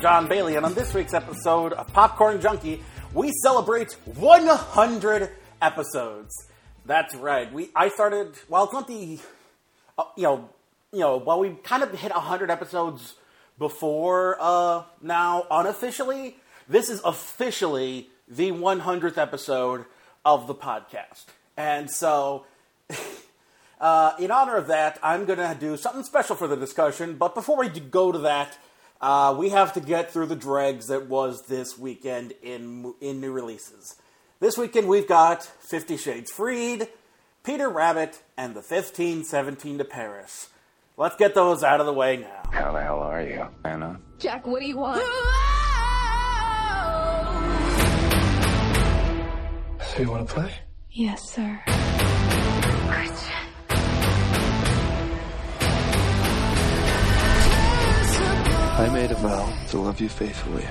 John Bailey, and on this week's episode of Popcorn Junkie, we celebrate 100 episodes. That's right. We I started. Well, it's not the. Uh, you know, you know. Well, we kind of hit 100 episodes before uh, now unofficially. This is officially the 100th episode of the podcast, and so. Uh, in honor of that, I'm going to do something special for the discussion. But before we go to that, uh, we have to get through the dregs that was this weekend in in new releases. This weekend we've got Fifty Shades Freed, Peter Rabbit, and the 1517 to Paris. Let's get those out of the way now. How the hell are you, Anna? Jack, what do you want? So you want to play? Yes, sir. I made a vow to love you faithfully,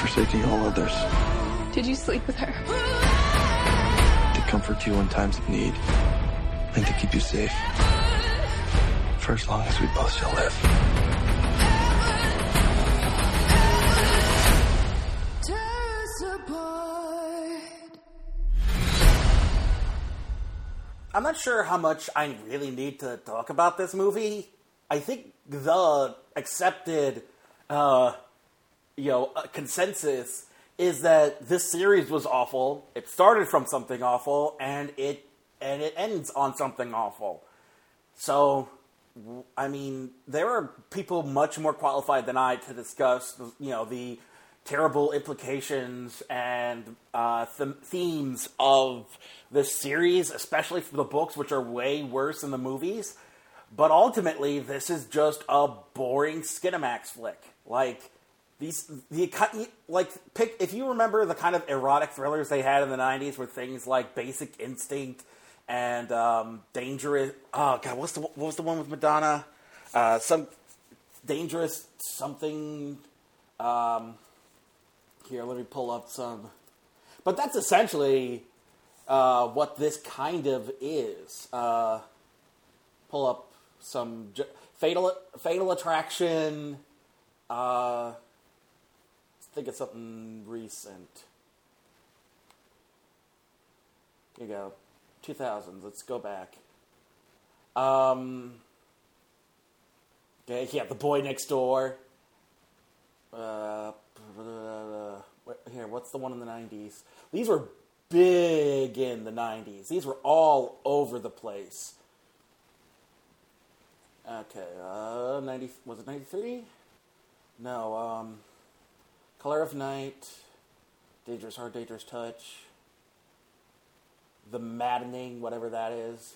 forsaking all others, Did you sleep with her? to comfort you in times of need, and to keep you safe for as long as we both shall live. I'm not sure how much I really need to talk about this movie. I think the accepted, uh, you know, consensus is that this series was awful. It started from something awful, and it and it ends on something awful. So, I mean, there are people much more qualified than I to discuss, you know, the terrible implications and uh, th- themes of this series, especially for the books, which are way worse than the movies. But ultimately, this is just a boring Skinamax flick. Like these, the like pick if you remember the kind of erotic thrillers they had in the '90s, with things like Basic Instinct and um, Dangerous. Oh God, what's the what was the one with Madonna? Uh, some dangerous something. Um, here, let me pull up some. But that's essentially uh, what this kind of is. Uh, pull up some j- fatal fatal attraction. Uh, think of something recent. Here you go, two thousands. Let's go back. Um, okay, yeah, the boy next door. Uh, here, what's the one in the '90s? These were big in the '90s. These were all over the place. Okay, uh, 90, was it 93? No, um, Color of Night, Dangerous Heart, Dangerous Touch, The Maddening, whatever that is.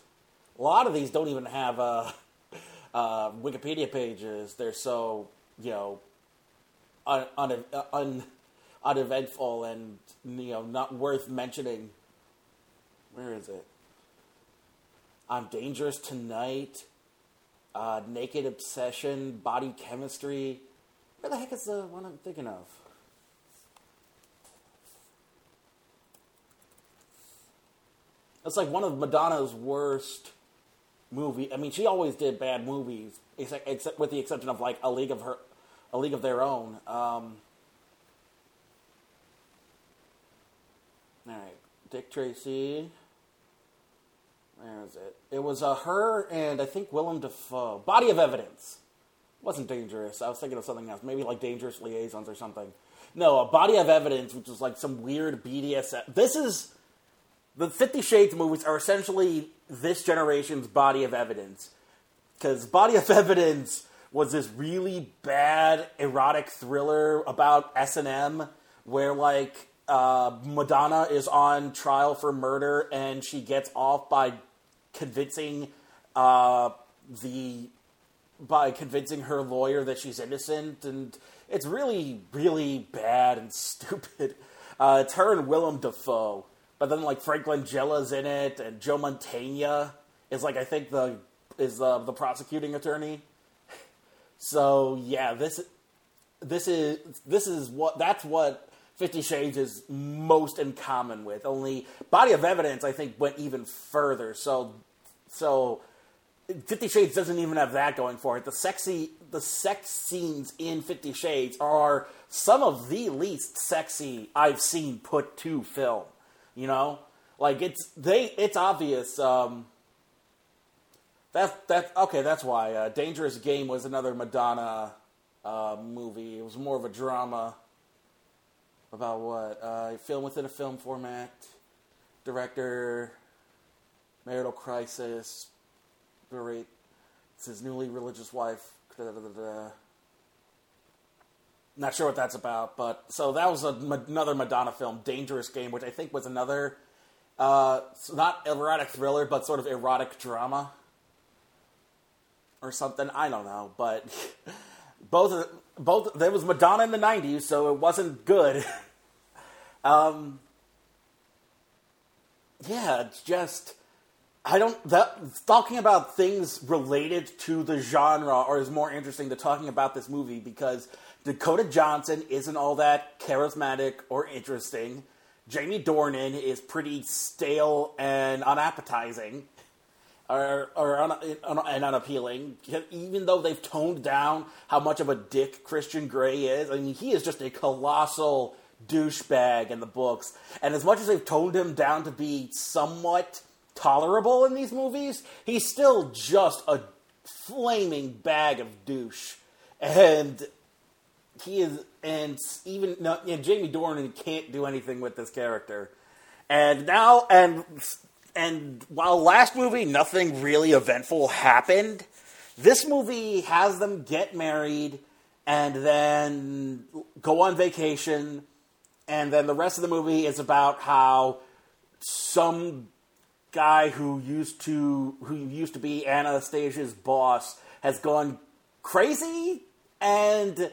A lot of these don't even have, uh, uh, Wikipedia pages. They're so, you know, un, un, un, uneventful and, you know, not worth mentioning. Where is it? I'm Dangerous Tonight uh, Naked Obsession, Body Chemistry. Where the heck is the one I'm thinking of? It's like one of Madonna's worst movie. I mean, she always did bad movies, except, except with the exception of like a League of Her, a League of Their Own. Um, all right, Dick Tracy. Where is it? It was uh, her and I think Willem Dafoe. Body of Evidence. Wasn't dangerous. I was thinking of something else. Maybe like Dangerous Liaisons or something. No, a Body of Evidence, which is like some weird BDSM. This is the Fifty Shades movies are essentially this generation's Body of Evidence. Because Body of Evidence was this really bad erotic thriller about S and M, where like uh, Madonna is on trial for murder and she gets off by convincing uh, the by convincing her lawyer that she's innocent, and it's really, really bad and stupid. Uh, it's her and Willem Dafoe, but then like Frank Langella's in it, and Joe Mantegna is like I think the is the the prosecuting attorney. So yeah, this this is this is what that's what Fifty Shades is most in common with. Only Body of Evidence, I think, went even further. So, so Fifty Shades doesn't even have that going for it. The sexy, the sex scenes in Fifty Shades are some of the least sexy I've seen put to film. You know, like it's they, it's obvious. Um, that that okay, that's why uh, Dangerous Game was another Madonna uh, movie. It was more of a drama about what uh, film within a film format, director, marital crisis, berate his newly religious wife. Da, da, da, Not sure what that's about, but so that was a, another Madonna film, Dangerous Game, which I think was another uh, not erotic thriller, but sort of erotic drama or something. I don't know, but both both there was Madonna in the '90s, so it wasn't good. um, yeah, it's just I don't that talking about things related to the genre or is more interesting than talking about this movie because Dakota Johnson isn't all that charismatic or interesting. Jamie Dornan is pretty stale and unappetizing un, un, and unappealing, even though they've toned down how much of a dick Christian Grey is. I mean, he is just a colossal douchebag in the books. And as much as they've toned him down to be somewhat tolerable in these movies, he's still just a flaming bag of douche. And he is, and even no, Jamie Dornan can't do anything with this character. And now, and and while last movie nothing really eventful happened, this movie has them get married and then go on vacation, and then the rest of the movie is about how some guy who used to who used to be Anastasia's boss has gone crazy and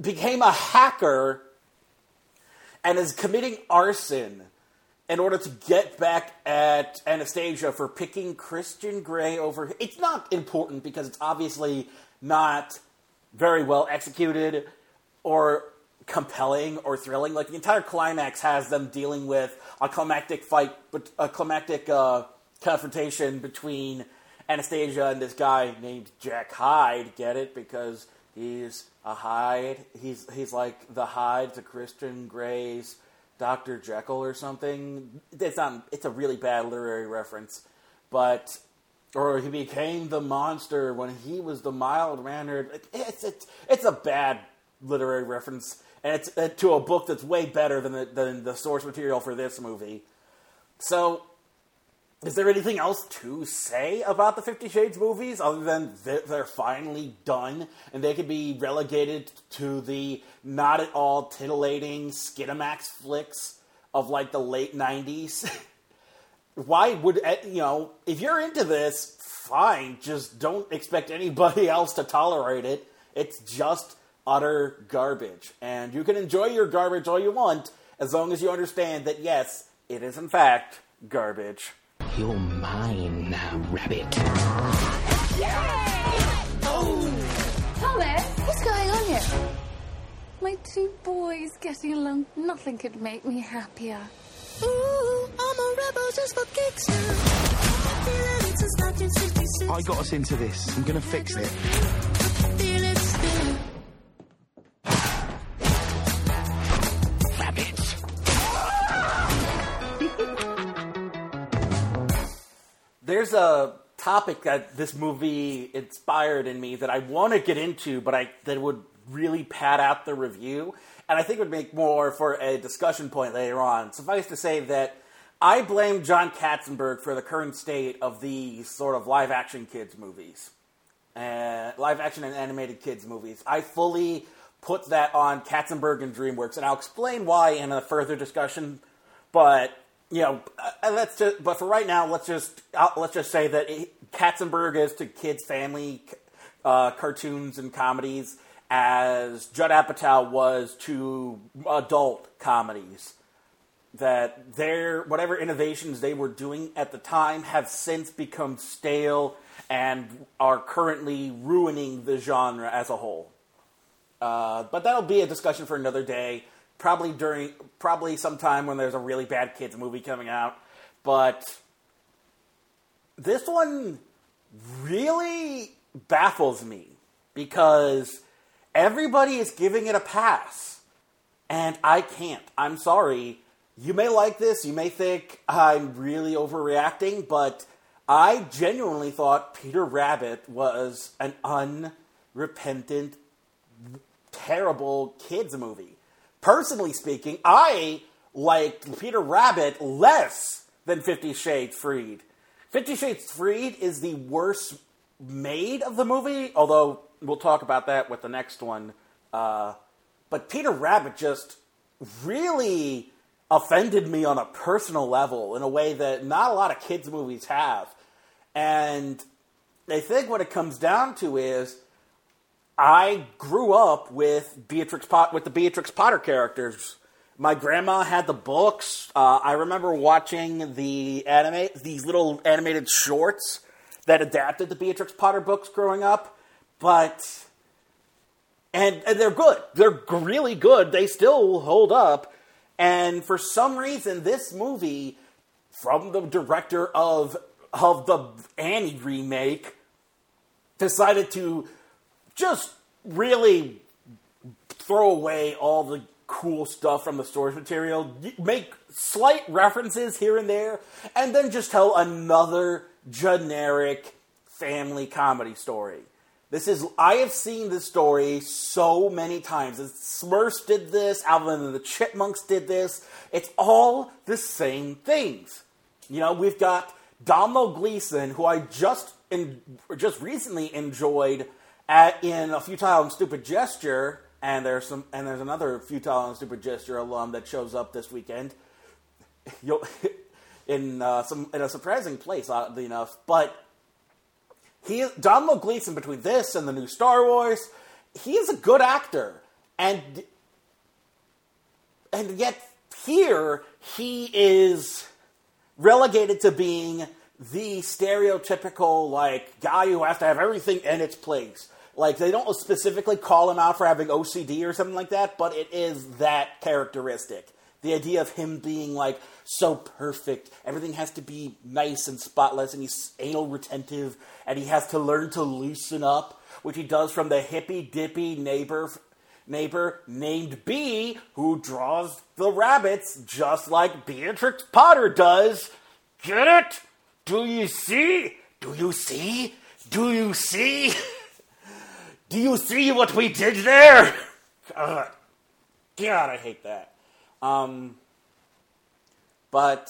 became a hacker and is committing arson in order to get back at Anastasia for picking Christian Grey over. It's not important because it's obviously not very well executed or compelling or thrilling. Like the entire climax has them dealing with a climactic fight, but a climactic uh, confrontation between Anastasia and this guy named Jack Hyde. Get it? Because he's a Hyde. He's he's like the Hyde to Christian Grey's Dr. Jekyll or something. It's not. It's a really bad literary reference, but or he became the monster when he was the mild mannered. It's it's it's a bad literary reference, and it's uh, to a book that's way better than the, than the source material for this movie. So is there anything else to say about the Fifty Shades movies other than they're finally done and they could be relegated to the not at all titillating Skinamax flicks of like the late 90s? Why would, eh, you know, if you're into this, fine, just don't expect anybody else to tolerate it. It's just utter garbage. And you can enjoy your garbage all you want as long as you understand that, yes, it is in fact garbage. You're mine now, rabbit. Yay! Oh! Thomas, what's going on here? My two boys getting along. Nothing could make me happier. Ooh, I'm a rebel just for kicks. I got us into this. I'm gonna fix it. There's a topic that this movie inspired in me that I want to get into, but I that would really pad out the review, and I think would make more for a discussion point later on. Suffice to say that I blame John Katzenberg for the current state of these sort of live action kids movies, uh, live action and animated kids movies. I fully put that on Katzenberg and DreamWorks, and I'll explain why in a further discussion. But you know, uh, let's just. But for right now, let's just uh, let's just say that Katzenberg is to kids' family uh, cartoons and comedies as Judd Apatow was to adult comedies. That their whatever innovations they were doing at the time have since become stale and are currently ruining the genre as a whole. Uh, but that'll be a discussion for another day probably during probably sometime when there's a really bad kids movie coming out. But this one really baffles me because everybody is giving it a pass, and I can't. I'm sorry. You may like this, you may think I'm really overreacting, but I genuinely thought Peter Rabbit was an unrepentant, terrible kids movie. Personally speaking, I liked Peter Rabbit less than Fifty Shades Freed. Fifty Shades Freed is the worst made of the movie, although we'll talk about that with the next one. Uh, but Peter Rabbit just really offended me on a personal level in a way that not a lot of kids' movies have. And I think what it comes down to is I grew up with Beatrix Pot with the Beatrix Potter characters. My grandma had the books. Uh, I remember watching the anime, these little animated shorts that adapted the Beatrix Potter books growing up. But and, and they're good. They're really good. They still hold up. And for some reason, this movie, from the director of of the Annie remake, decided to just really throw away all the cool stuff from the source material, make slight references here and there, and then just tell another generic family comedy story. This is I have seen this story so many times. Smurfs did this, Alvin and the Chipmunks did this. It's all the same things. You know, we've got Domhnall Gleeson, who I just in, just recently enjoyed at, in a futile and stupid gesture, and there's some and there's another futile and stupid gesture alum that shows up this weekend. You'll, in uh, some in a surprising place, oddly enough, but he Domhnall Gleeson between this and the new Star Wars, he is a good actor, and and yet here he is relegated to being the stereotypical like guy who has to have everything in its place. Like they don't specifically call him out for having OCD or something like that, but it is that characteristic. The idea of him being like so perfect, everything has to be nice and spotless, and he's anal retentive, and he has to learn to loosen up, which he does from the hippy dippy neighbor neighbor named B, who draws the rabbits just like Beatrix Potter does. Get it? Do you see? Do you see? Do you see? Do you see what we did there? God, God I hate that. Um, but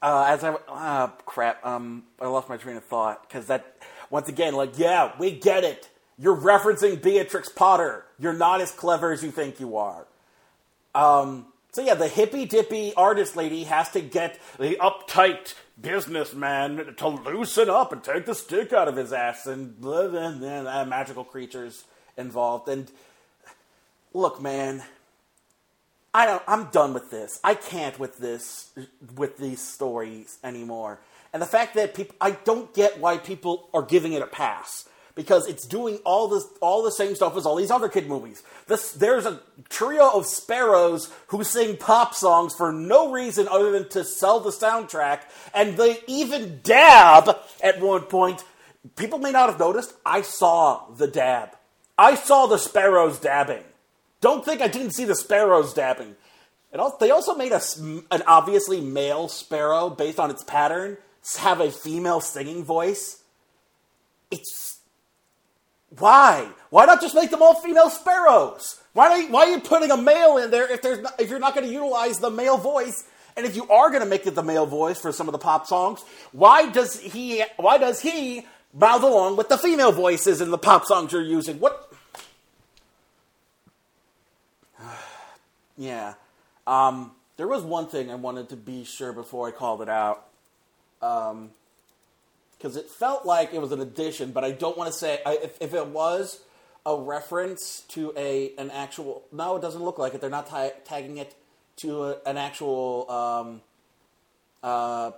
uh, as I uh, crap, um, I lost my train of thought because that once again, like, yeah, we get it. You're referencing Beatrix Potter. You're not as clever as you think you are. Um, so yeah, the hippy dippy artist lady has to get the uptight businessman to loosen up and take the stick out of his ass, and then magical creatures involved. And look, man, I don't, I'm done with this. I can't with this, with these stories anymore. And the fact that people, I don't get why people are giving it a pass because it's doing all this, all the same stuff as all these other kid movies. This, there's a trio of sparrows who sing pop songs for no reason other than to sell the soundtrack, and they even dab at one point. People may not have noticed. I saw the dab. I saw the sparrows dabbing. Don't think I didn't see the sparrows dabbing. Also, they also made a, an obviously male sparrow based on its pattern have a female singing voice. It's why? Why not just make them all female sparrows? Why, you, why are you putting a male in there if there's not, if you're not going to utilize the male voice? And if you are going to make it the male voice for some of the pop songs, why does he why does he mouth along with the female voices in the pop songs you're using? What Yeah. Um, there was one thing I wanted to be sure before I called it out. Because it felt like it was an addition, but I don't want to say. I, if, if, it was a reference to a an actual. No, it doesn't look like it. They're not tagging it to a, an actual um, uh,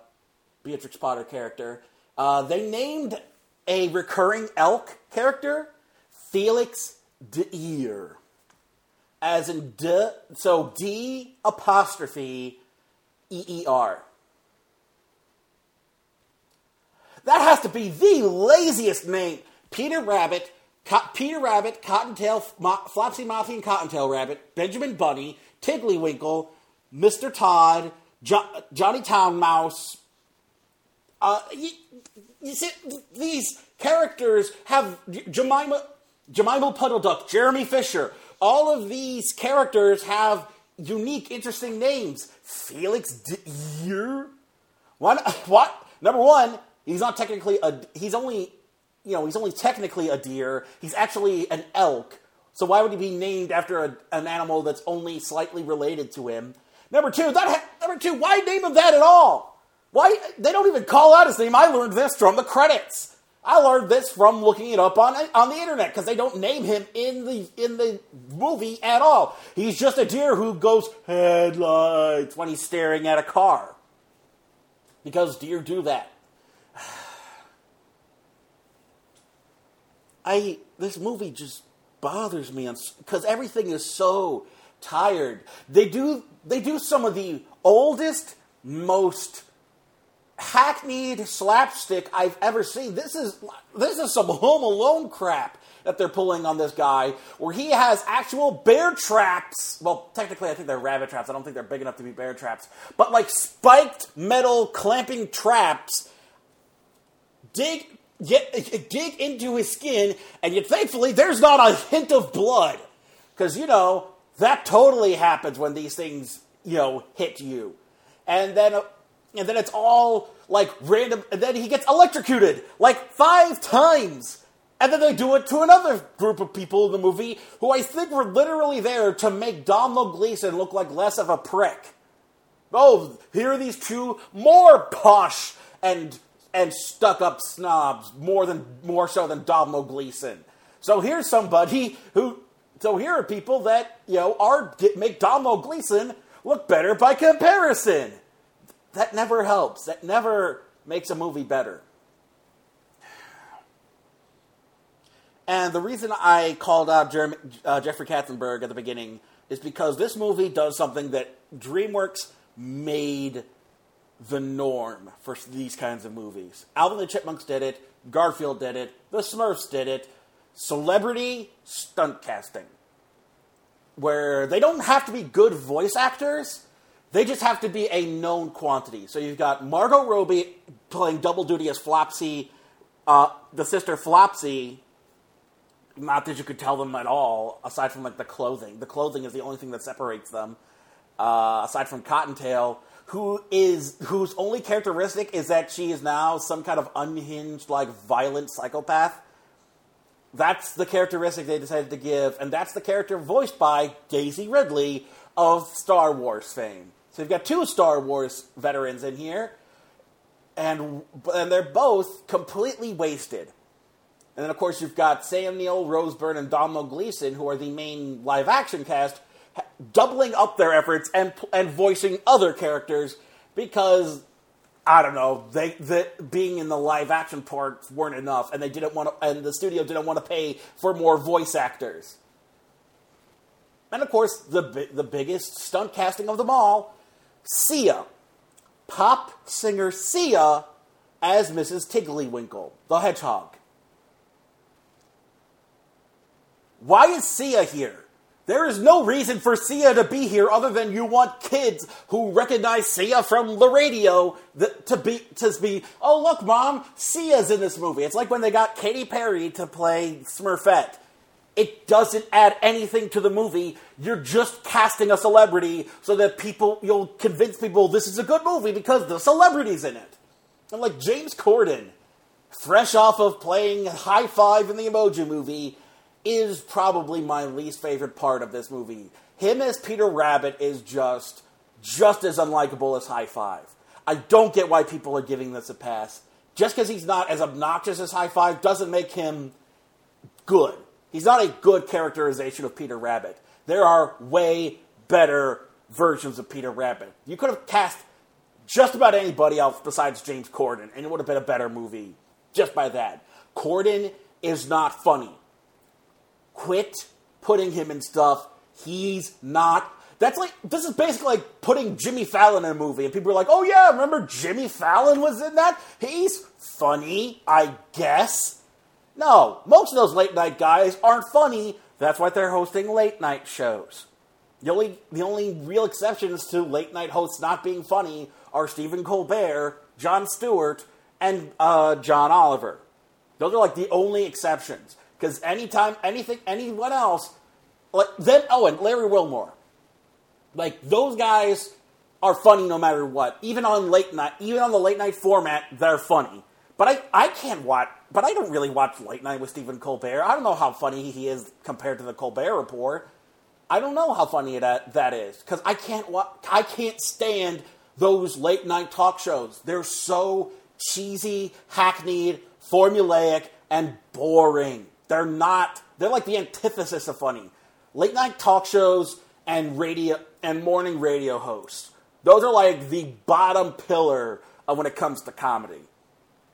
Beatrix Potter character. Uh, they named a recurring elk character Felix D'Eer as in D, so D apostrophe E E R. That has to be the laziest name. Peter Rabbit, Co- Peter Rabbit, Cottontail, Mo- Flopsy Moppy and Cottontail Rabbit, Benjamin Bunny, Tiddlywinkle, Mr. Todd, jo- Johnny Town Mouse. Uh, you, you see, these characters have Jemima, Jemima Puddle Duck, Jeremy Fisher. All of these characters have unique, interesting names. Felix Deer. One, what? Number one, he's not technically a. He's only, you know, he's only technically a deer. He's actually an elk. So why would he be named after a, an animal that's only slightly related to him? Number two, that ha- number two, why name him that at all? Why they don't even call out his name? I learned this from the credits. I learned this from looking it up on on the internet because they don't name him in the in the movie at all. He's just a deer who goes headlights when he's staring at a car. Because deer do that. I this movie just bothers me because everything is so tired. They do they do some of the oldest, most hackneyed slapstick I've ever seen. This is this is some Home Alone crap that they're pulling on this guy, where he has actual bear traps. Well, technically, I think they're rabbit traps. I don't think they're big enough to be bear traps, but like spiked metal clamping traps. Dig get dig into his skin, and yet thankfully there's not a hint of blood, because you know that totally happens when these things you know hit you, and then. And then it's all like random, and then he gets electrocuted like five times. And then they do it to another group of people in the movie who I think were literally there to make Domhnall Gleeson look like less of a prick. Oh, here are these two more posh and and stuck up snobs, more than more so than Domhnall Gleeson. So here's somebody who. So here are people that you know are make Domhnall Gleeson look better by comparison that never helps. That never makes a movie better. And the reason I called out Jeremy, uh, Jeffrey Katzenberg at the beginning is because this movie does something that DreamWorks made the norm for these kinds of movies. Alvin and the Chipmunks did it, Garfield did it, the Smurfs did it. Celebrity stunt casting. Where they don't have to be good voice actors, they just have to be a known quantity. So you've got Margot Robbie playing double duty as Flopsy, uh, the sister Flopsy. Not that you could tell them at all, aside from like the clothing. The clothing is the only thing that separates them. Uh, aside from Cottontail, who is whose only characteristic is that she is now some kind of unhinged, like violent psychopath. That's the characteristic they decided to give, and that's the character voiced by Daisy Ridley of Star Wars fame. So you've got two Star Wars veterans in here, and and they're both completely wasted. And then of course you've got Sam Neill, Rose Byrne, and Domhnall Gleeson, who are the main live action cast, doubling up their efforts and and voicing other characters because I don't know they the being in the live action parts weren't enough, and they didn't want to, and the studio didn't want to pay for more voice actors. And of course, the the biggest stunt casting of them all Sia, pop singer Sia, as Mrs. Tiddlywinkle, the hedgehog. Why is Sia here? There is no reason for Sia to be here other than you want kids who recognize Sia from the radio to be to be. Oh look, mom, Sia's in this movie. It's like when they got Katy Perry to play Smurfette. It doesn't add anything to the movie. You're just casting a celebrity so that people, you'll convince people this is a good movie because the celebrity's in it. And like James Corden, fresh off of playing High Five in the Emoji movie, is probably my least favorite part of this movie. Him as Peter Rabbit is just, just as unlikable as High Five. I don't get why people are giving this a pass. Just because he's not as obnoxious as High Five doesn't make him good. He's not a good characterization of Peter Rabbit. There are way better versions of Peter Rabbit. You could have cast just about anybody else besides James Corden, and it would have been a better movie just by that. Corden is not funny. Quit putting him in stuff he's not. That's like this is basically like putting Jimmy Fallon in a movie, and people are like, "Oh yeah, remember Jimmy Fallon was in that? He's funny, I guess." No, most of those late night guys aren't funny. That's why they're hosting late night shows. The only the only real exceptions to late night hosts not being funny are Stephen Colbert, Jon Stewart, and uh, John Oliver. Those are like the only exceptions. Because anytime anything anyone else, like then oh and Larry Wilmore, like those guys are funny no matter what. Even on late night, even on the late night format, they're funny. But I I can't watch. But I don't really watch late night with Stephen Colbert. I don't know how funny he is compared to the Colbert Report. I don't know how funny that uh, that is because I can't wa- I can't stand those late night talk shows. They're so cheesy, hackneyed, formulaic, and boring. They're not. They're like the antithesis of funny. Late night talk shows and radio and morning radio hosts. Those are like the bottom pillar of when it comes to comedy.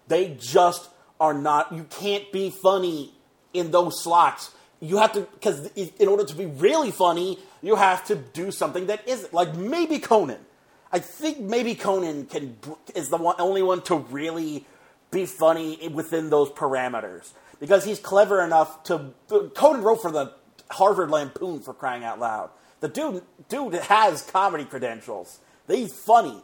They just are not. You can't be funny in those slots. You have to because in order to be really funny, you have to do something that isn't like maybe Conan. I think maybe Conan can is the one, only one to really be funny within those parameters because he's clever enough to. Conan wrote for the Harvard Lampoon for crying out loud. The dude, dude has comedy credentials. He's funny.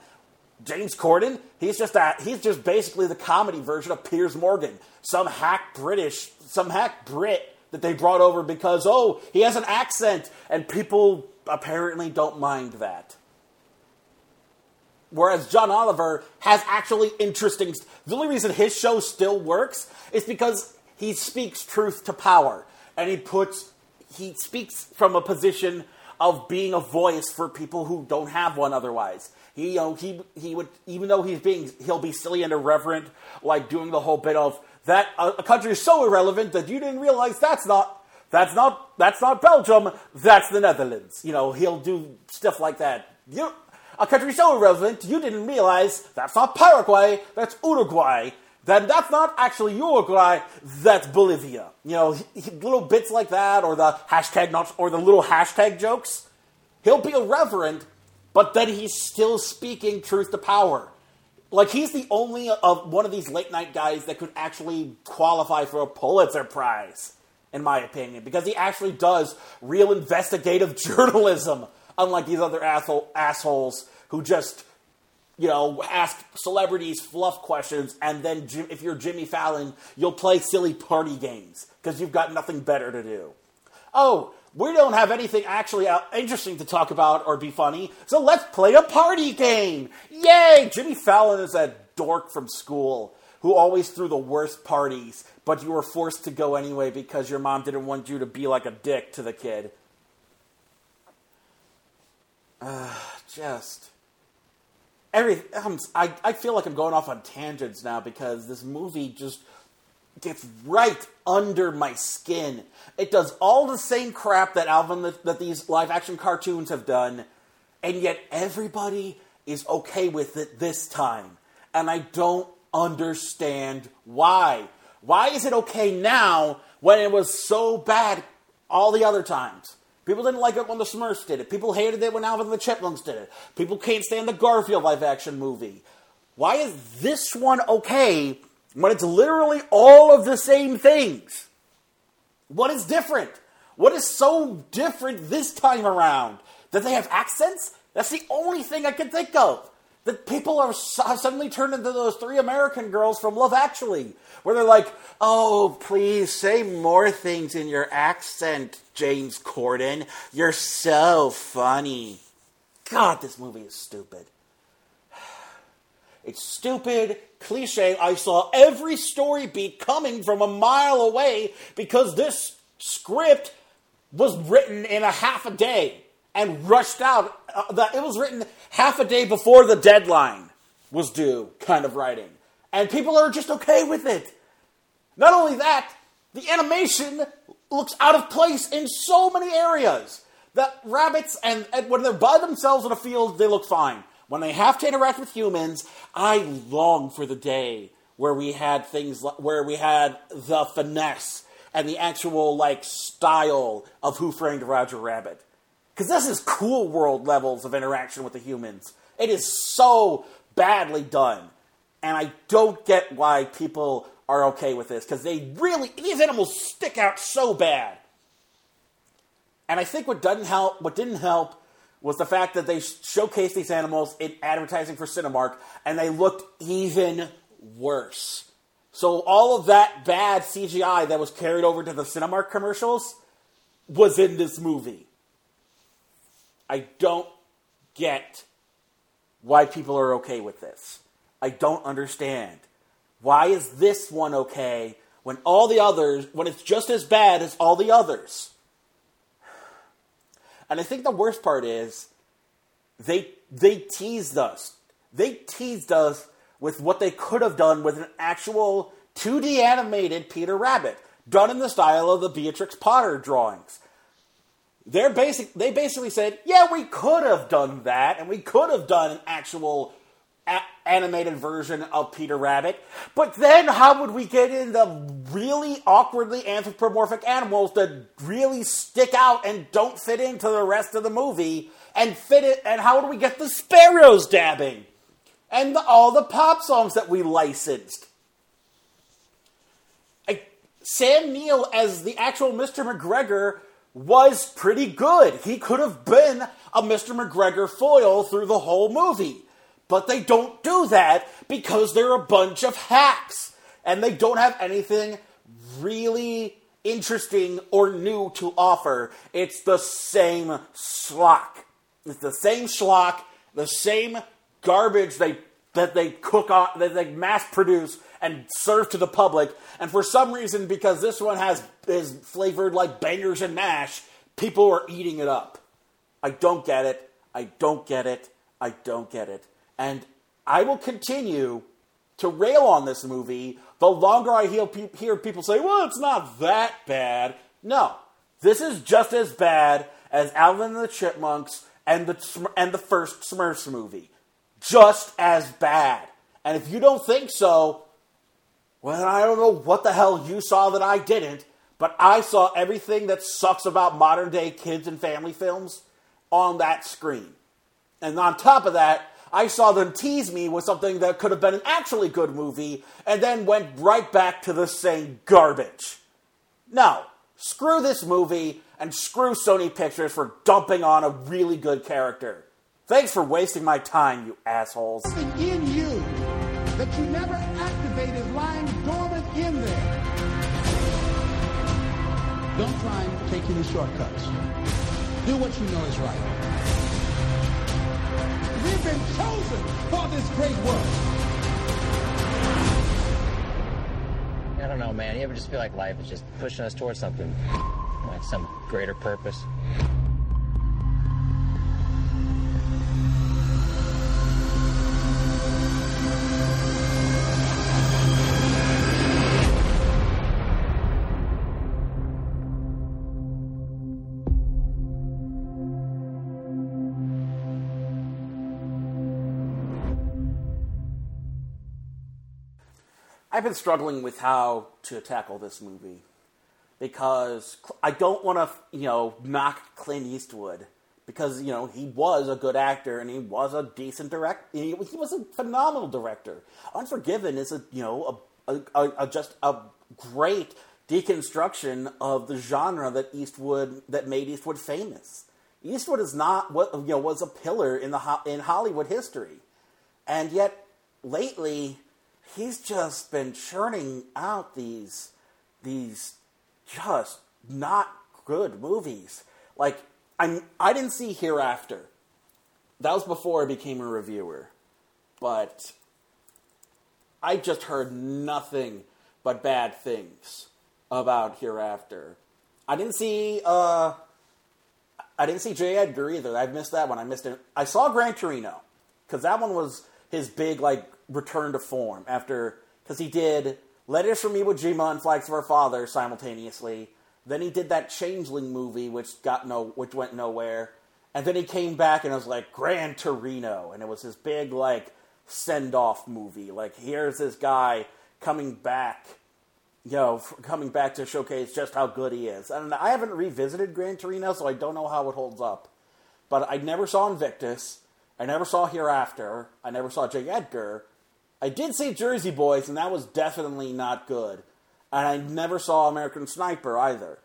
James Corden, he's just a, he's just basically the comedy version of Piers Morgan, some hack British, some hack Brit that they brought over because oh he has an accent and people apparently don't mind that. Whereas John Oliver has actually interesting. The only reason his show still works is because he speaks truth to power, and he puts he speaks from a position of being a voice for people who don't have one otherwise. He, you know, he he would even though he's being he'll be silly and irreverent, like doing the whole bit of that a country is so irrelevant that you didn't realize that's not that's not that's not Belgium, that's the Netherlands. You know, he'll do stuff like that. You a country so irrelevant you didn't realize that's not Paraguay, that's Uruguay. Then that's not actually Uruguay, that's Bolivia. You know, he, he, little bits like that, or the hashtag not, or the little hashtag jokes. He'll be irreverent, but then he's still speaking truth to power. Like he's the only of one of these late night guys that could actually qualify for a Pulitzer Prize, in my opinion, because he actually does real investigative journalism, unlike these other asshole, assholes who just, you know, ask celebrities fluff questions, and then if you're Jimmy Fallon, you'll play silly party games because you've got nothing better to do. Oh, we don't have anything actually interesting to talk about or be funny, so let's play a party game. Yay! Jimmy Fallon is a dork from school who always threw the worst parties, but you were forced to go anyway because your mom didn't want you to be like a dick to the kid. Uh, just every I I feel like I'm going off on tangents now because this movie just gets right under my skin. It does all the same crap that Alvin that, that these live action cartoons have done, and yet everybody is okay with it this time. And I don't understand why. Why is it okay now when it was so bad all the other times? People didn't like it when the Smurfs did it. People hated it when Alvin and the Chipmunks did it. People can't stand the Garfield live action movie. Why is this one okay when it's literally all of the same things? What is different? What is so different this time around? That they have accents? That's the only thing I can think of. That people are suddenly turned into those three American girls from Love Actually, where they're like, "Oh, please say more things in your accent, James Corden. You're so funny." God, this movie is stupid. It's stupid, cliche. I saw every story beat coming from a mile away because this script was written in a half a day and rushed out. Uh, the, it was written half a day before the deadline was due, kind of writing. And people are just okay with it. Not only that, the animation looks out of place in so many areas. The rabbits, and, and when they're by themselves in a field, they look fine. When they have to interact with humans, I long for the day where we had things where we had the finesse and the actual like style of Who Framed Roger Rabbit. Because this is cool world levels of interaction with the humans. It is so badly done. And I don't get why people are okay with this. Because they really, these animals stick out so bad. And I think what doesn't help, what didn't help, was the fact that they showcased these animals in advertising for Cinemark, and they looked even worse. So all of that bad CGI that was carried over to the Cinemark commercials was in this movie. I don't get why people are okay with this. I don't understand. Why is this one okay when all the others, when it's just as bad as all the others? And I think the worst part is they they teased us. They teased us with what they could have done with an actual 2D animated Peter Rabbit, done in the style of the Beatrix Potter drawings. They're basic, they basically said, yeah, we could have done that, and we could have done an actual a- animated version of Peter Rabbit, but then how would we get in the really awkwardly anthropomorphic animals that really stick out and don't fit into the rest of the movie and fit it? And how would we get the sparrows dabbing and the, all the pop songs that we licensed? I, Sam Neill as the actual Mr. McGregor was pretty good. He could have been a Mr. McGregor foil through the whole movie. But they don't do that because they're a bunch of hacks and they don't have anything really interesting or new to offer. It's the same schlock. It's the same schlock, the same garbage they that they cook on that they mass produce and serve to the public. And for some reason, because this one has is flavored like bangers and mash, people are eating it up. I don't get it. I don't get it. I don't get it. And I will continue to rail on this movie the longer I hear, hear people say, well, it's not that bad. No, this is just as bad as Alvin and the Chipmunks and the, and the first Smurfs movie. Just as bad. And if you don't think so, well, I don't know what the hell you saw that I didn't, but I saw everything that sucks about modern day kids and family films on that screen. And on top of that, I saw them tease me with something that could have been an actually good movie and then went right back to the same garbage. No, screw this movie and screw Sony Pictures for dumping on a really good character. Thanks for wasting my time, you assholes. Something in you that you never activated lying dormant in there. Don't try and take any shortcuts. Do what you know is right. We've been chosen for this great work. I don't know, man. You ever just feel like life is just pushing us towards something, like some greater purpose? I've been struggling with how to tackle this movie because I don't want to, you know, knock Clint Eastwood because you know he was a good actor and he was a decent director. He, was a phenomenal director. Unforgiven is a you know a, a, a, just a great deconstruction of the genre that Eastwood that made Eastwood famous. Eastwood is not what you know was a pillar in the in Hollywood history, and yet lately he's just been churning out these these just not good movies. Like I'm I didn't see Hereafter. That was before I became a reviewer. But I just heard nothing but bad things about Hereafter. I didn't see uh I didn't see J. Edgar either. I missed that one. I missed it. I saw Gran Torino because that one was his big like return to form after because he did Letters from Iwo Jima and Flags of Our Father simultaneously. Then he did that Changeling movie, which got no, which went nowhere. And then he came back and it was like Gran Torino, and it was his big like send off movie. Like here's this guy coming back, you know, coming back to showcase just how good he is. And I haven't revisited Gran Torino, so I don't know how it holds up. but I never saw Invictus. I never saw Hereafter. I never saw J. Edgar. I did see Jersey Boys, and that was definitely not good. And I never saw American Sniper either.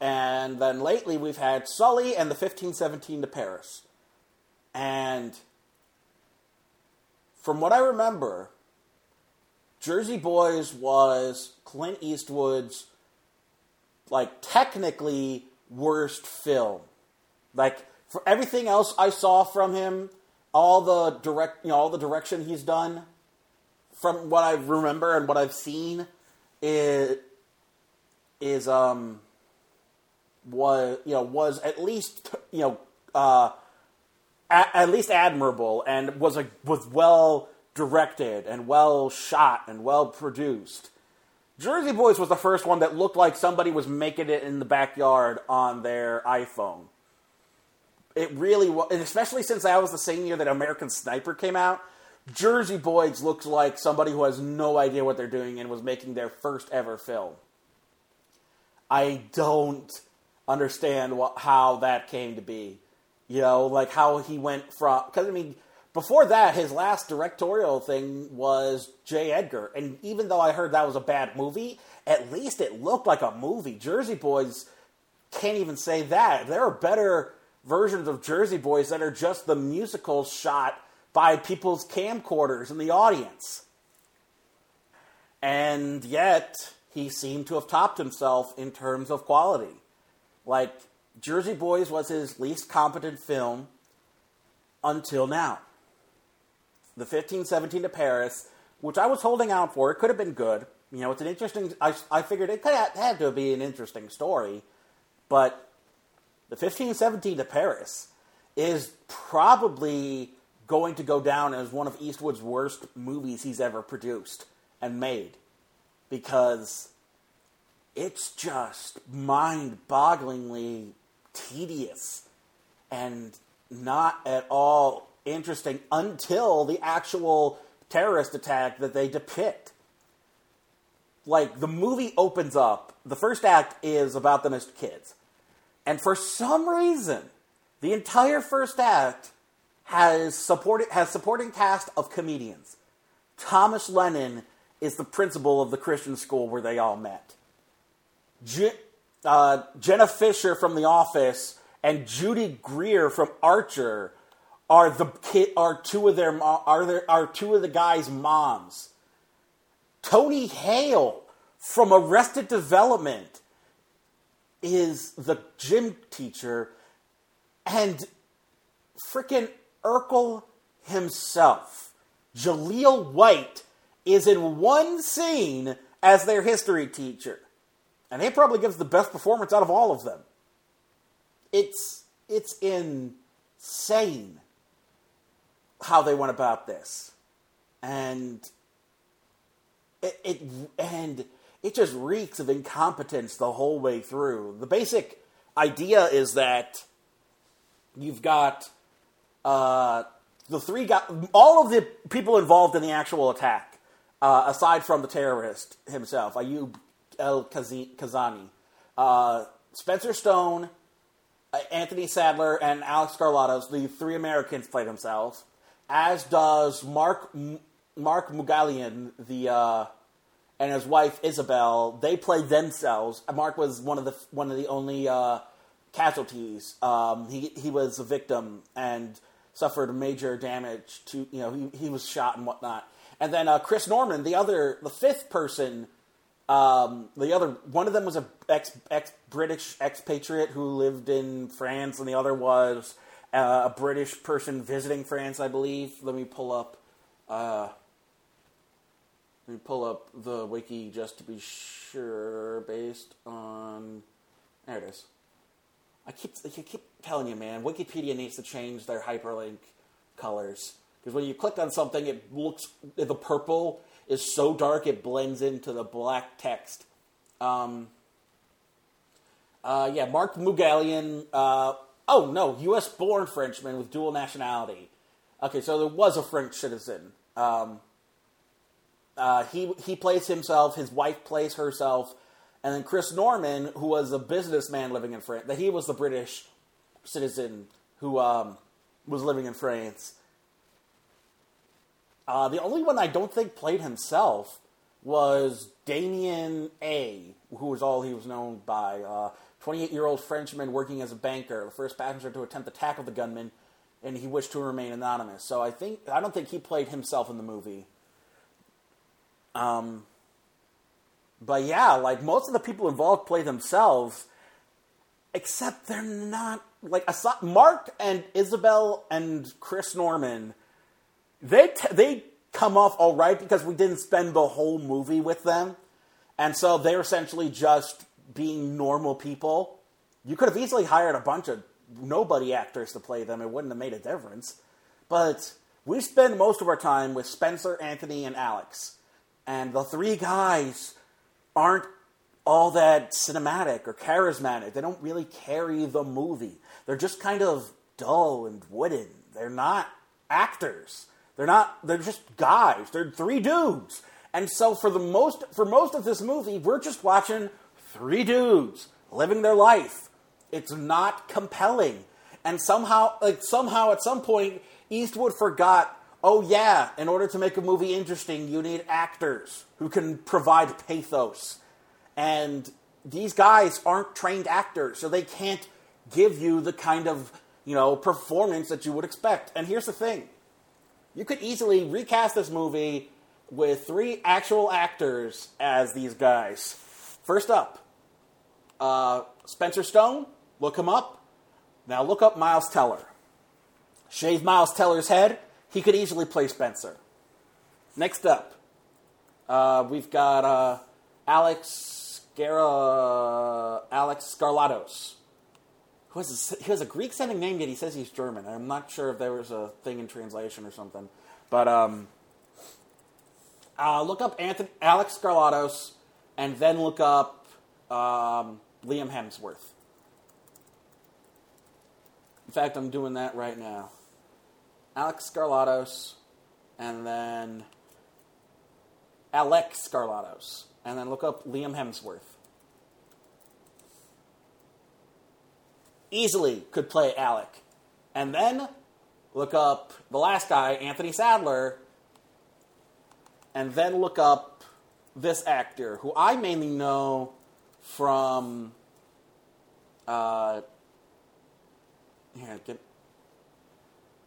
And then lately we've had Sully and the 1517 to Paris. And from what I remember, Jersey Boys was Clint Eastwood's like technically worst film. Like for everything else I saw from him, all the direct, you know, all the direction he's done, from what I remember and what I've seen, is is um was you know was at least you know uh at, at least admirable and was a was well directed and well shot and well produced. Jersey Boys was the first one that looked like somebody was making it in the backyard on their iPhone. It really was, and especially since that was the same year that American Sniper came out. Jersey Boys looks like somebody who has no idea what they're doing and was making their first ever film. I don't understand what, how that came to be. You know, like how he went from because I mean, before that, his last directorial thing was J. Edgar, and even though I heard that was a bad movie, at least it looked like a movie. Jersey Boys can't even say that. There are better versions of Jersey Boys that are just the musical shot by people's camcorders in the audience. And yet, he seemed to have topped himself in terms of quality. Like, Jersey Boys was his least competent film until now. The 1517 to Paris, which I was holding out for, it could have been good. You know, it's an interesting. I, I figured it had to be an interesting story, but the 1517 to Paris is probably going to go down as one of Eastwood's worst movies he's ever produced and made because it's just mind bogglingly tedious and not at all interesting until the actual terrorist attack that they depict. Like, the movie opens up, the first act is about them as kids. And for some reason, the entire first act has supported has supporting cast of comedians. Thomas Lennon is the principal of the Christian school where they all met. Je- uh, Jenna Fischer from The Office and Judy Greer from Archer are the are two of their are there are two of the guys' moms. Tony Hale from Arrested Development is the gym teacher, and frickin' Urkel himself, Jaleel White, is in one scene as their history teacher. And he probably gives the best performance out of all of them. It's it's insane how they went about this. And it, it and it just reeks of incompetence the whole way through. The basic idea is that you've got uh, the three guys, all of the people involved in the actual attack, uh, aside from the terrorist himself, Ayoub El Khazzani, uh, Spencer Stone, uh, Anthony Sadler, and Alex Skarlatos, the three Americans play themselves, as does Mark Mark Moogalian, the uh, and his wife Isabel. They played themselves. Mark was one of the one of the only uh, casualties. Um, he he was a victim and suffered major damage to you know he, he was shot and whatnot. And then uh, Chris Norman, the other the fifth person um, the other one of them was a ex ex British expatriate who lived in France, and the other was uh, a British person visiting France, I believe. Let me pull up. Let me pull up the wiki just to be sure, based on. There it is. I keep I keep telling you, man. Wikipedia needs to change their hyperlink colors because when you click on something, it looks the purple is so dark it blends into the black text. Um, uh, yeah, Mark Moogalian. Uh, oh no, U.S. born Frenchman with dual nationality. Okay, so there was a French citizen. Um, uh, he he plays himself. His wife plays herself, and then Chris Norman, who was a businessman living in France, that he was the British citizen who um, was living in France. Uh, the only one I don't think played himself was Damien A, who was all he was known by. 28 year old Frenchman working as a banker, the first passenger to attempt to tackle the gunman, and he wished to remain anonymous. So I think I don't think he played himself in the movie. Um, but yeah, like most of the people involved play themselves, except they're not like aside, Mark and Isabel and Chris Norman. They t- they come off all right because we didn't spend the whole movie with them, and so they're essentially just being normal people. You could have easily hired a bunch of nobody actors to play them. It wouldn't have made a difference. But we spend most of our time with Spencer, Anthony, and Alex. And the three guys aren't all that cinematic or charismatic. They don't really carry the movie. They're just kind of dull and wooden. They're not actors. They're not they're just guys. They're three dudes. And so for the most for most of this movie, we're just watching three dudes living their life. It's not compelling. And somehow, like somehow at some point, Eastwood forgot, oh yeah, in order to make a movie interesting, you need actors who can provide pathos. And these guys aren't trained actors, so they can't give you the kind of, you know, performance that you would expect. And here's the thing. You could easily recast this movie with three actual actors as these guys. First up, uh, Spencer Stone, look him up. Now look up Miles Teller. Shave Miles Teller's head, he could easily play Spencer. Next up, uh, we've got uh, Alex Gara, Alex Skarlatos. Who has, a, he has a Greek sounding name, yet he says he's German. I'm not sure if there was a thing in translation or something. But um, uh, look up Anthony, Alex Skarlatos, and then look up um, Liam Hemsworth. In fact, I'm doing that right now. Alex Skarlatos, and then Alex Skarlatos, and then look up Liam Hemsworth. Easily could play Alec. And then look up the last guy, Anthony Sadler, and then look up this actor, who I mainly know from uh, here, give,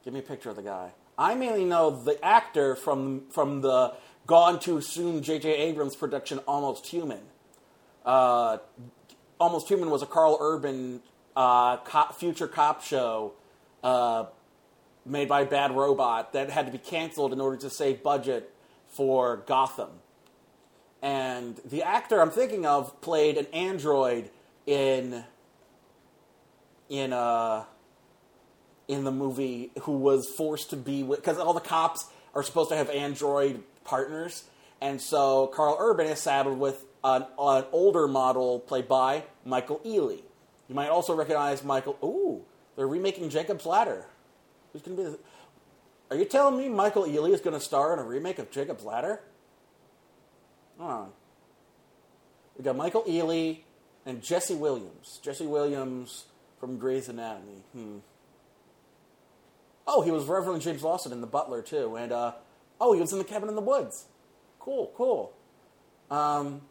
give me a picture of the guy. I mainly know the actor from from the Gone Too Soon J.J. Abrams production Almost Human. Uh, Almost Human was a Karl Urban uh, cop, future cop show uh, made by Bad Robot that had to be canceled in order to save budget for Gotham. And the actor I'm thinking of played an android in in uh in the movie who was forced to be with because all the cops are supposed to have android partners, and so Karl Urban is saddled with an, an older model played by Michael Ealy. You might also recognize Michael. Ooh, they're remaking Jacob's Ladder. Who's going to be? Are you telling me Michael Ealy is going to star in a remake of Jacob's Ladder? Oh. We got Michael Ealy and Jesse Williams. Jesse Williams from Grey's Anatomy. Hmm. Oh, he was Reverend James Lawson in The Butler too, and uh, oh, he was in The Cabin in the Woods. Cool, cool. Um,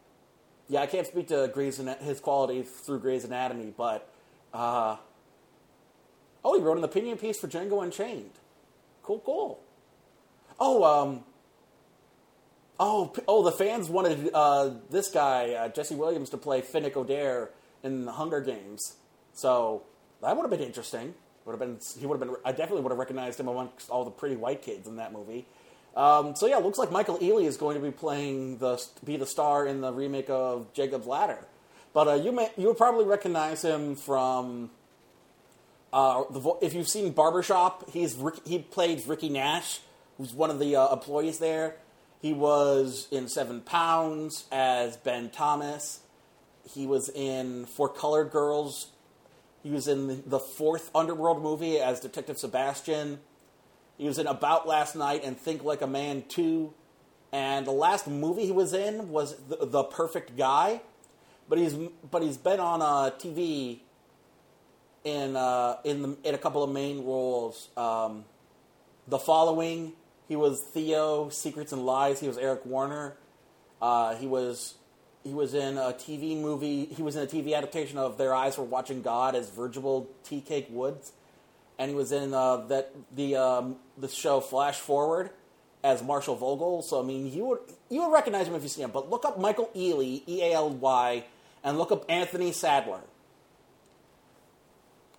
yeah, I can't speak to Grey's his quality through Grey's Anatomy, but uh, oh, he wrote an opinion piece for Django Unchained. Cool, cool. Oh, um, Oh, oh! The fans wanted uh, this guy uh, Jesse Williams to play Finnick Odair in the Hunger Games, so that would have been interesting. Would have been he would have been. I definitely would have recognized him amongst all the pretty white kids in that movie. Um, so yeah, looks like Michael Ealy is going to be playing the be the star in the remake of Jacob's Ladder. But uh, you may you would probably recognize him from uh, the, if you've seen Barbershop. He's he played Ricky Nash, who's one of the uh, employees there. He was in Seven Pounds as Ben Thomas. He was in For Colored Girls. He was in the fourth Underworld movie as Detective Sebastian. He was in About Last Night and Think Like a Man 2. And the last movie he was in was The, the Perfect Guy. But he's, but he's been on uh, TV in uh, in the, in a couple of main roles. Um, the following, he was Theo. Secrets and Lies. He was Eric Warner. Uh, he was he was in a TV movie. He was in a TV adaptation of Their Eyes Were Watching God as Virgil Tea Cake Woods, and he was in uh, that the um, the show Flash Forward as Marshall Vogel. So I mean, you would you would recognize him if you see him. But look up Michael Ealy, E A L Y, and look up Anthony Sadler.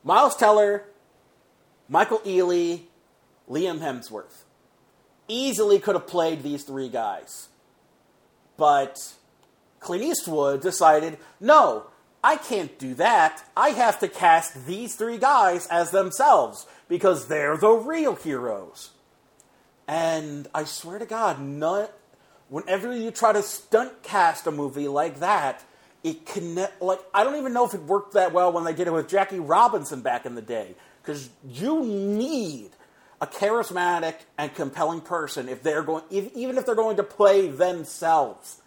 Miles Teller, Michael Ealy, Liam Hemsworth. Easily could have played these three guys. But Clint Eastwood decided, no, I can't do that. I have to cast these three guys as themselves because they're the real heroes. And I swear to God, none, whenever you try to stunt cast a movie like that, it connect like I don't even know if it worked that well when they did it with Jackie Robinson back in the day because you need a charismatic and compelling person if they're going if, even if they're going to play themselves.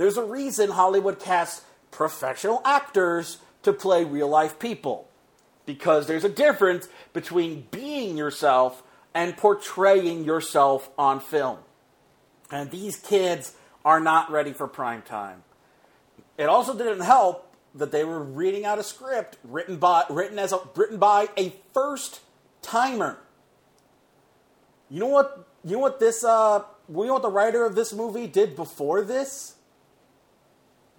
There's a reason Hollywood casts professional actors to play real life people because there's a difference between being yourself and portraying yourself on film. And these kids are not ready for prime time. It also didn't help that they were reading out a script written by written as a, written by a first timer. You know what? You know what this? Uh, you know what the writer of this movie did before this?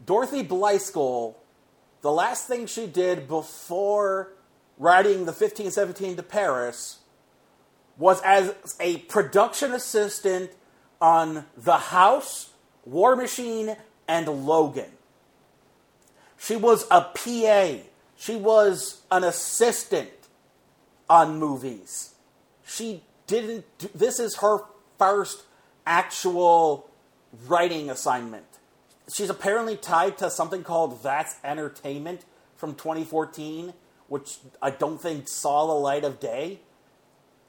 Dorothy Blyskal. The last thing she did before writing the 1517 to Paris was as a production assistant on The House, War Machine, and Logan. She was a PA. She was an assistant on movies. She didn't. Do, this is her first actual writing assignment. She's apparently tied to something called That's Entertainment from 2014, which I don't think saw the light of day.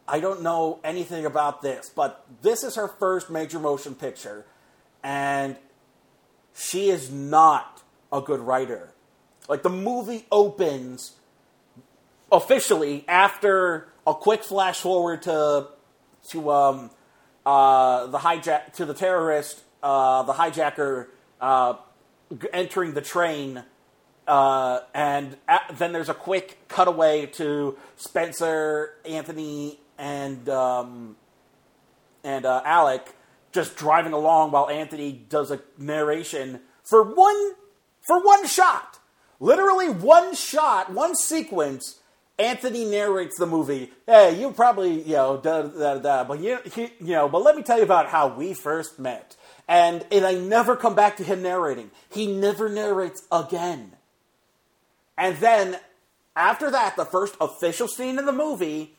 I don't know anything about this, but this is her first major motion picture, and she is not a good writer. Like the movie opens officially after a quick flash forward to to um, uh, the hijack to the terrorist, uh, the hijacker uh, entering the train, uh, and at, then there's a quick cutaway to Spencer, Anthony, and um, and uh, Alec just driving along while Anthony does a narration for one for one shot. Literally one shot, one sequence. Anthony narrates the movie. Hey, you probably you know da da da, but you you know, but let me tell you about how we first met. And I never come back to him narrating. He never narrates again. And then after that, the first official scene in the movie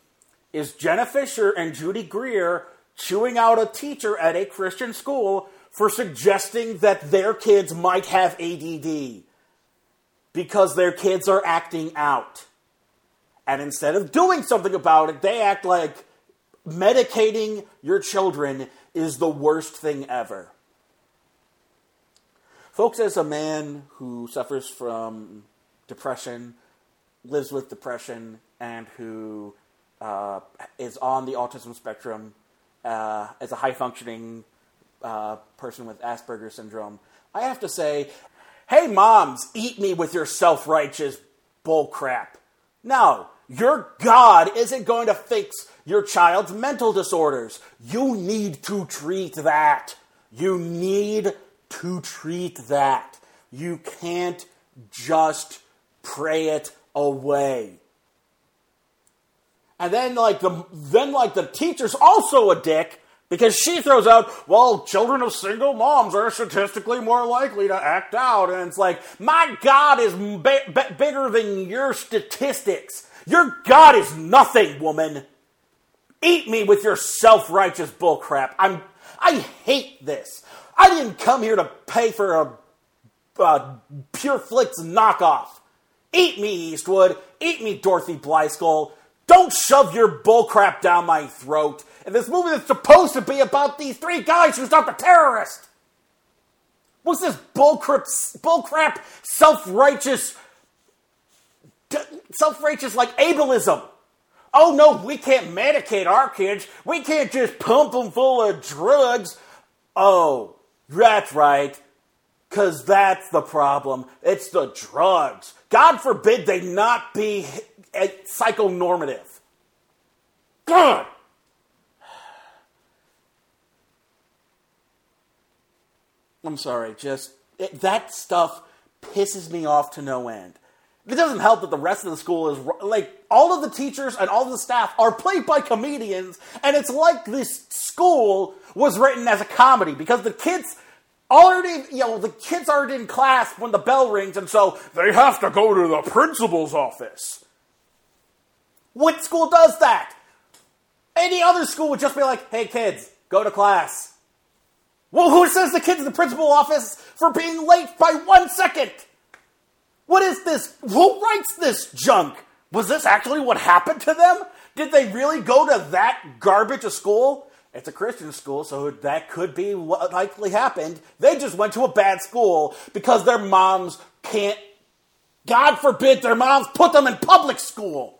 is Jenna Fischer and Judy Greer chewing out a teacher at a Christian school for suggesting that their kids might have ADD because their kids are acting out. And instead of doing something about it, they act like medicating your children is the worst thing ever. Folks, as a man who suffers from depression, lives with depression, and who uh, is on the autism spectrum uh, as a high functioning uh, person with Asperger's syndrome, I have to say, hey, moms, eat me with your self righteous bullcrap. No, your God isn't going to fix your child's mental disorders. You need to treat that. You need to treat that. You can't just pray it away. And then like the then like the teacher's also a dick because she throws out, well, children of single moms are statistically more likely to act out. And it's like, my God is b- bigger than your statistics. Your God is nothing, woman. Eat me with your self righteous bullcrap. I'm, I hate this. I didn't come here to pay for a, a Pure Flix knockoff. Eat me, Eastwood. Eat me, Dorothy Blyskal. Don't shove your bullcrap down my throat. And this movie that's supposed to be about these three guys who stopped a terrorist. What's this bullcrap, bullcrap self righteous self-righteous like ableism. Oh no, we can't medicate our kids. We can't just pump them full of drugs. Oh, that's right. Because that's the problem. It's the drugs. God forbid they not be eh, psychonormative. God! I'm sorry, just it, that stuff pisses me off to no end. It doesn't help that the rest of the school is like all of the teachers and all of the staff are played by comedians, and it's like this school was written as a comedy because the kids already, you know, the kids aren't in class when the bell rings, and so they have to go to the principal's office. What school does that? Any other school would just be like, hey kids, go to class. Well, who says the kids in the principal office for being late by one second? What is this? Who writes this junk? Was this actually what happened to them? Did they really go to that garbage of school? It's a Christian school, so that could be what likely happened. They just went to a bad school because their moms can't, God forbid, their moms put them in public school.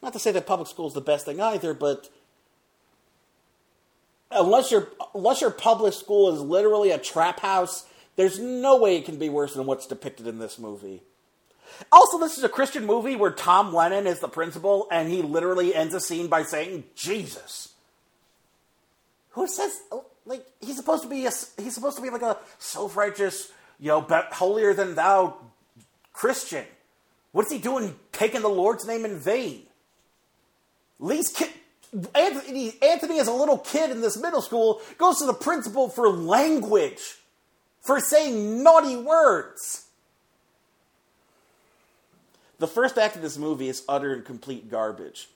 Not to say that public school is the best thing either, but unless your unless your public school is literally a trap house, there's no way it can be worse than what's depicted in this movie. Also, this is a Christian movie where Tom Lennon is the principal, and he literally ends a scene by saying Jesus. Who says like he's supposed to be a, he's supposed to be like a self righteous, you know, holier than thou Christian? What's he doing taking the Lord's name in vain? Lee's kid, Anthony, Anthony, as a little kid in this middle school, goes to the principal for language, for saying naughty words. The first act of this movie is utter and complete garbage.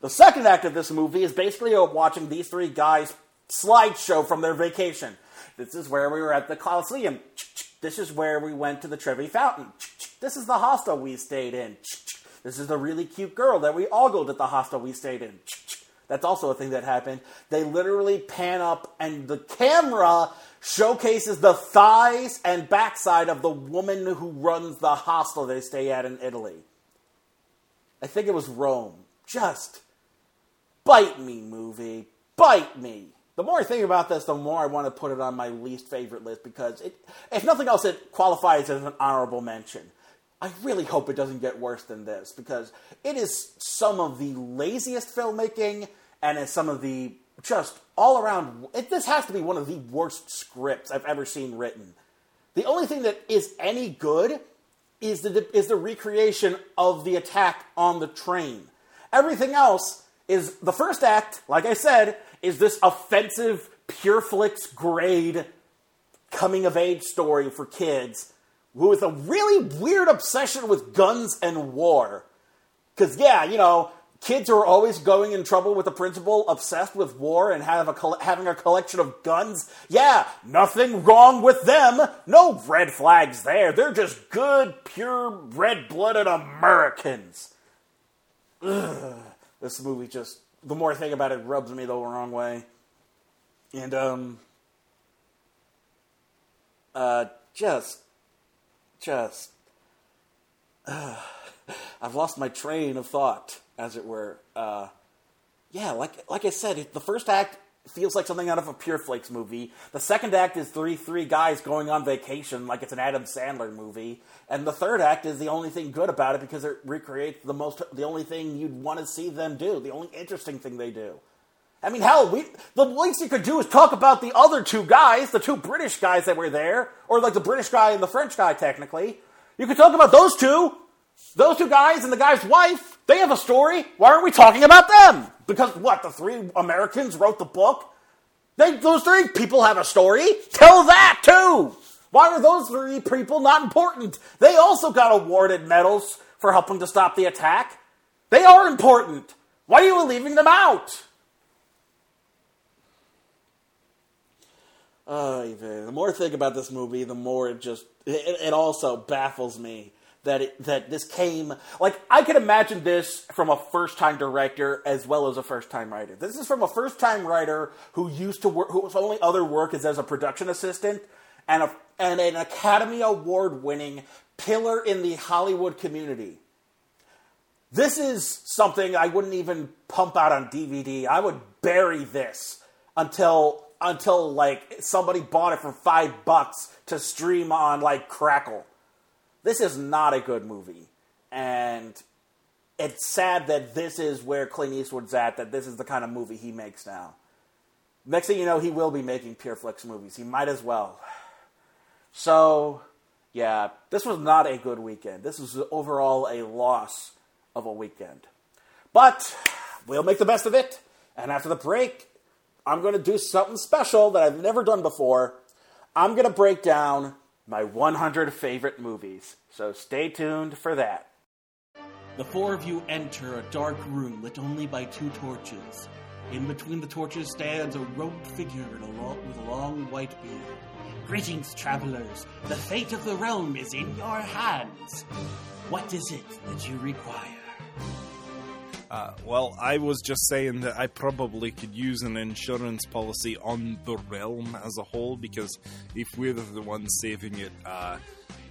The second act of this movie is basically watching these three guys slideshow from their vacation. This is where we were at the Coliseum. This is where we went to the Trevi Fountain. This is the hostel we stayed in. This is the really cute girl that we ogled at the hostel we stayed in. That's also a thing that happened. They literally pan up, and the camera showcases the thighs and backside of the woman who runs the hostel they stay at in Italy. I think it was Rome. Just bite me, movie. Bite me. The more I think about this, the more I want to put it on my least favorite list because, it, if nothing else, it qualifies as an honorable mention. I really hope it doesn't get worse than this because it is some of the laziest filmmaking and is some of the just all around. It, this has to be one of the worst scripts I've ever seen written. The only thing that is any good is the is the recreation of the attack on the train. Everything else is the first act. Like I said, is this offensive Pure Flix grade coming of age story for kids with a really weird obsession with guns and war. Because, yeah, you know, kids who are always going in trouble with the principal, obsessed with war and have a, having a collection of guns. Yeah, nothing wrong with them. No red flags there. They're just good, pure, red blooded Americans. Ugh. This movie just, the more I think about it, rubs me the wrong way. And, um, uh, just just. Uh, I've lost my train of thought, as it were. Uh, yeah, like like I said, the first act feels like something out of a Pure Flakes movie. The second act is three three guys going on vacation, like it's an Adam Sandler movie. And the third act is the only thing good about it because it recreates the most the only thing you'd want to see them do, the only interesting thing they do. I mean, hell, we the least you could do is talk about the other two guys, the two British guys that were there, or like the British guy and the French guy, technically. You could talk about those two. Those two guys and the guy's wife, they have a story. Why aren't we talking about them? Because what, the three Americans wrote the book? They, those three people have a story. Tell that too. Why are those three people not important? They also got awarded medals for helping to stop the attack. They are important. Why are you leaving them out? Uh, the more I think about this movie, the more it just it, it also baffles me that it, that this came like I could imagine this from a first time director as well as a first time writer. This is from a first time writer who used to work whose only other work is as a production assistant and a and an Academy Award winning pillar in the Hollywood community. This is something I wouldn't even pump out on DVD. I would bury this until until like somebody bought it for five bucks to stream on like Crackle. This is not a good movie, and it's sad that this is where Clint Eastwood's at. That this is the kind of movie he makes now. Next thing you know, he will be making Pure PureFlix movies. He might as well. So, yeah, this was not a good weekend. This was overall a loss of a weekend. But we'll make the best of it. And after the break, I'm going to do something special that I've never done before. I'm going to break down my 100 favorite movies. So stay tuned for that. The four of you enter a dark room lit only by two torches. In between the torches stands a robed figure with a long white beard. Greetings, travelers. The fate of the realm is in your hands. What is it that you require? Uh, well, I was just saying that I probably could use an insurance policy on the realm as a whole because if we're the ones saving it, uh,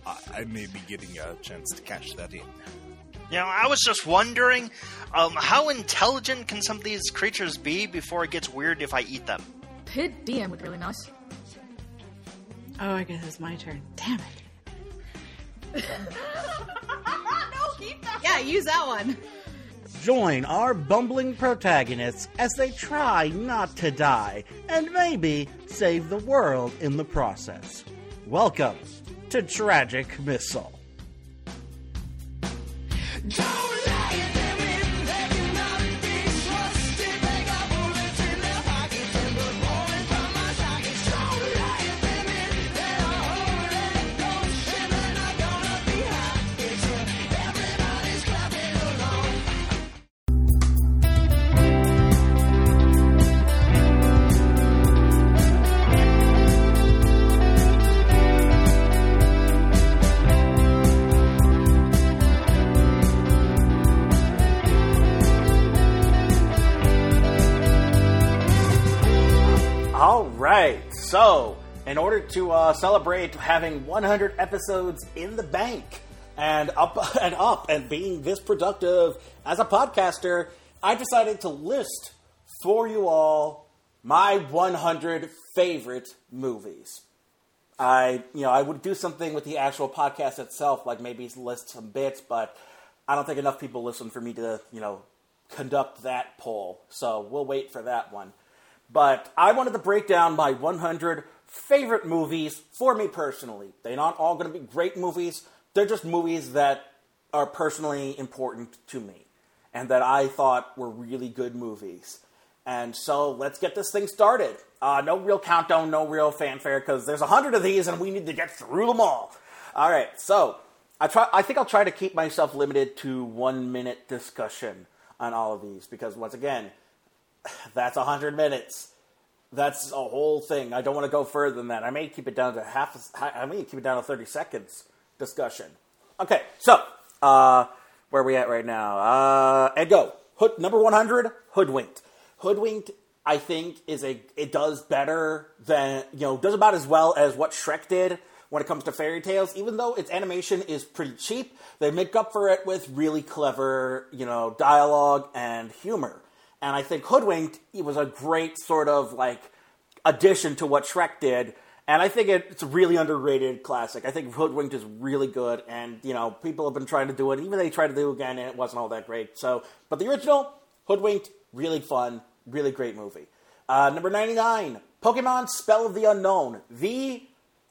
I, I may be getting a chance to cash that in. You know, I was just wondering, um, how intelligent can some of these creatures be before it gets weird if I eat them? Pit DM would be really nice. Oh, I guess it's my turn. Damn it. no, keep that. Yeah, use that one. Join our bumbling protagonists as they try not to die and maybe save the world in the process. Welcome to Tragic Missile. All in order to uh, celebrate having 100 episodes in the bank and up and up and being this productive as a podcaster, I decided to list for you all my 100 favorite movies. I, you know, I would do something with the actual podcast itself, like maybe list some bits, but I don't think enough people listen for me to, you know, conduct that poll. So we'll wait for that one. But I wanted to break down my 100 favorite movies for me personally. They're not all going to be great movies. They're just movies that are personally important to me and that I thought were really good movies. And so let's get this thing started. Uh, no real countdown, no real fanfare, because there's a hundred of these and we need to get through them all. All right, so I try. I think I'll try to keep myself limited to one minute discussion on all of these because once again, that's a hundred minutes. That's a whole thing. I don't want to go further than that. I may keep it down to half. I may keep it down to thirty seconds discussion. Okay, so uh, where are we at right now? Uh, go. Hood, number one hundred. Hoodwinked. Hoodwinked. I think is a. It does better than you know. Does about as well as what Shrek did when it comes to fairy tales. Even though its animation is pretty cheap, they make up for it with really clever, you know, dialogue and humor. And I think Hoodwinked was a great sort of like addition to what Shrek did. And I think it, it's a really underrated classic. I think Hoodwinked is really good, and you know people have been trying to do it. Even they tried to do it again, and it wasn't all that great. So, but the original Hoodwinked, really fun, really great movie. Uh, number ninety nine, Pokemon Spell of the Unknown, the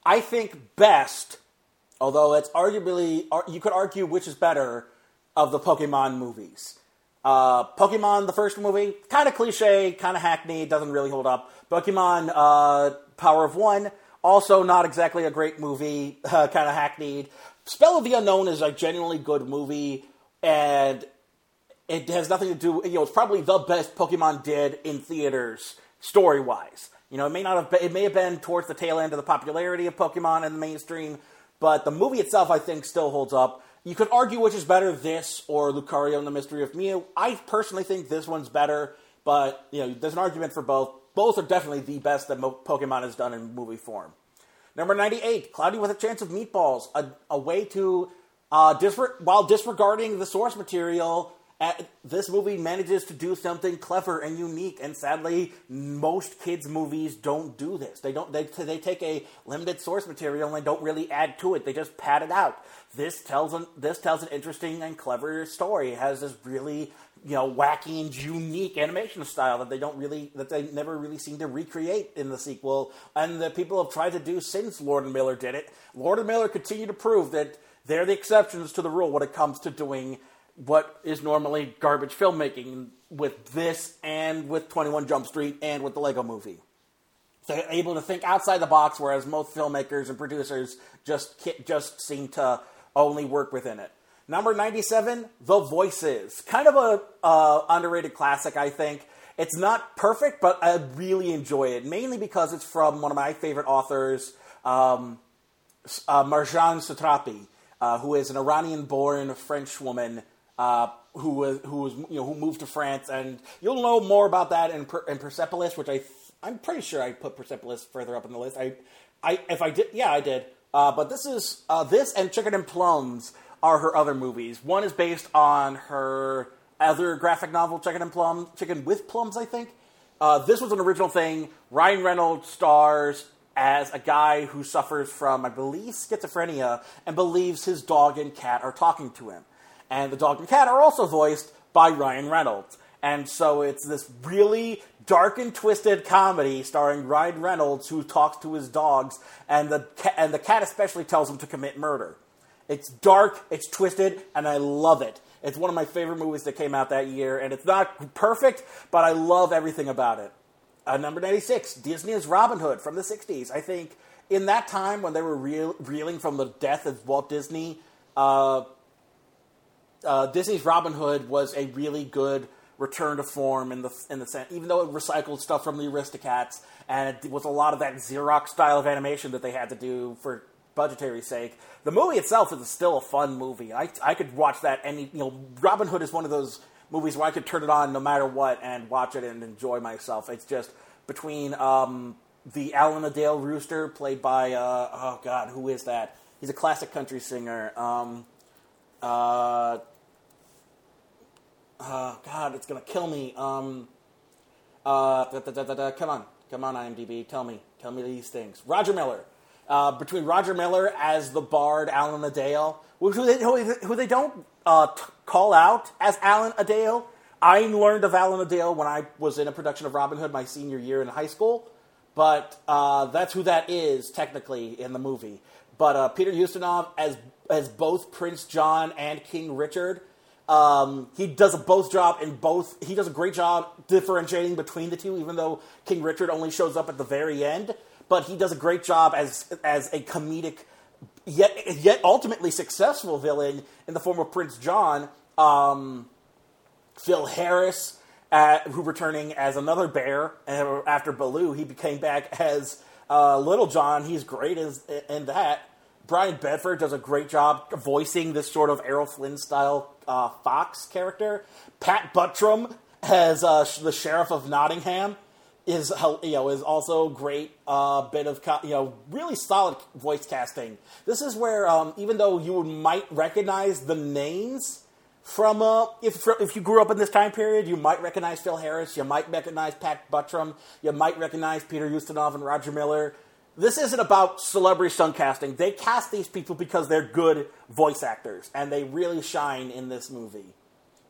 I think best, although it's arguably you could argue which is better of the Pokemon movies. Uh, Pokemon, the first movie, kind of cliche, kind of hackneyed, doesn't really hold up. Pokemon uh, Power of One, also not exactly a great movie, uh, kind of hackneyed. Spell of the Unknown is a genuinely good movie, and it has nothing to do. You know, it's probably the best Pokemon did in theaters story wise. You know, it may not have been, it may have been towards the tail end of the popularity of Pokemon in the mainstream, but the movie itself, I think, still holds up. You could argue which is better, this or Lucario and the Mystery of Mew. I personally think this one's better, but you know, there's an argument for both. Both are definitely the best that Mo- Pokemon has done in movie form. Number 98, Cloudy with a Chance of Meatballs, a, a way to, uh, disre- while disregarding the source material, uh, this movie manages to do something clever and unique. And sadly, most kids' movies don't do this. They don't. They, they take a limited source material and they don't really add to it. They just pad it out. This tells an this tells an interesting and clever story. It has this really you know wacky and unique animation style that they don't really that they never really seem to recreate in the sequel and that people have tried to do since Lord and Miller did it. Lord and Miller continue to prove that they're the exceptions to the rule when it comes to doing what is normally garbage filmmaking with this and with 21 Jump Street and with the Lego movie. They're able to think outside the box, whereas most filmmakers and producers just just seem to only work within it. Number 97, The Voices. Kind of a uh, underrated classic, I think. It's not perfect, but I really enjoy it, mainly because it's from one of my favorite authors, um, uh, Marjane Satrapi, uh, who is an Iranian-born French woman uh, who was who was you know who moved to France, and you'll know more about that in, per, in Persepolis, which I I'm pretty sure I put Persepolis further up in the list. I I if I did yeah I did, uh, but this is uh, this and Chicken and Plums are her other movies. One is based on her other graphic novel, Chicken and Plums, Chicken with Plums, I think. Uh, this was an original thing. Ryan Reynolds stars as a guy who suffers from, I believe, schizophrenia and believes his dog and cat are talking to him and the dog and cat are also voiced by Ryan Reynolds. And so it's this really dark and twisted comedy starring Ryan Reynolds who talks to his dogs, and the and the cat especially tells him to commit murder. It's dark, it's twisted, and I love it. It's one of my favorite movies that came out that year, and it's not perfect, but I love everything about it. Uh, number 96, Disney's Robin Hood from the 60s. I think in that time when they were reel- reeling from the death of Walt Disney, uh, uh, Disney's Robin Hood was a really good return to form in the in the sense, even though it recycled stuff from the Aristocats and it was a lot of that Xerox style of animation that they had to do for budgetary sake. The movie itself is still a fun movie. I I could watch that any you know Robin Hood is one of those movies where I could turn it on no matter what and watch it and enjoy myself. It's just between um, the Alan-a-Dale Rooster played by uh, oh god who is that? He's a classic country singer. Um, uh, uh, God, it's gonna kill me. Um, uh, da, da, da, come on, come on, IMDb, tell me, tell me these things. Roger Miller, uh, between Roger Miller as the Bard, Alan-a-Dale, who they, who they don't uh, t- call out as Alan-a-Dale. I learned of Alan-a-Dale when I was in a production of Robin Hood my senior year in high school, but uh, that's who that is technically in the movie. But uh, Peter Ustinov as as both Prince John and King Richard um, he does a both job in both. He does a great job differentiating between the two, even though King Richard only shows up at the very end. But he does a great job as as a comedic, yet yet ultimately successful villain in the form of Prince John. Um, Phil Harris, uh, who returning as another bear after Baloo, he became back as uh, Little John. He's great as in that. Brian Bedford does a great job voicing this sort of Errol Flynn style uh, Fox character. Pat Buttram as uh, the sheriff of Nottingham is you know is also great uh, bit of you know really solid voice casting. This is where um, even though you might recognize the names from uh, if if you grew up in this time period, you might recognize Phil Harris, you might recognize Pat Buttram, you might recognize Peter Ustinov and Roger Miller this isn't about celebrity stunt casting. They cast these people because they're good voice actors, and they really shine in this movie.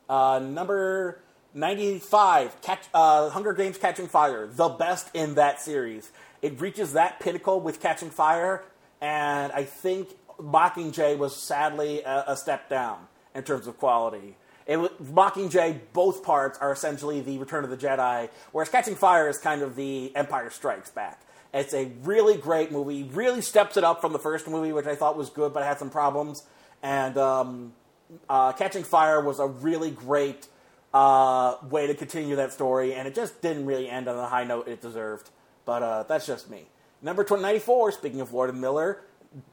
Uh, number 95, Catch, uh, Hunger Games Catching Fire, the best in that series. It reaches that pinnacle with Catching Fire, and I think Mockingjay was sadly a, a step down in terms of quality. It, Mockingjay, both parts are essentially the Return of the Jedi, whereas Catching Fire is kind of the Empire Strikes Back. It's a really great movie. Really steps it up from the first movie, which I thought was good, but had some problems. And um, uh, Catching Fire was a really great uh, way to continue that story, and it just didn't really end on the high note it deserved. But uh, that's just me. Number 94, speaking of Lord and Miller,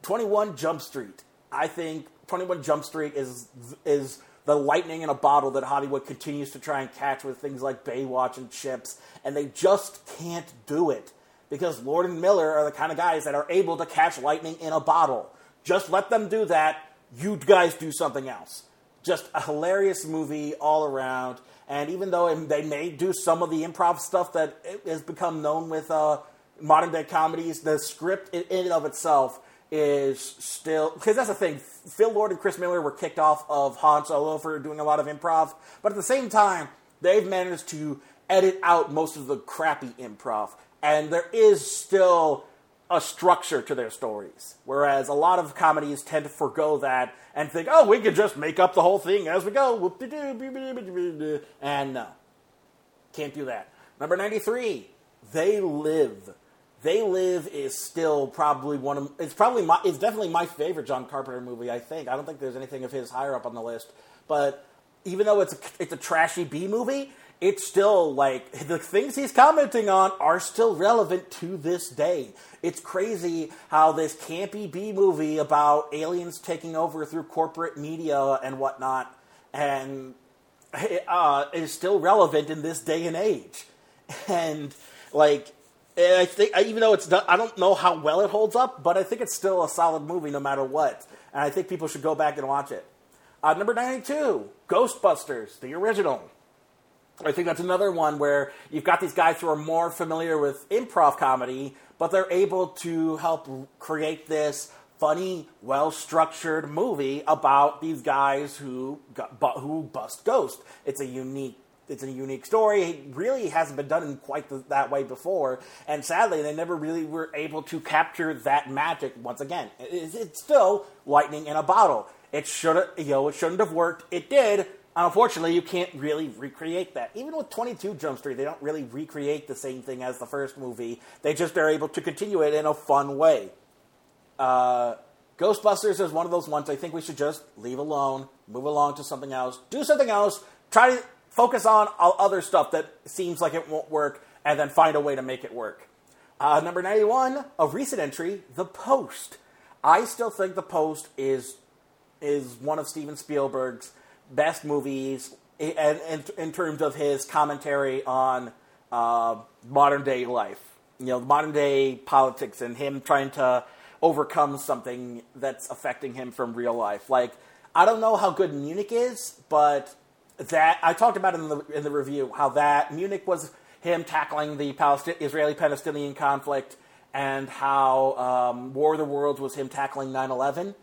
21 Jump Street. I think 21 Jump Street is is the lightning in a bottle that Hollywood continues to try and catch with things like Baywatch and Chips, and they just can't do it. Because Lord and Miller are the kind of guys that are able to catch lightning in a bottle. Just let them do that. You guys do something else. Just a hilarious movie all around. And even though they may do some of the improv stuff that has become known with uh, modern day comedies, the script in and of itself is still because that's the thing. Phil Lord and Chris Miller were kicked off of Han Solo for doing a lot of improv, but at the same time, they've managed to edit out most of the crappy improv, and there is still a structure to their stories. Whereas a lot of comedies tend to forego that and think, oh, we could just make up the whole thing as we go. Whoop-de-doo, And no, can't do that. Number 93, They Live. They Live is still probably one of it's probably my it's definitely my favorite John Carpenter movie. I think I don't think there's anything of his higher up on the list, but even though it's a, it's a trashy B movie, it's still like the things he's commenting on are still relevant to this day. It's crazy how this campy B movie about aliens taking over through corporate media and whatnot, and uh, is still relevant in this day and age. And like I think, even though it's, I don't know how well it holds up, but I think it's still a solid movie no matter what. And I think people should go back and watch it. Uh, number 92, Ghostbusters, the original. I think that's another one where you've got these guys who are more familiar with improv comedy, but they're able to help create this funny, well structured movie about these guys who got, who bust ghosts. It's a unique it's a unique story. It really hasn't been done in quite the, that way before, and sadly, they never really were able to capture that magic once again. It, it's still lightning in a bottle. It should, you know, it shouldn't have worked. It did. Unfortunately, you can't really recreate that. Even with 22 Jump Street, they don't really recreate the same thing as the first movie. They just are able to continue it in a fun way. Uh, Ghostbusters is one of those ones I think we should just leave alone, move along to something else, do something else, try to focus on other stuff that seems like it won't work, and then find a way to make it work. Uh, number 91, a recent entry, The Post. I still think The Post is is one of Steven Spielberg's best movies in, in, in terms of his commentary on uh, modern day life. You know, modern day politics and him trying to overcome something that's affecting him from real life. Like, I don't know how good Munich is, but that I talked about in the in the review how that Munich was him tackling the Palestinian, Israeli-Palestinian conflict, and how um, War of the Worlds was him tackling 9/11.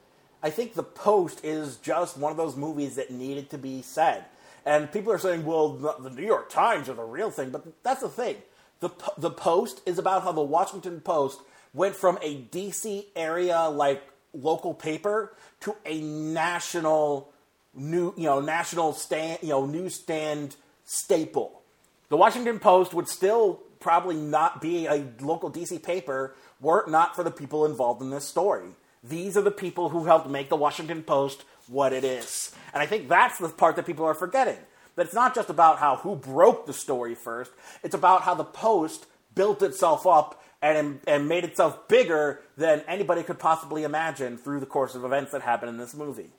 I think The Post is just one of those movies that needed to be said. And people are saying, "Well, the New York Times are the real thing," but that's the thing. The The Post is about how the Washington Post went from a DC area like local paper to a national new, you know, national stand, you know, newsstand staple. The Washington Post would still probably not be a local DC paper were it not for the people involved in this story. These are the people who helped make the Washington Post what it is. And I think that's the part that people are forgetting. That it's not just about how who broke the story first, it's about how the Post built itself up and, and made itself bigger than anybody could possibly imagine through the course of events that happened in this movie.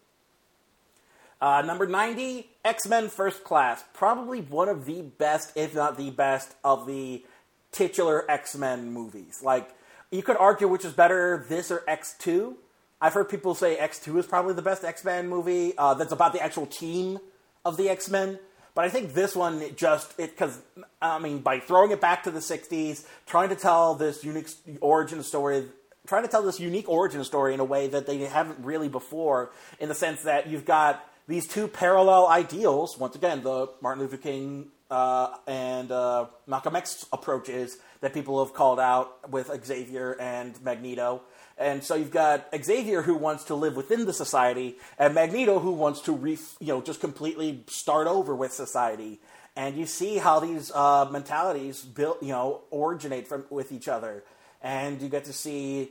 Uh, number 90, X Men First Class. Probably one of the best, if not the best, of the titular X Men movies. Like, you could argue which is better, this or X2. I've heard people say X2 is probably the best X Men movie uh, that's about the actual team of the X Men. But I think this one it just it because I mean by throwing it back to the '60s, trying to tell this unique origin story, trying to tell this unique origin story in a way that they haven't really before, in the sense that you've got these two parallel ideals, once again, the Martin Luther King uh, and uh, Malcolm X approaches that people have called out with Xavier and Magneto. And so you've got Xavier who wants to live within the society, and Magneto who wants to, re- you know, just completely start over with society. And you see how these uh, mentalities build, you know, originate from with each other, and you get to see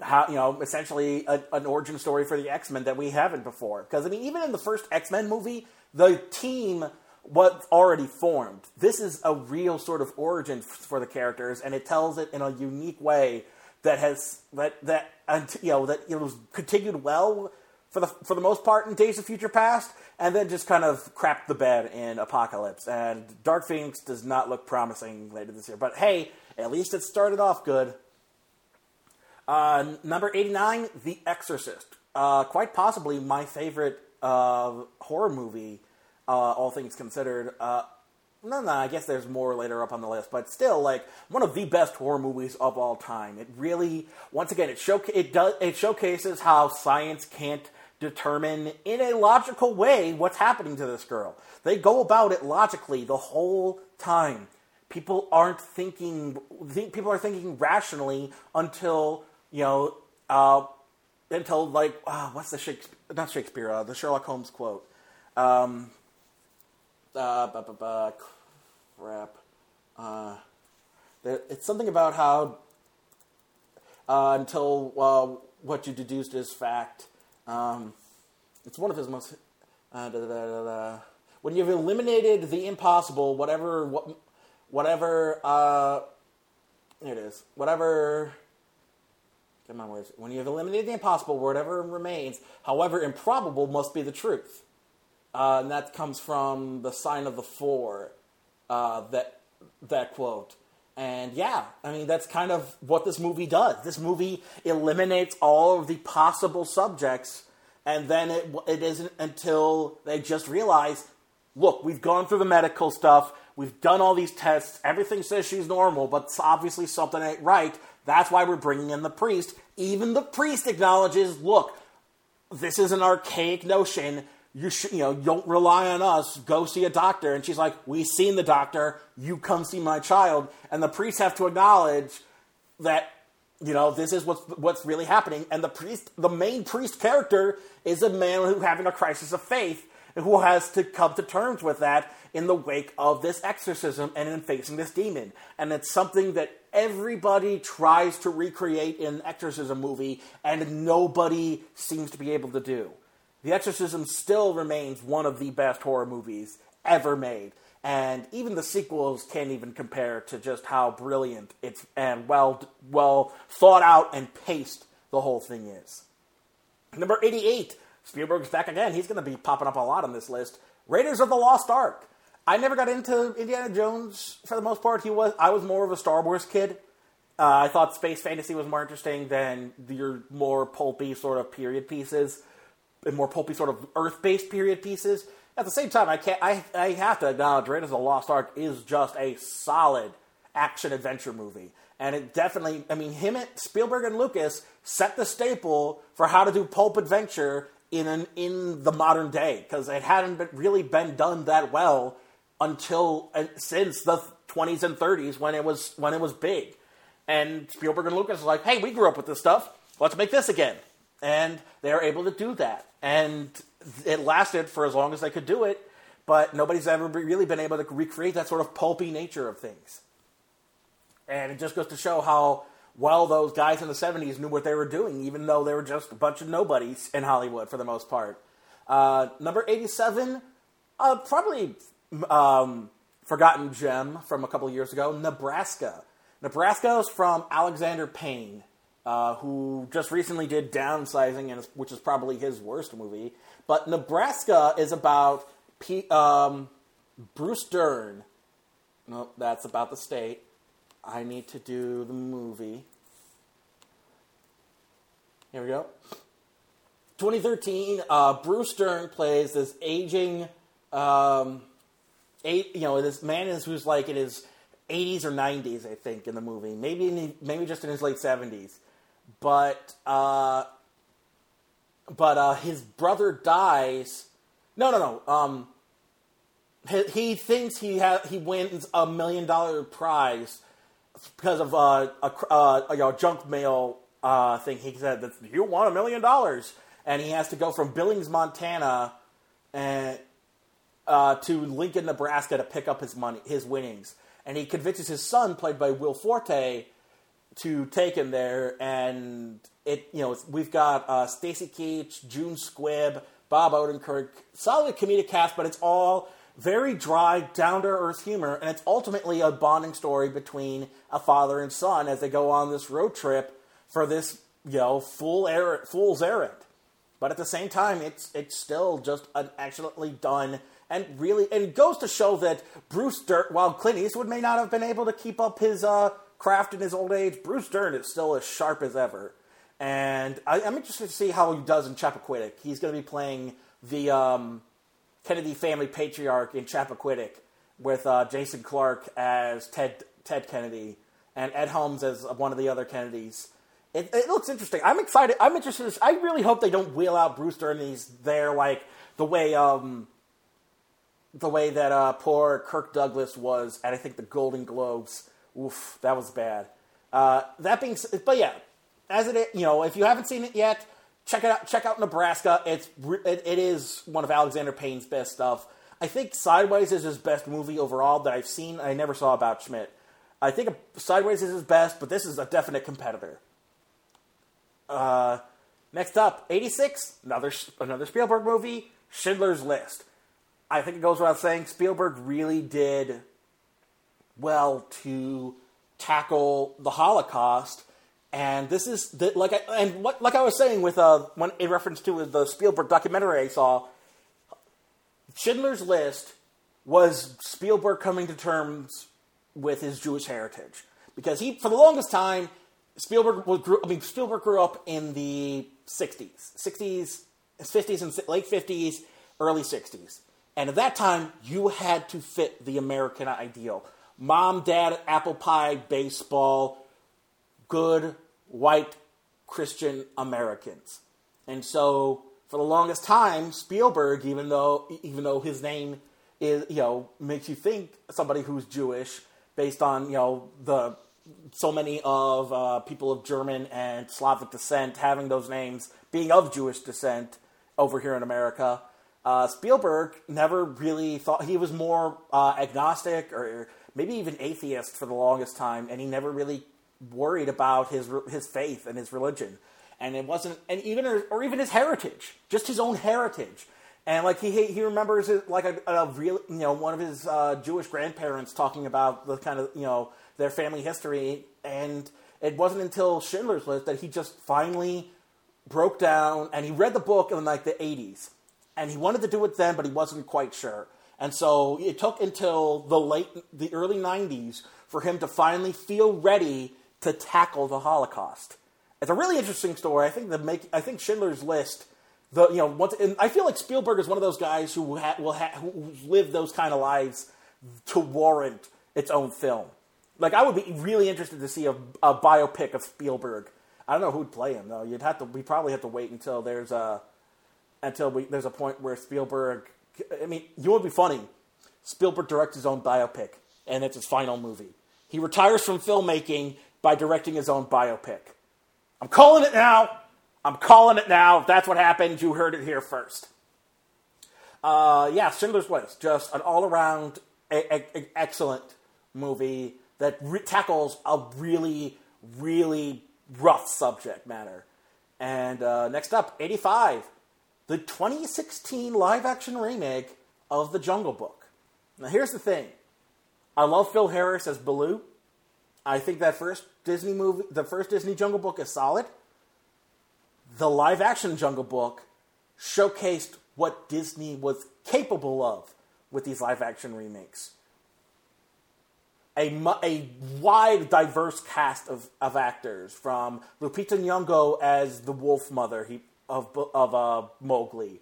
how you know essentially a, an origin story for the X Men that we haven't before. Because I mean, even in the first X Men movie, the team was already formed. This is a real sort of origin for the characters, and it tells it in a unique way that has that that you know that it was continued well for the for the most part in Days of Future Past, and then just kind of crapped the bed in Apocalypse. And Dark Phoenix does not look promising later this year. But hey, at least it started off good. Uh, number 89, The Exorcist. Uh, quite possibly my favorite uh, horror movie, uh, all things considered. Uh, no, no, I guess there's more later up on the list, but still, like one of the best horror movies of all time. It really, once again, it show it does it showcases how science can't determine in a logical way what's happening to this girl. They go about it logically the whole time. People aren't thinking. Think, people are thinking rationally until you know, uh, until like uh, what's the Shakespeare? Not Shakespeare. Uh, the Sherlock Holmes quote. Um, uh, bu- bu- bu- crap. Uh, there, it's something about how uh, until uh, what you deduced is fact. Um, it's one of his most. Uh, da, da, da. When you've eliminated the impossible, whatever, what, whatever. Uh, it is. Whatever. Get my words. When you've eliminated the impossible, whatever remains, however improbable, must be the truth. Uh, and that comes from the sign of the four. Uh, that that quote. And yeah, I mean that's kind of what this movie does. This movie eliminates all of the possible subjects, and then it it isn't until they just realize, look, we've gone through the medical stuff, we've done all these tests, everything says she's normal, but obviously something ain't right. That's why we're bringing in the priest. Even the priest acknowledges, look, this is an archaic notion. You should, you know, don't rely on us. Go see a doctor. And she's like, "We've seen the doctor. You come see my child." And the priests have to acknowledge that, you know, this is what's what's really happening. And the priest, the main priest character, is a man who having a crisis of faith, and who has to come to terms with that in the wake of this exorcism and in facing this demon. And it's something that everybody tries to recreate in an exorcism movie, and nobody seems to be able to do. The Exorcism still remains one of the best horror movies ever made, and even the sequels can't even compare to just how brilliant it's and well well thought out and paced the whole thing is. Number 88, Spielberg's back again. He's going to be popping up a lot on this list. Raiders of the Lost Ark. I never got into Indiana Jones for the most part. He was I was more of a Star Wars kid. Uh, I thought space fantasy was more interesting than your more pulpy sort of period pieces and more pulpy sort of earth-based period pieces. At the same time, I can't. I, I have to acknowledge Raiders of the Lost Ark is just a solid action adventure movie, and it definitely. I mean, him and Spielberg and Lucas set the staple for how to do pulp adventure in an, in the modern day because it hadn't been, really been done that well until uh, since the 20s and 30s when it was when it was big. And Spielberg and Lucas was like, "Hey, we grew up with this stuff. Let's make this again." And they were able to do that, and it lasted for as long as they could do it. But nobody's ever really been able to recreate that sort of pulpy nature of things. And it just goes to show how well those guys in the 70s knew what they were doing, even though they were just a bunch of nobodies in Hollywood for the most part. Uh, number 87, uh, probably um, forgotten gem from a couple years ago, Nebraska. Nebraska is from Alexander Payne, uh, who just recently did Downsizing, and which is probably his worst movie. But Nebraska is about P- um, Bruce Dern. No, that's about the state. I need to do the movie. Here we go. 2013, uh, Bruce Dern plays this aging, um, eight, you know, this man is who's like in his 80s or 90s, I think, in the movie. Maybe in the, maybe just in his late 70s, but uh, but uh, his brother dies. No, no, no. Um, he, he thinks he ha- he wins a million dollar prize because of uh, a, uh, you know, junk mail uh, thing. He said that you won a million dollars, and he has to go from Billings, Montana, and uh, to Lincoln, Nebraska, to pick up his money, his winnings. And he convinces his son, played by Will Forte, to take him there. And it, you know, we've got uh, Stacy Keach, June Squibb, Bob Odenkirk, solid comedic cast, but it's all very dry, down to earth humor, and it's ultimately a bonding story between a father and son as they go on this road trip for this, you know, fool errand, fool's errand. but at the same time, it's it's still just an excellently done and really and it goes to show that Bruce Dern, while Clint Eastwood may not have been able to keep up his uh, craft in his old age, Bruce Dern is still as sharp as ever. And I, I'm interested to see how he does in Chappaquiddick. He's going to be playing the um, Kennedy family patriarch in Chappaquiddick with uh, Jason Clarke as Ted Ted Kennedy and Ed Helms as one of the other Kennedys. It, it looks interesting. I'm excited. I'm interested. I really hope they don't wheel out Bruce Dern. He's there like the way um, the way that uh, poor Kirk Douglas was at I think the Golden Globes. Oof, that was bad. Uh, that being, but yeah, as it you know, if you haven't seen it yet, check it out. Check out Nebraska. It's it, it is one of Alexander Payne's best stuff. I think Sideways is his best movie overall that I've seen. I never saw about Schmidt. I think Sideways is his best, but this is a definite competitor. Uh, next up, '86, another another Spielberg movie, Schindler's List. I think it goes without saying Spielberg really did well to tackle the Holocaust, and this is the, like I, and what, like I was saying with uh when in reference to the Spielberg documentary I saw, Schindler's List was Spielberg coming to terms with his Jewish heritage because he for the longest time Spielberg was grew, I mean Spielberg grew up in the 60s, 60s, 50s and late 50s, early 60s. And at that time, you had to fit the American ideal. Mom, dad, apple pie, baseball, good white Christian Americans. And so for the longest time, Spielberg, even though even though his name is you know makes you think somebody who's Jewish based on you know the so many of uh, people of German and Slavic descent having those names being of Jewish descent over here in America. Uh, Spielberg never really thought he was more uh, agnostic or maybe even atheist for the longest time, and he never really worried about his his faith and his religion, and it wasn't, and even or even his heritage, just his own heritage. And like he he remembers it like a, a real you know one of his uh, Jewish grandparents talking about the kind of you know their family history, and it wasn't until Schindler's List that he just finally broke down and he read the book in like the 80s and he wanted to do it then, but he wasn't quite sure. And so it took until the late, the early '90s for him to finally feel ready to tackle the Holocaust. It's a really interesting story. I think the make, I think Schindler's List, the you know, once, and I feel like Spielberg is one of those guys who ha, will ha, who live those kind of lives to warrant its own film. Like I would be really interested to see a, a biopic of Spielberg. I don't know who'd play him though. You'd have to. We probably have to wait until there's a until we, there's a point where Spielberg. I mean, you would be funny. Spielberg directs his own biopic, and it's his final movie. He retires from filmmaking by directing his own biopic. I'm calling it now. I'm calling it now. If that's what happened, you heard it here first. Uh, yeah, Schindler's List, just an all-around a- a- excellent movie that re- tackles a really, really rough subject matter. And uh, next up, 85, the 2016 live action remake of The Jungle Book. Now, here's the thing I love Phil Harris as Baloo. I think that first Disney movie, the first Disney Jungle Book is solid. The live action Jungle Book showcased what Disney was capable of with these live action remakes. A, a wide, diverse cast of, of actors, from Lupita Nyong'o as the Wolf Mother, he, of of uh, Mowgli,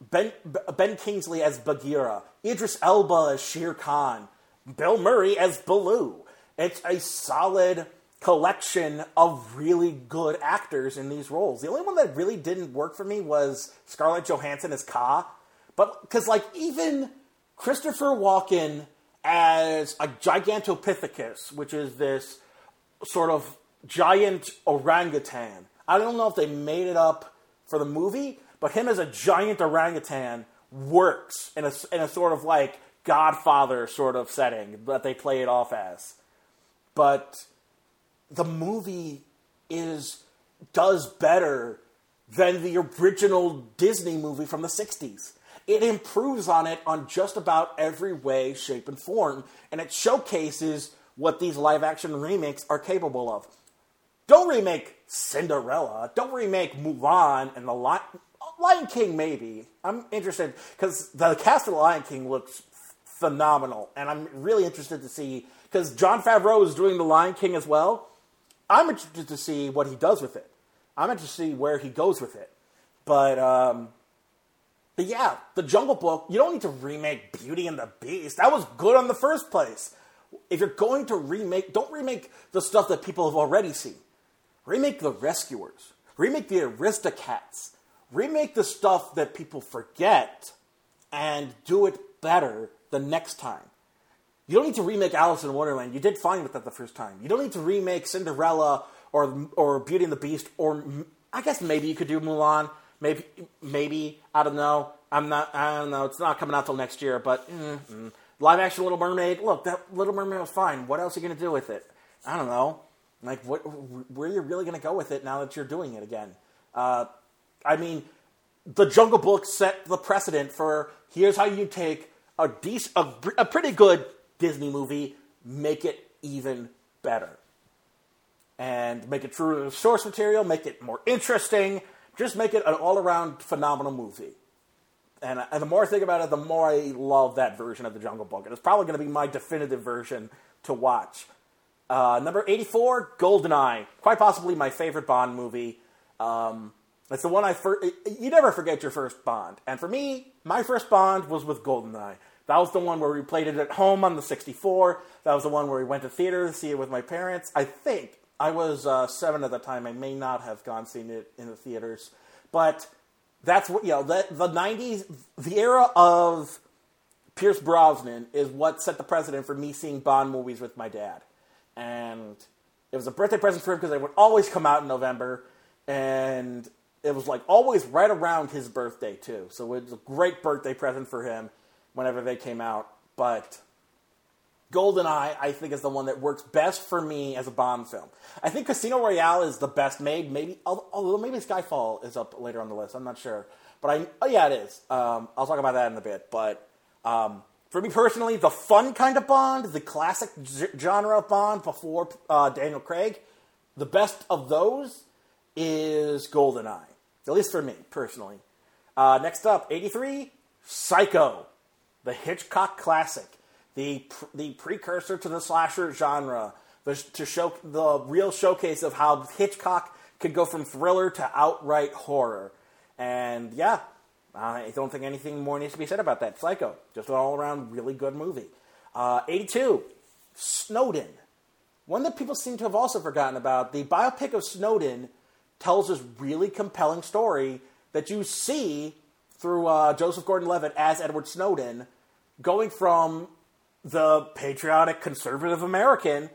Ben Ben Kingsley as Bagheera, Idris Elba as Shere Khan, Bill Murray as Baloo. It's a solid collection of really good actors in these roles. The only one that really didn't work for me was Scarlett Johansson as Kaa, but because like even Christopher Walken as a Gigantopithecus, which is this sort of giant orangutan. I don't know if they made it up for the movie, but him as a giant orangutan works in a, in a sort of like Godfather sort of setting that they play it off as. But the movie is does better than the original Disney movie from the 60s. It improves on it on just about every way, shape, and form, and it showcases what these live action remakes are capable of. Don't remake Cinderella. Don't remake Mulan and the lot. Lion King, maybe. I'm interested because the cast of the Lion King looks phenomenal, and I'm really interested to see because Jon Favreau is doing the Lion King as well. I'm interested to see what he does with it. I'm interested to see where he goes with it. But um, but yeah, the Jungle Book. You don't need to remake Beauty and the Beast. That was good on the first place. If you're going to remake, don't remake the stuff that people have already seen. Remake the Rescuers. Remake the Aristocats. Remake the stuff that people forget, and do it better the next time. You don't need to remake Alice in Wonderland. You did fine with that the first time. You don't need to remake Cinderella or or Beauty and the Beast or I guess maybe you could do Mulan. Maybe maybe I don't know. I'm not. I don't know. It's not coming out till next year. But mm, mm. live action Little Mermaid. Look, that Little Mermaid was fine. What else are you gonna do with it? I don't know. Like what? Where you're really gonna go with it now that you're doing it again? Uh, I mean, the Jungle Book set the precedent for here's how you take a decent, a, a pretty good Disney movie, make it even better. And make it true to the source material, make it more interesting, just make it an all around phenomenal movie. And, and the more I think about it, the more I love that version of the Jungle Book. And it's probably going to be my definitive version to watch. Uh, number 84, Goldeneye. Quite possibly my favorite Bond movie. Um, it's the one I first. You never forget your first Bond. And for me, my first Bond was with Goldeneye. That was the one where we played it at home on the 64. That was the one where we went to theater to see it with my parents. I think I was uh, seven at the time. I may not have gone seen it in the theaters, but that's what you know. The, the 90s, the era of Pierce Brosnan is what set the precedent for me seeing Bond movies with my dad, and it was a birthday present for him because they would always come out in November, and it was like always right around his birthday too. So it was a great birthday present for him whenever they came out. But GoldenEye, I think, is the one that works best for me as a Bond film. I think Casino Royale is the best made. Maybe, although maybe Skyfall is up later on the list. I'm not sure, but I oh yeah, it is. Um, I'll talk about that in a bit. But um, for me personally, the fun kind of Bond, the classic genre of Bond before uh, Daniel Craig, the best of those is GoldenEye. At least for me personally. Uh, next up, 83, Psycho the Hitchcock classic, the the precursor to the slasher genre, the, to show the real showcase of how Hitchcock could go from thriller to outright horror. And yeah, I don't think anything more needs to be said about that. Psycho, just an all around really good movie. Uh, 82, Snowden. One that people seem to have also forgotten about. The biopic of Snowden tells this really compelling story that you see through uh, Joseph Gordon Levitt as Edward Snowden going from the patriotic conservative American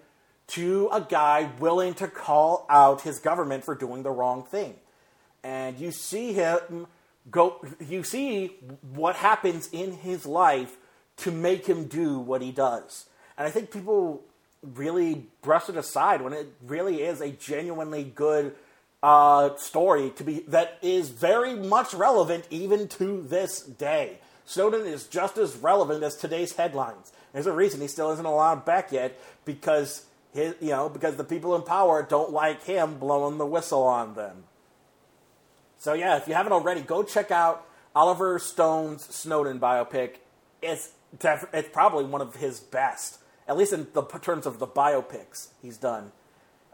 to a guy willing to call out his government for doing the wrong thing. And you see him go, you see what happens in his life to make him do what he does. And I think people really brush it aside when it really is a genuinely good uh, story to be that is very much relevant even to this day. Snowden is just as relevant as today's headlines. There's a reason he still isn't allowed back yet because his, you know because the people in power don't like him blowing the whistle on them. So yeah, if you haven't already, go check out Oliver Stone's Snowden biopic. It's def- it's probably one of his best, at least in the terms of the biopics he's done.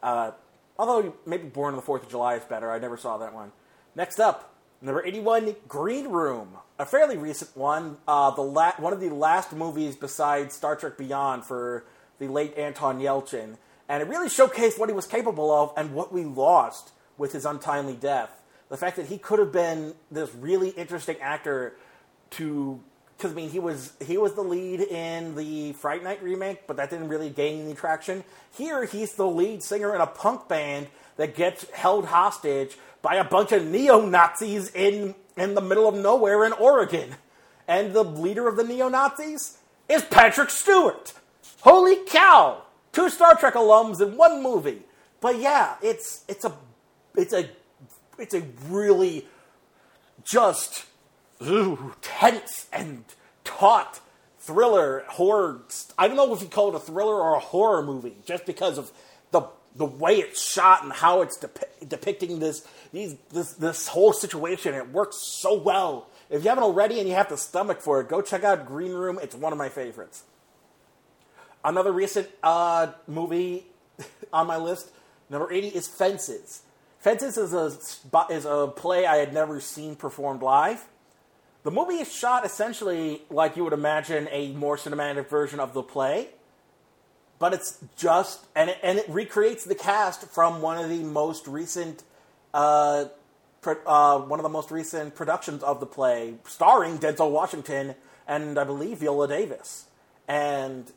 Uh, although maybe Born on the Fourth of July is better. I never saw that one. Next up, Number 81, Green Room, a fairly recent one. Uh, the la- one of the last movies besides Star Trek Beyond for the late Anton Yelchin. And it really showcased what he was capable of and what we lost with his untimely death. The fact that he could have been this really interesting actor to because I mean he was he was the lead in the Fright Night remake, but that didn't really gain any traction. Here he's the lead singer in a punk band that gets held hostage by a bunch of neo Nazis in, in the middle of nowhere in Oregon. And the leader of the neo Nazis is Patrick Stewart. Holy cow! Two Star Trek alums in one movie. But yeah, it's it's a it's a it's a really just ooh, tense and taut thriller horror. I don't know if you call it a thriller or a horror movie, just because of the the way it's shot and how it's depi- depicting this these this this whole situation. It works so well. If you haven't already and you have the stomach for it, go check out Green Room. It's one of my favorites. Another recent uh, movie on my list, number eighty, is Fences. Fences is a is a play I had never seen performed live. The movie is shot essentially like you would imagine a more cinematic version of the play, but it's just and it, and it recreates the cast from one of the most recent uh, uh, one of the most recent productions of the play, starring Denzel Washington and I believe Viola Davis. And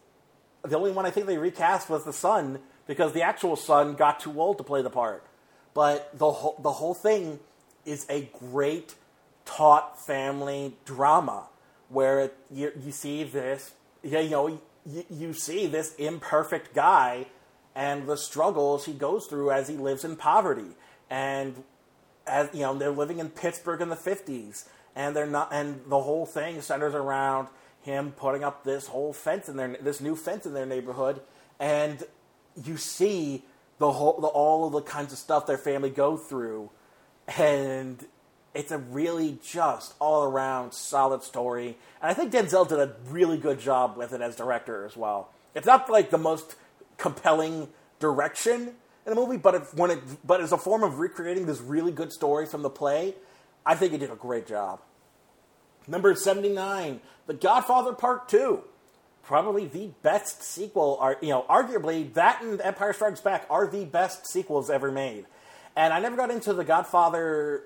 the only one I think they recast was the son because the actual son got too old to play the part. But the whole the whole thing is a great taut family drama where it, you, you see this you know you, you see this imperfect guy and the struggles he goes through as he lives in poverty. And as you know they're living in Pittsburgh in the 50s and they're not and the whole thing centers around him putting up this whole fence in their this new fence in their neighborhood. And you see the whole the, all of the kinds of stuff their family go through. And it's a really just all around solid story. And I think Denzel did a really good job with it as director as well. It's not like the most compelling direction in a movie but it, when it but as a form of recreating this really good story from the play. I think he did a great job. Number 79, The Godfather Part 2. Probably the best sequel, are you know, arguably that and Empire Strikes Back are the best sequels ever made. And I never got into the Godfather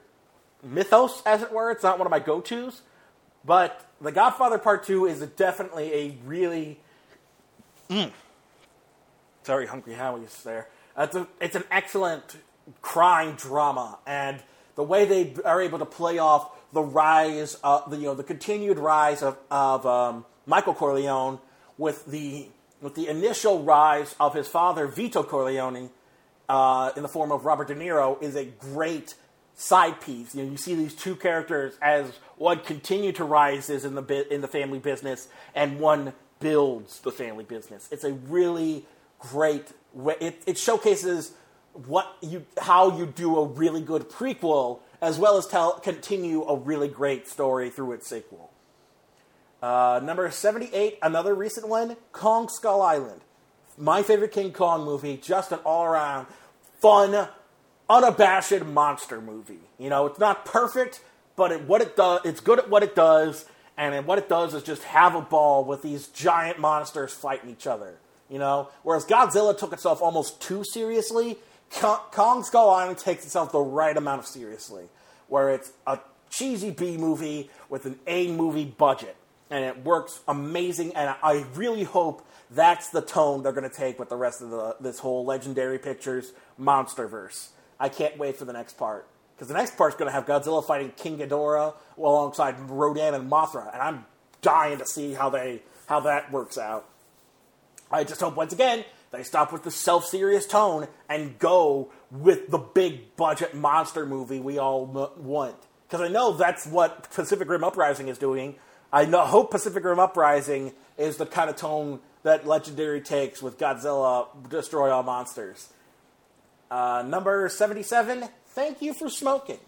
mythos, as it were. It's not one of my go-tos, but The Godfather Part 2 is definitely a really mm, sorry, Hungry Howie's there. It's, a, it's an excellent crime drama, and the way they are able to play off the rise, of, the, you know, the continued rise of, of um, Michael Corleone with the with the initial rise of his father Vito Corleone uh, in the form of Robert De Niro is a great side piece. You know, you see these two characters as one continue to rise in the bi- in the family business, and one builds the family business. It's a really great. Way, it, it showcases what you how you do a really good prequel as well as tell continue a really great story through its sequel. Uh, number 78, another recent one, Kong Skull Island. My favorite King Kong movie, just an all around fun, unabashed monster movie. You know, it's not perfect, but it, what it does, it's good at what it does, and what it does is just have a ball with these giant monsters fighting each other. You know, whereas Godzilla took itself almost too seriously, Kong Skull Island takes itself the right amount of seriously, where it's a cheesy B movie with an A movie budget, and it works amazing. And I really hope that's the tone they're going to take with the rest of the, this whole Legendary Pictures MonsterVerse. I can't wait for the next part because the next part's going to have Godzilla fighting King Ghidorah alongside Rodan and Mothra, and I'm dying to see how they how that works out. I just hope once again they stop with the self serious tone and go with the big budget monster movie we all want. Because I know that's what Pacific Rim Uprising is doing. I know, hope Pacific Rim Uprising is the kind of tone that Legendary takes with Godzilla Destroy All Monsters. Uh, number 77, Thank You for Smoking.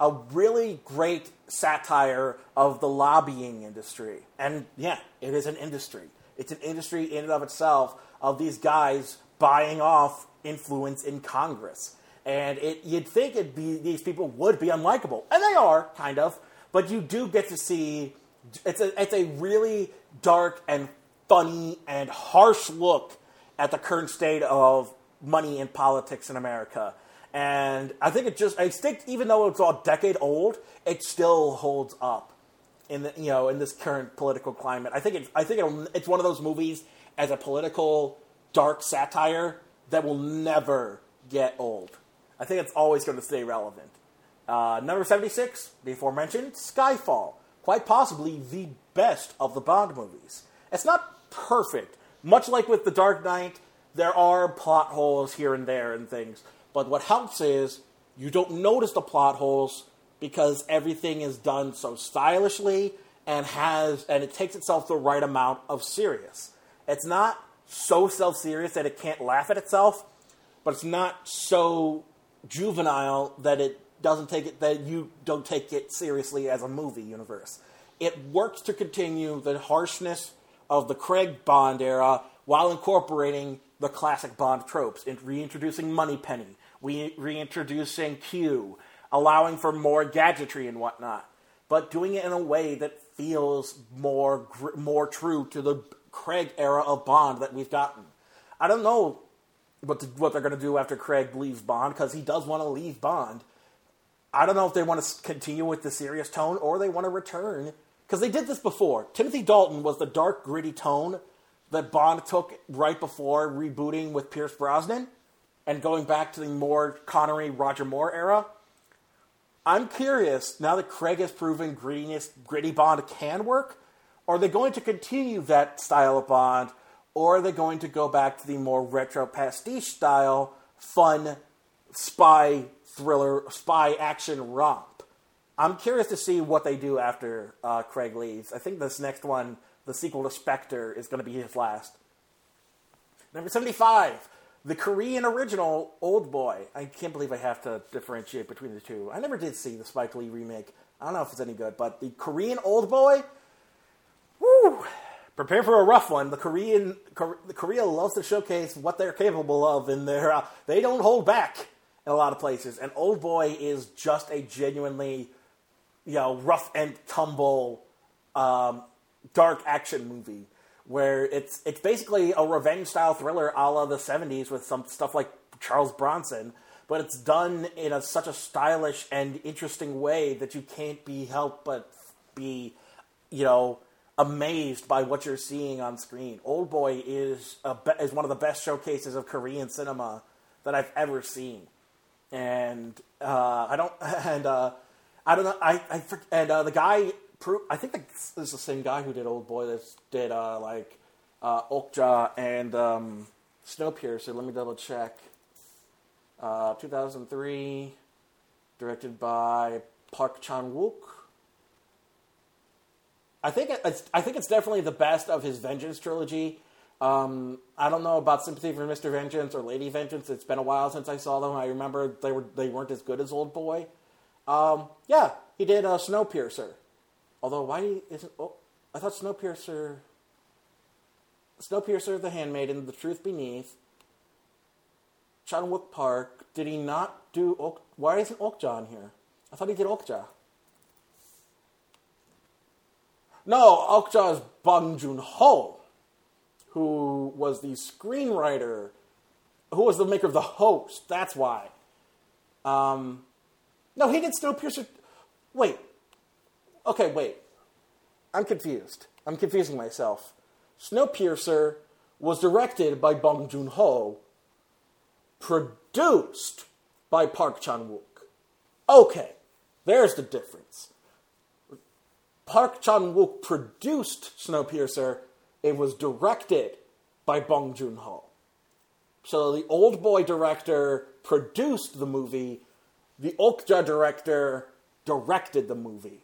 A really great satire of the lobbying industry. And yeah, it is an industry. It's an industry in and of itself of these guys buying off influence in Congress. And it, you'd think it'd be these people would be unlikable, and they are kind of. But you do get to see it's a it's a really dark and funny and harsh look at the current state of money in politics in America. And I think it just I think even though it's all decade old, it still holds up in the you know in this current political climate. I think it I think it's one of those movies as a political dark satire that will never get old. I think it's always going to stay relevant. Uh, number 76, before mentioned, Skyfall. Quite possibly the best of the Bond movies. It's not perfect. Much like with The Dark Knight, there are plot holes here and there and things. But what helps is you don't notice the plot holes because everything is done so stylishly and has and it takes itself the right amount of serious. It's not so self serious that it can't laugh at itself, but it's not so juvenile that it doesn't take it that you don't take it seriously as a movie universe. It works to continue the harshness of the Craig Bond era while incorporating the classic Bond tropes, in reintroducing Moneypenny, re- reintroducing Q, allowing for more gadgetry and whatnot, but doing it in a way that feels more gr- more true to the Craig era of Bond that we've gotten. I don't know what what they're going to do after Craig leaves Bond because he does want to leave Bond. I don't know if they want to continue with the serious tone or they want to return because they did this before. Timothy Dalton was the dark, gritty tone that Bond took right before rebooting with Pierce Brosnan and going back to the more Connery, Roger Moore era. I'm curious now that Craig has proven grittiness, gritty Bond can work. Are they going to continue that style of Bond, or are they going to go back to the more retro pastiche style, fun spy thriller, spy action romp? I'm curious to see what they do after uh, Craig leaves. I think this next one, the sequel to Spectre, is going to be his last. Number 75, the Korean original Old Boy. I can't believe I have to differentiate between the two. I never did see the Spike Lee remake. I don't know if it's any good, but the Korean Old Boy, woo! Prepare for a rough one. The Korean, Korea loves to showcase what they're capable of, and they're, uh, they don't hold back in a lot of places. And Old Boy is just a genuinely, you know, rough and tumble, um, dark action movie where it's it's basically a revenge style thriller a la the 70s with some stuff like Charles Bronson, but it's done in a, such a stylish and interesting way that you can't be helped but be, you know, amazed by what you're seeing on screen. Old Boy is a is one of the best showcases of Korean cinema that I've ever seen, and uh, I don't and uh, I don't know I I and uh, the guy I think this is the same guy who did Old Boy that did uh, like uh, Okja and um, Snowpiercer. Let me double check. Uh, 2003, directed by Park Chan Wook. I think it's I think it's definitely the best of his Vengeance trilogy. Um, I don't know about Sympathy for Mr. Vengeance or Lady Vengeance. It's been a while since I saw them. I remember they were they weren't as good as Old Boy. Um, yeah, he did uh, Snowpiercer. Although why isn't oh, I thought Snowpiercer Snowpiercer, The Handmaiden, The Truth Beneath, Chan Park. Did he not do Ok? Why isn't Okja on here? I thought he did Okja. No, Okja is Bong Joon Ho, who was the screenwriter, who was the maker of The Host. That's why. Um, no, he did Snowpiercer. Wait. Okay, wait. I'm confused. I'm confusing myself. Snowpiercer was directed by Bong Joon Ho, produced by Park Chan Wook. Okay, there's the difference. Park Chan Wook produced Snowpiercer. It was directed by Bong Joon Ho. So the old boy director produced the movie. The Okja director directed the movie.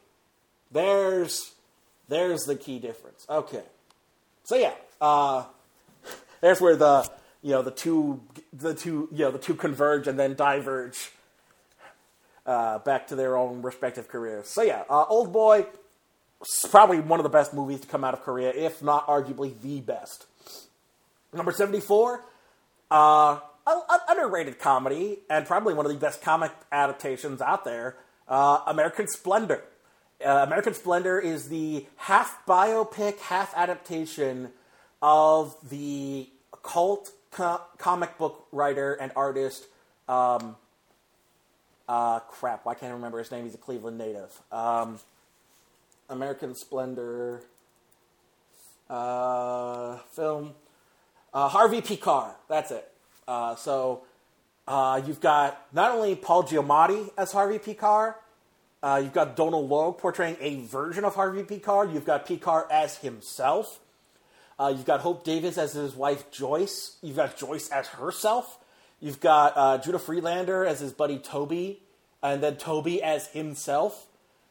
There's there's the key difference. Okay. So yeah, uh, there's where the you know the two the two you know the two converge and then diverge uh, back to their own respective careers. So yeah, uh, Old Boy probably one of the best movies to come out of Korea, if not arguably the best. Number seventy four, uh, an underrated comedy and probably one of the best comic adaptations out there. Uh, American Splendor. Uh, American Splendor is the half biopic, half adaptation of the cult co- comic book writer and artist. Um, uh, crap, why can't I remember his name? He's a Cleveland native. Um, American Splendor uh, film. Uh, Harvey Pekar That's it. Uh, so uh, you've got not only Paul Giamatti as Harvey Pekar, uh, you've got Donal Logue portraying a version of Harvey Pekar You've got P. As himself. Uh, you've got Hope Davis as his wife Joyce. You've got Joyce as herself. You've got Judah Friedlander as his buddy Toby, and then Toby as himself.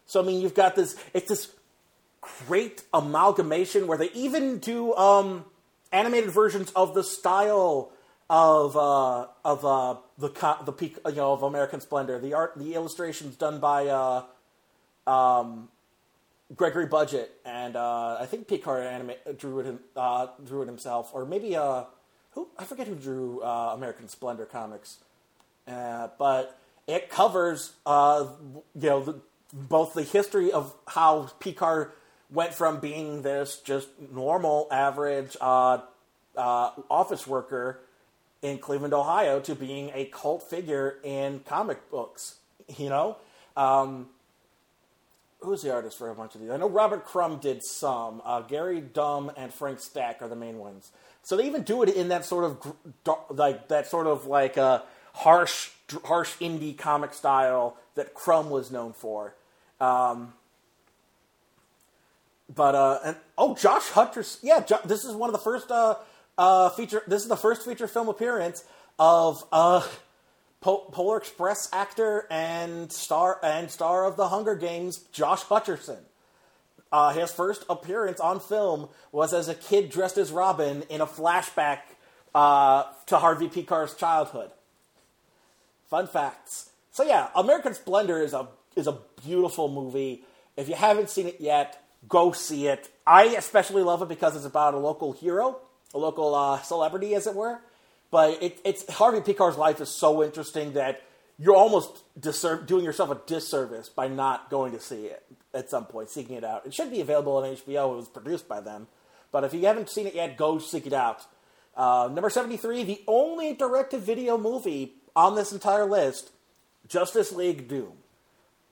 So I mean, you've got this. It's this great amalgamation where they even do um, animated versions of the style of uh, of uh, the the peak you know of American Splendor. The art, the illustrations done by uh, um, Gregory Budgett, and uh, I think Pekar anima- drew it uh, drew it himself, or maybe uh, who I forget who drew American Splendor comics, but it covers you know the, both the history of how Pekar went from being this just normal, average uh, uh, office worker in Cleveland, Ohio, to being a cult figure in comic books. You know, um, who's the artist for a bunch of these? I know Robert Crumb did some. Uh, Gary Dumm and Frank Stack are the main ones. So they even do it in that sort of like that sort of like a harsh, harsh indie comic style that Crumb was known for. Um, but uh, and oh, Josh Hutcherson, yeah, jo- this is one of the first uh, uh, feature. This is the first feature film appearance of uh, Po- Polar Express actor and star and star of the Hunger Games, Josh Hutcherson. Uh, his first appearance on film was as a kid dressed as Robin in a flashback uh, to Harvey Pekar's childhood. Fun facts. So yeah, American Splendor is a is a beautiful movie. If you haven't seen it yet, go see it. I especially love it because it's about a local hero, a local uh, celebrity, as it were. But it, it's Harvey Pekar's life is so interesting that you're almost doing yourself a disservice by not going to see it at some point, seeking it out. It should be available on HBO. It was produced by them. But if you haven't seen it yet, go seek it out. Uh, number 73, the only direct to video movie on this entire list Justice League Doom.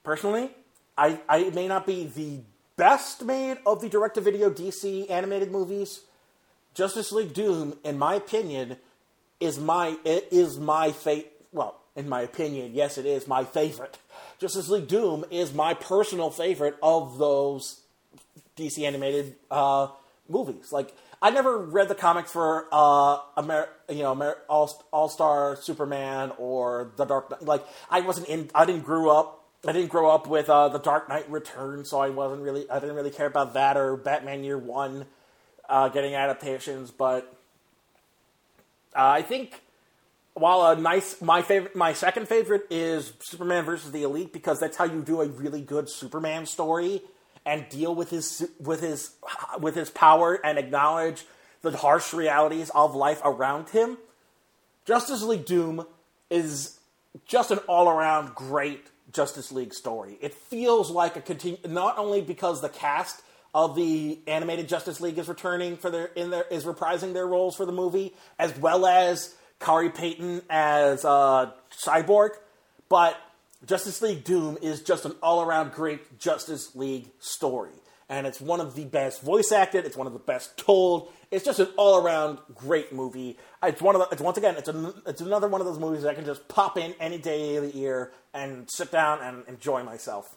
Personally, I, I may not be the best made of the direct to video DC animated movies. Justice League Doom, in my opinion, is my it is my fate. Well, in my opinion, yes, it is my favorite. Justice League Doom is my personal favorite of those DC animated uh, movies. Like I never read the comics for uh, Amer- you know Amer- All All Star Superman or the Dark Knight. Like I wasn't in. I didn't grow up. I didn't grow up with uh, the Dark Knight Returns, so I wasn't really. I didn't really care about that or Batman Year One uh, getting adaptations. But uh, I think while a nice my favorite my second favorite is Superman versus the Elite because that's how you do a really good Superman story and deal with his with his with his power and acknowledge the harsh realities of life around him. Justice League Doom is just an all-around great Justice League story. It feels like a continue not only because the cast of the animated Justice League is returning for their in their is reprising their roles for the movie, as well as Khary Payton as uh, Cyborg, but Justice League Doom is just an all around great Justice League story. And it's one of the best voice acted, it's one of the best told. It's just an all around great movie. It's one of the, it's once again, it's, a, it's another one of those movies that I can just pop in any day of the year and sit down and enjoy myself.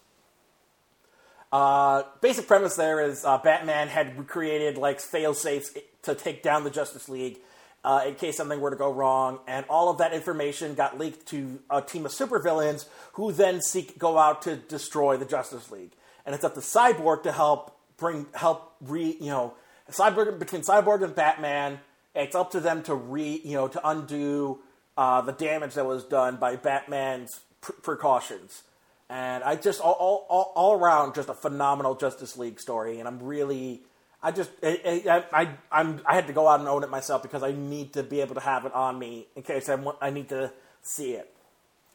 Uh, basic premise there is uh, Batman had created like fail safes to take down the Justice League uh, in case something were to go wrong, and all of that information got leaked to a team of supervillains who then seek go out to destroy the Justice League. And it's up to Cyborg to help bring help re you know Cyborg between Cyborg and Batman. It's up to them to re you know to undo uh, the damage that was done by Batman's pr- precautions. And I just all, all, all, all around just a phenomenal Justice League story, and I'm really I just I, I I'm I had to go out and own it myself because I need to be able to have it on me in case I want, I need to see it.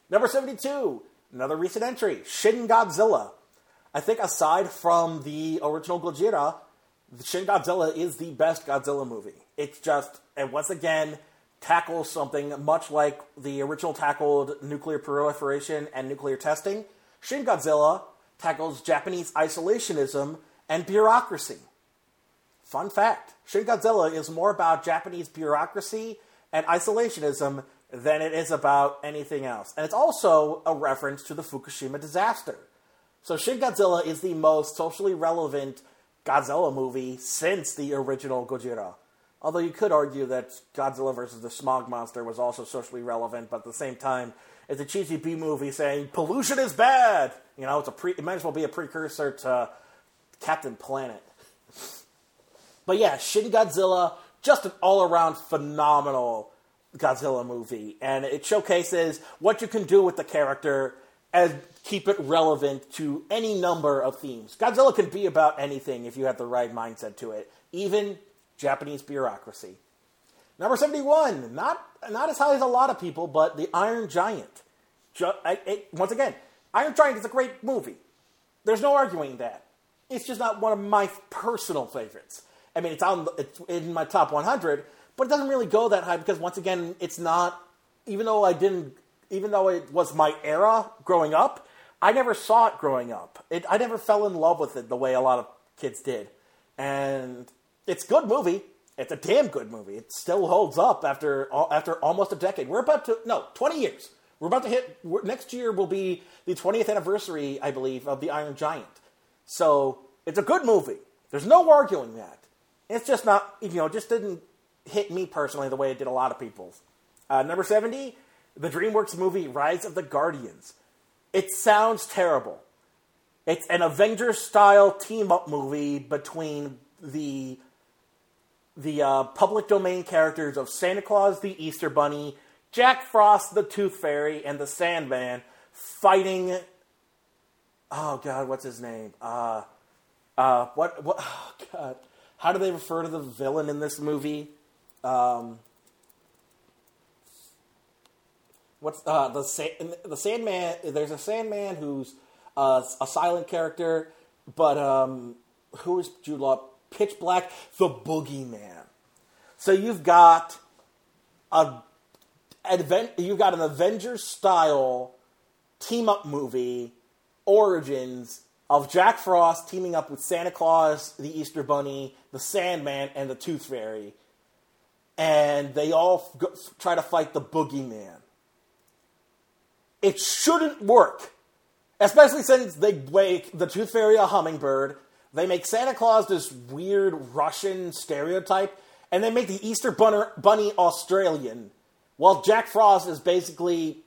Number seventy two, another recent entry, Shin Godzilla. I think aside from the original Gojira, Shin Godzilla is the best Godzilla movie. It's just and once again tackles something much like the original tackled nuclear proliferation and nuclear testing. Shin Godzilla tackles Japanese isolationism and bureaucracy. Fun fact Shin Godzilla is more about Japanese bureaucracy and isolationism than it is about anything else. And it's also a reference to the Fukushima disaster. So Shin Godzilla is the most socially relevant Godzilla movie since the original Gojira. Although you could argue that Godzilla vs. the Smog Monster was also socially relevant, but at the same time, it's a cheesy B movie saying pollution is bad. You know, it's a pre- it might as well be a precursor to Captain Planet. But yeah, Shin Godzilla, just an all around phenomenal Godzilla movie, and it showcases what you can do with the character and keep it relevant to any number of themes. Godzilla can be about anything if you have the right mindset to it, even Japanese bureaucracy. Number 71, not, not as high as a lot of people, but The Iron Giant. Once again, Iron Giant is a great movie. There's no arguing that. It's just not one of my personal favorites. I mean, it's on it's in my top 100, but it doesn't really go that high because once again, it's not. Even though I didn't, even though it was my era growing up, I never saw it growing up. It, I never fell in love with it the way a lot of kids did, and it's a good movie. It's a damn good movie. It still holds up after after almost a decade. We're about to no twenty years. We're about to hit next year will be the 20th anniversary, I believe, of the Iron Giant. So it's a good movie. There's no arguing that. It's just not you know just didn't hit me personally the way it did a lot of people. Uh, number 70, the DreamWorks movie Rise of the Guardians. It sounds terrible. It's an Avengers style team up movie between the the uh, public domain characters of Santa Claus the Easter Bunny, Jack Frost the Tooth Fairy, and the Sandman fighting. Oh God, what's his name? Uh, uh, what? What? Oh God, how do they refer to the villain in this movie? Um, what's uh, the Sa- the Sandman? There's a Sandman who's uh, a silent character, but um, who is Jude Law? Pitch Black, the Boogeyman. So you've got a advent, you've got an Avengers style team up movie origins of Jack Frost teaming up with Santa Claus, the Easter Bunny, the Sandman, and the Tooth Fairy, and they all try to fight the Boogeyman. It shouldn't work, especially since they make the Tooth Fairy a hummingbird they make Santa Claus this weird Russian stereotype, and they make the Easter Bunny Australian, while Jack Frost is basically,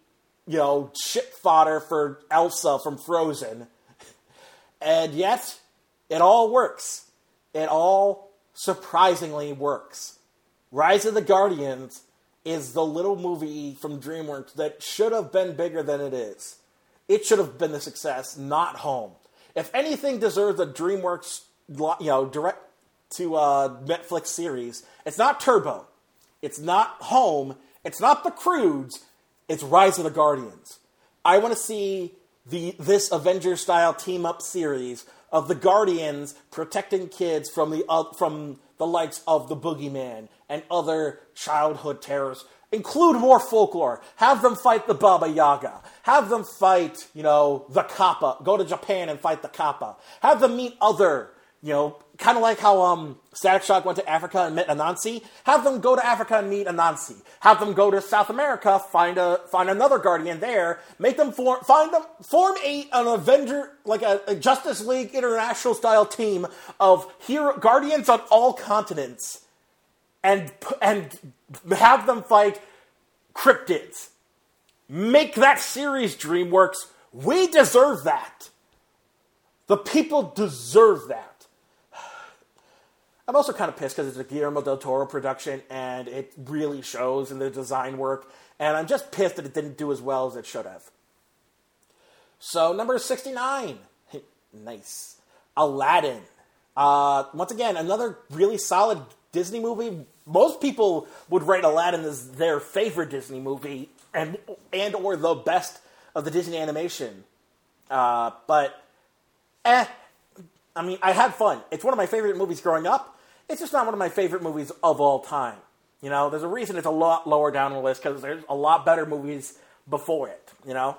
you know, shit fodder for Elsa from Frozen. And yet, it all works. It all surprisingly works. Rise of the Guardians is the little movie from DreamWorks that should have been bigger than it is. It should have been the success, not home if anything deserves a DreamWorks, you know, direct to uh, Netflix series, it's not Turbo, it's not Home, it's not The Croods, it's Rise of the Guardians. I want to see the this Avengers style team up series of the Guardians protecting kids from the uh, from the likes of the Boogeyman and other childhood terrors Include more folklore. Have them fight the Baba Yaga. Have them fight, you know, the Kappa. Go to Japan and fight the Kappa. Have them meet other, you know, kind of like how um, Static Shock went to Africa and met Anansi. Have them go to Africa and meet Anansi. Have them go to South America, find a find another Guardian there. Make them form find them form a an Avenger like a, a Justice League International style team of hero Guardians on all continents and and have them fight cryptids. Make that series, DreamWorks. We deserve that. The people deserve that. I'm also kind of pissed because it's a Guillermo del Toro production and it really shows in the design work. And I'm just pissed that it didn't do as well as it should have. So, number 69. nice. Aladdin. Uh, once again, another really solid Disney movie. Most people would rate Aladdin as their favorite Disney movie and and or the best of the Disney animation. Uh, but eh, I mean, I had fun. It's one of my favorite movies growing up. It's just not one of my favorite movies of all time. You know, there's a reason it's a lot lower down the list because there's a lot better movies before it. You know,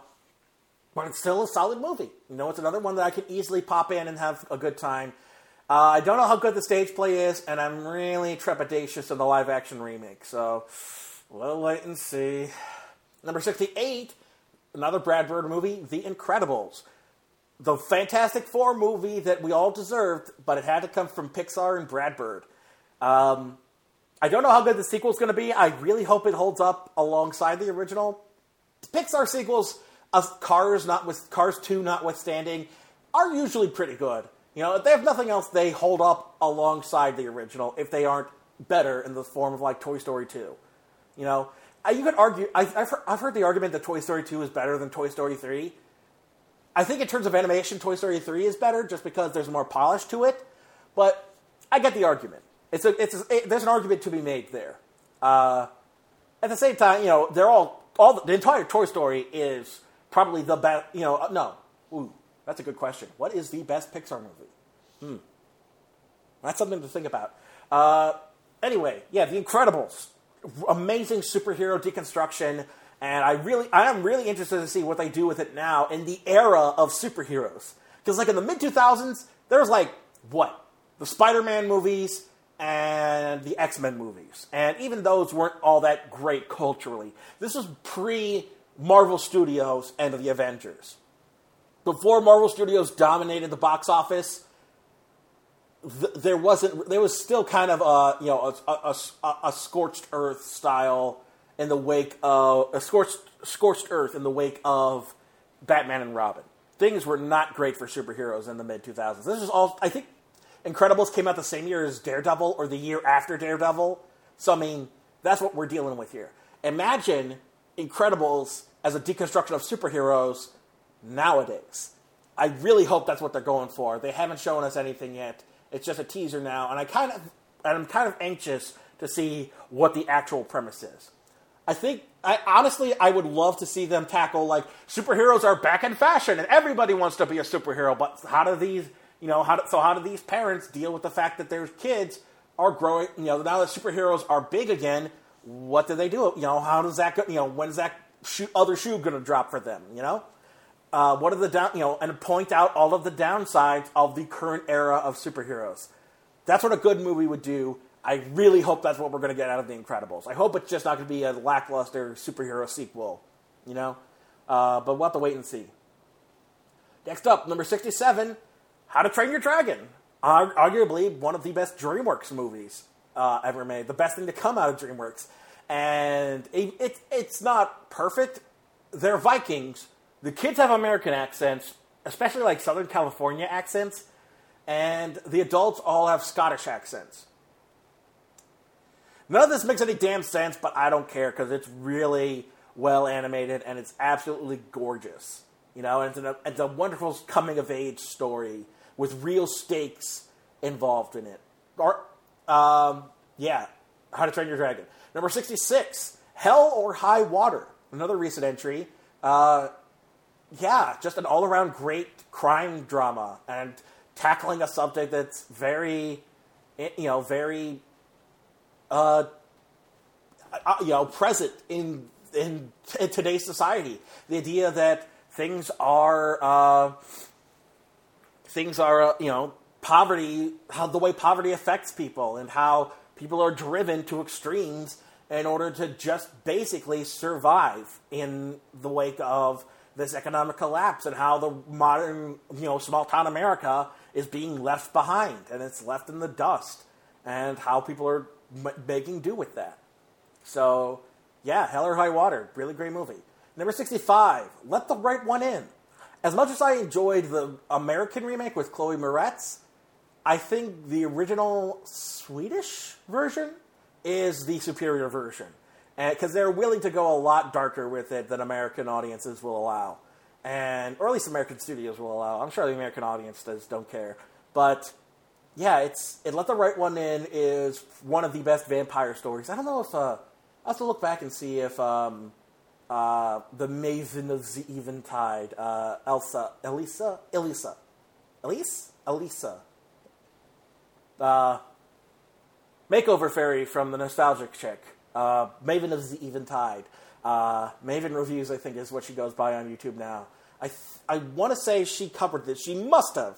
but it's still a solid movie. You know, it's another one that I can easily pop in and have a good time. Uh, I don't know how good the stage play is, and I'm really trepidatious of the live action remake. So we'll wait and see. Number 68, another Brad Bird movie, The Incredibles. The Fantastic Four movie that we all deserved, but it had to come from Pixar and Brad Bird. Um, I don't know how good the sequel is going to be. I really hope it holds up alongside the original. Pixar sequels, of Cars not with Cars Two notwithstanding, are usually pretty good. You know, if they have nothing else, they hold up alongside the original if they aren't better in the form of like Toy Story 2. You know, I, you could argue. I, I've, heard, I've heard the argument that Toy Story 2 is better than Toy Story 3. I think in terms of animation, Toy Story 3 is better just because there's more polish to it. But I get the argument. It's a, it's a, it, there's an argument to be made there. Uh, at the same time, you know, they're all all the, the entire Toy Story is probably the best. You know, uh, no, Ooh, that's a good question. What is the best Pixar movie? Hmm, that's something to think about. Uh, anyway, yeah, The Incredibles, amazing superhero deconstruction, and I really, I am really interested to see what they do with it now in the era of superheroes. Because like in the mid two thousands, there was like what the Spider Man movies and the X Men movies, and even those weren't all that great culturally. This was pre Marvel Studios and the Avengers. Before Marvel Studios dominated the box office, th- there wasn't. There was still kind of a you know a, a, a, a scorched earth style in the wake of a scorched scorched earth in the wake of Batman and Robin. Things were not great for superheroes in the mid 2000s. This is all I think Incredibles came out the same year as Daredevil or the year after Daredevil. So, I mean, that's what we're dealing with here. Imagine Incredibles as a deconstruction of superheroes nowadays. I really hope that's what they're going for. They haven't shown us anything yet. It's just a teaser now, and I kind of, and I'm kind of anxious to see what the actual premise is. I think, I honestly, I would love to see them tackle like superheroes are back in fashion, and everybody wants to be a superhero. But how do these you know, how do, so how do these parents deal with the fact that their kids are growing? You know, now that superheroes are big again, what do they do? You know, how does that go? You know, when's that shoe, other shoe going to drop for them? You know, uh, what are the down? You know, and point out all of the downsides of the current era of superheroes. That's what a good movie would do. I really hope that's what we're going to get out of The Incredibles. I hope it's just not going to be a lackluster superhero sequel. You know, uh, but we'll have to wait and see. Next up, number sixty-seven. How to Train Your Dragon, arguably one of the best DreamWorks movies uh, ever made, the best thing to come out of DreamWorks. And it, it, it's not perfect. They're Vikings. The kids have American accents, especially like Southern California accents, and the adults all have Scottish accents. None of this makes any damn sense, but I don't care because it's really well animated and it's absolutely gorgeous. You know, and it's, an, it's a wonderful coming of age story with real stakes involved in it. Or, um, yeah, How to Train Your Dragon. Number 66, Hell or High Water. Another recent entry. Uh, yeah, just an all around great crime drama and tackling a subject that's very, you know, very, uh, uh you know, present in, in, in today's society. The idea that things are, uh, things are, uh, you know, poverty, how the way poverty affects people and how people are driven to extremes in order to just basically survive in the wake of this economic collapse and how the modern, you know, small town America is being left behind and it's left in the dust and how people are making do with that. So, yeah, Hell or High Water, really great movie. Number 65, Let the Right One In as much as I enjoyed the American remake with Chloe Moretz, I think the original Swedish version is the superior version. Because they're willing to go a lot darker with it than American audiences will allow. And, or at least American studios will allow. I'm sure the American audience does, don't care. But yeah, it's it let the right one in is one of the best vampire stories. I don't know if uh, I have to look back and see if um, uh, the Maven of the Eventide, uh, Elsa, Elisa, Elisa, Elise, Elisa, uh, Makeover Fairy from the Nostalgic Chick, uh, Maven of the Eventide. Uh, Maven Reviews, I think, is what she goes by on YouTube now. I th- I want to say she covered this. She must have,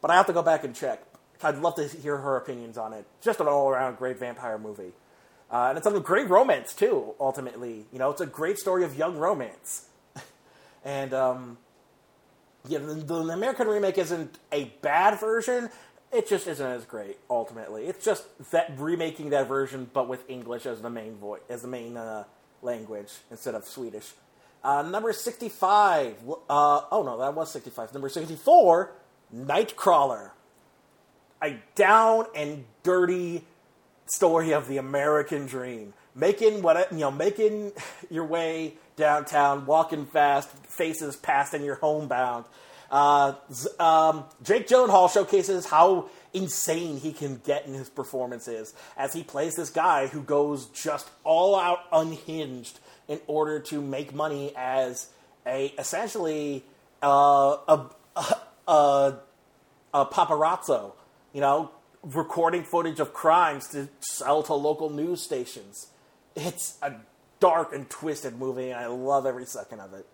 but I have to go back and check. I'd love to hear her opinions on it. Just an all around great vampire movie. Uh, and it's a great romance too. Ultimately, you know, it's a great story of young romance. and um, yeah, the, the, American remake isn't a bad version. It just isn't as great. Ultimately, it's just that remaking that version, but with English as the main voice, as the main uh, language instead of Swedish. Uh, number sixty-five. Uh, oh no, that was sixty-five. Number sixty-four, Nightcrawler. A down and dirty story of the American dream. making what you know, making your way downtown, walking fast, faces passing your homebound. Uh, um, Jake Gyllenhaal showcases how insane he can get in his performances as he plays this guy who goes just all out unhinged in order to make money as a essentially uh, a, a, a paparazzo, you know, recording footage of crimes to sell to local news stations. It's a dark and twisted movie, and I love every second of it.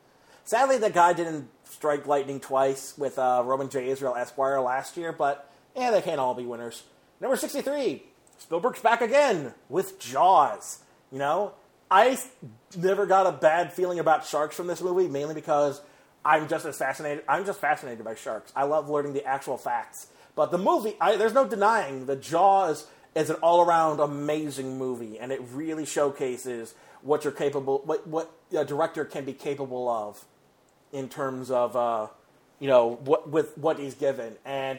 Sadly, the guy didn't strike lightning twice with uh, Roman J. Israel Esquire last year, but yeah, they can't all be winners. Number 63, Spielberg's back again with Jaws. You know, I never got a bad feeling about sharks from this movie, mainly because I'm just as fascinated. I'm just fascinated by sharks. I love learning the actual facts. But the movie, I, there's no denying that Jaws is an all-around amazing movie, and it really showcases what you're capable, what what a director can be capable of in terms of uh, you know what with what he's given. And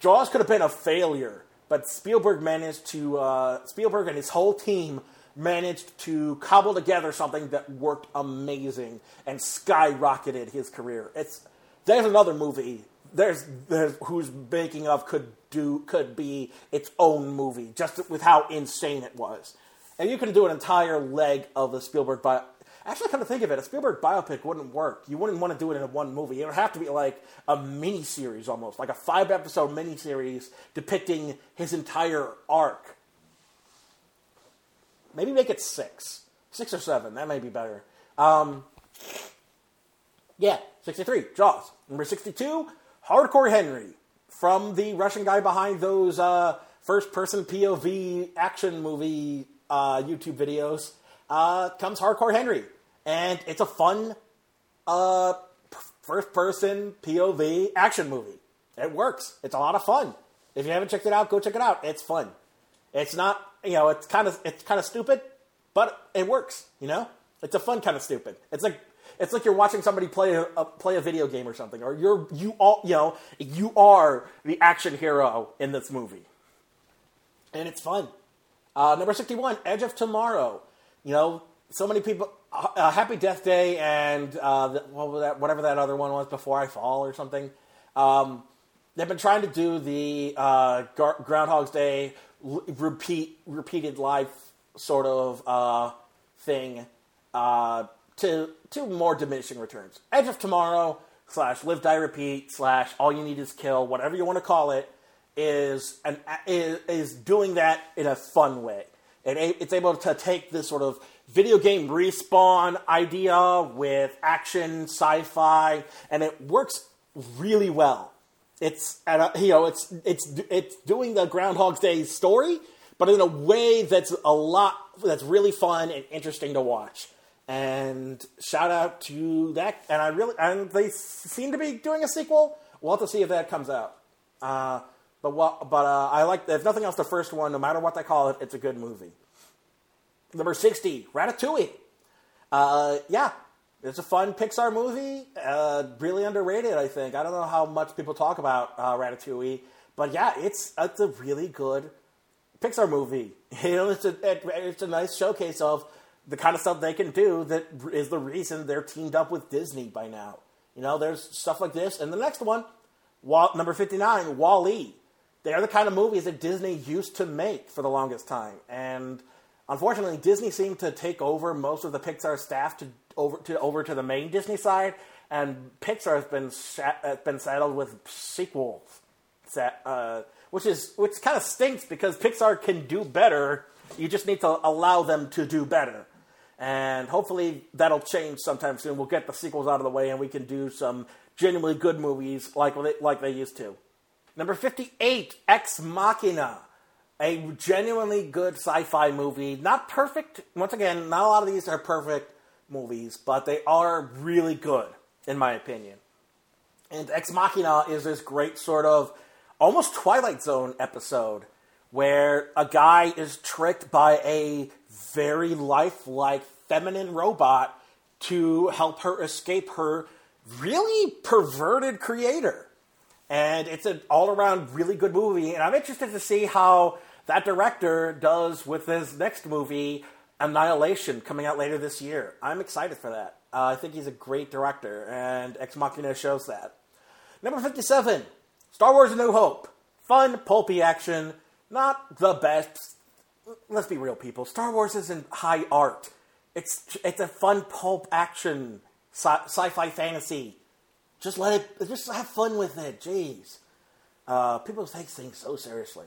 Jaws could have been a failure, but Spielberg managed to uh, Spielberg and his whole team managed to cobble together something that worked amazing and skyrocketed his career. It's there's another movie there's there's whose making of could do could be its own movie just with how insane it was, and you can do an entire leg of the Spielberg bio. Actually, come to think of it, a Spielberg biopic wouldn't work. You wouldn't want to do it in one movie. It would have to be like a mini series almost, like a five episode mini series depicting his entire arc. Maybe make it six, six or seven. That may be better. Um, yeah, sixty-three. Jaws. Number sixty-two. Hardcore Henry from the Russian guy behind those uh, first-person POV action movie uh, YouTube videos uh, comes Hardcore Henry, and it's a fun uh, first-person POV action movie. It works. It's a lot of fun. If you haven't checked it out, go check it out. It's fun. It's not, you know, it's kind of it's kind of stupid, but it works. You know, it's a fun kind of stupid. It's like it's like you're watching somebody play a, play a video game or something, or you're you all you know you are the action hero in this movie, and it's fun. Uh, number sixty-one, Edge of Tomorrow. You know, so many people. Uh, Happy Death Day and uh, the, what that, whatever that other one was before I Fall or something. Um, they've been trying to do the uh, Gar- Groundhog's Day l- repeat repeated life sort of uh, thing uh, to to more diminishing returns. Edge of Tomorrow slash Live Die Repeat slash All You Need Is Kill, whatever you want to call it, is an is, is doing that in a fun way. It, it's able to take this sort of video game respawn idea with action, sci-fi, and it works really well. It's you know it's it's it's doing the Groundhog's Day story, but in a way that's a lot that's really fun and interesting to watch. And shout out to that. And I really and they seem to be doing a sequel. We'll have to see if that comes out. Uh, but what, but uh, I like if nothing else the first one. No matter what they call it, it's a good movie. Number sixty, Ratatouille. Uh, yeah, it's a fun Pixar movie. Uh, really underrated, I think. I don't know how much people talk about uh, Ratatouille, but yeah, it's it's a really good Pixar movie. You know, it's a it, it's a nice showcase of the kind of stuff they can do that is the reason they're teamed up with Disney by now. You know, there's stuff like this, and the next one, Wall, number fifty nine, Wall-E. They are the kind of movies that Disney used to make for the longest time, and unfortunately, Disney seemed to take over most of the Pixar staff to over to over to the main Disney side, and Pixar has been has been saddled with sequels, uh, which is which kind of stinks because Pixar can do better. You just need to allow them to do better, and hopefully that'll change sometime soon. We'll get the sequels out of the way, and we can do some genuinely good movies like like they used to. Number fifty eight, Ex Machina a genuinely good sci-fi movie. Not perfect. Once again, not a lot of these are perfect movies, but they are really good, in my opinion. And Ex Machina is this great sort of almost Twilight Zone episode where a guy is tricked by a very lifelike feminine robot to help her escape her really perverted creator. And it's an all around really good movie, and I'm interested to see how that director does with his next movie Annihilation coming out later this year. I'm excited for that. Uh, I think he's a great director, and Ex Machina shows that. Number 57, Star Wars A New Hope. Fun, pulpy action. Not the best. Let's be real, people. Star Wars isn't high art. It's, it's a fun pulp action sci- sci-fi fantasy. Just let it, just have fun with it. Jeez. Uh, people take things so seriously.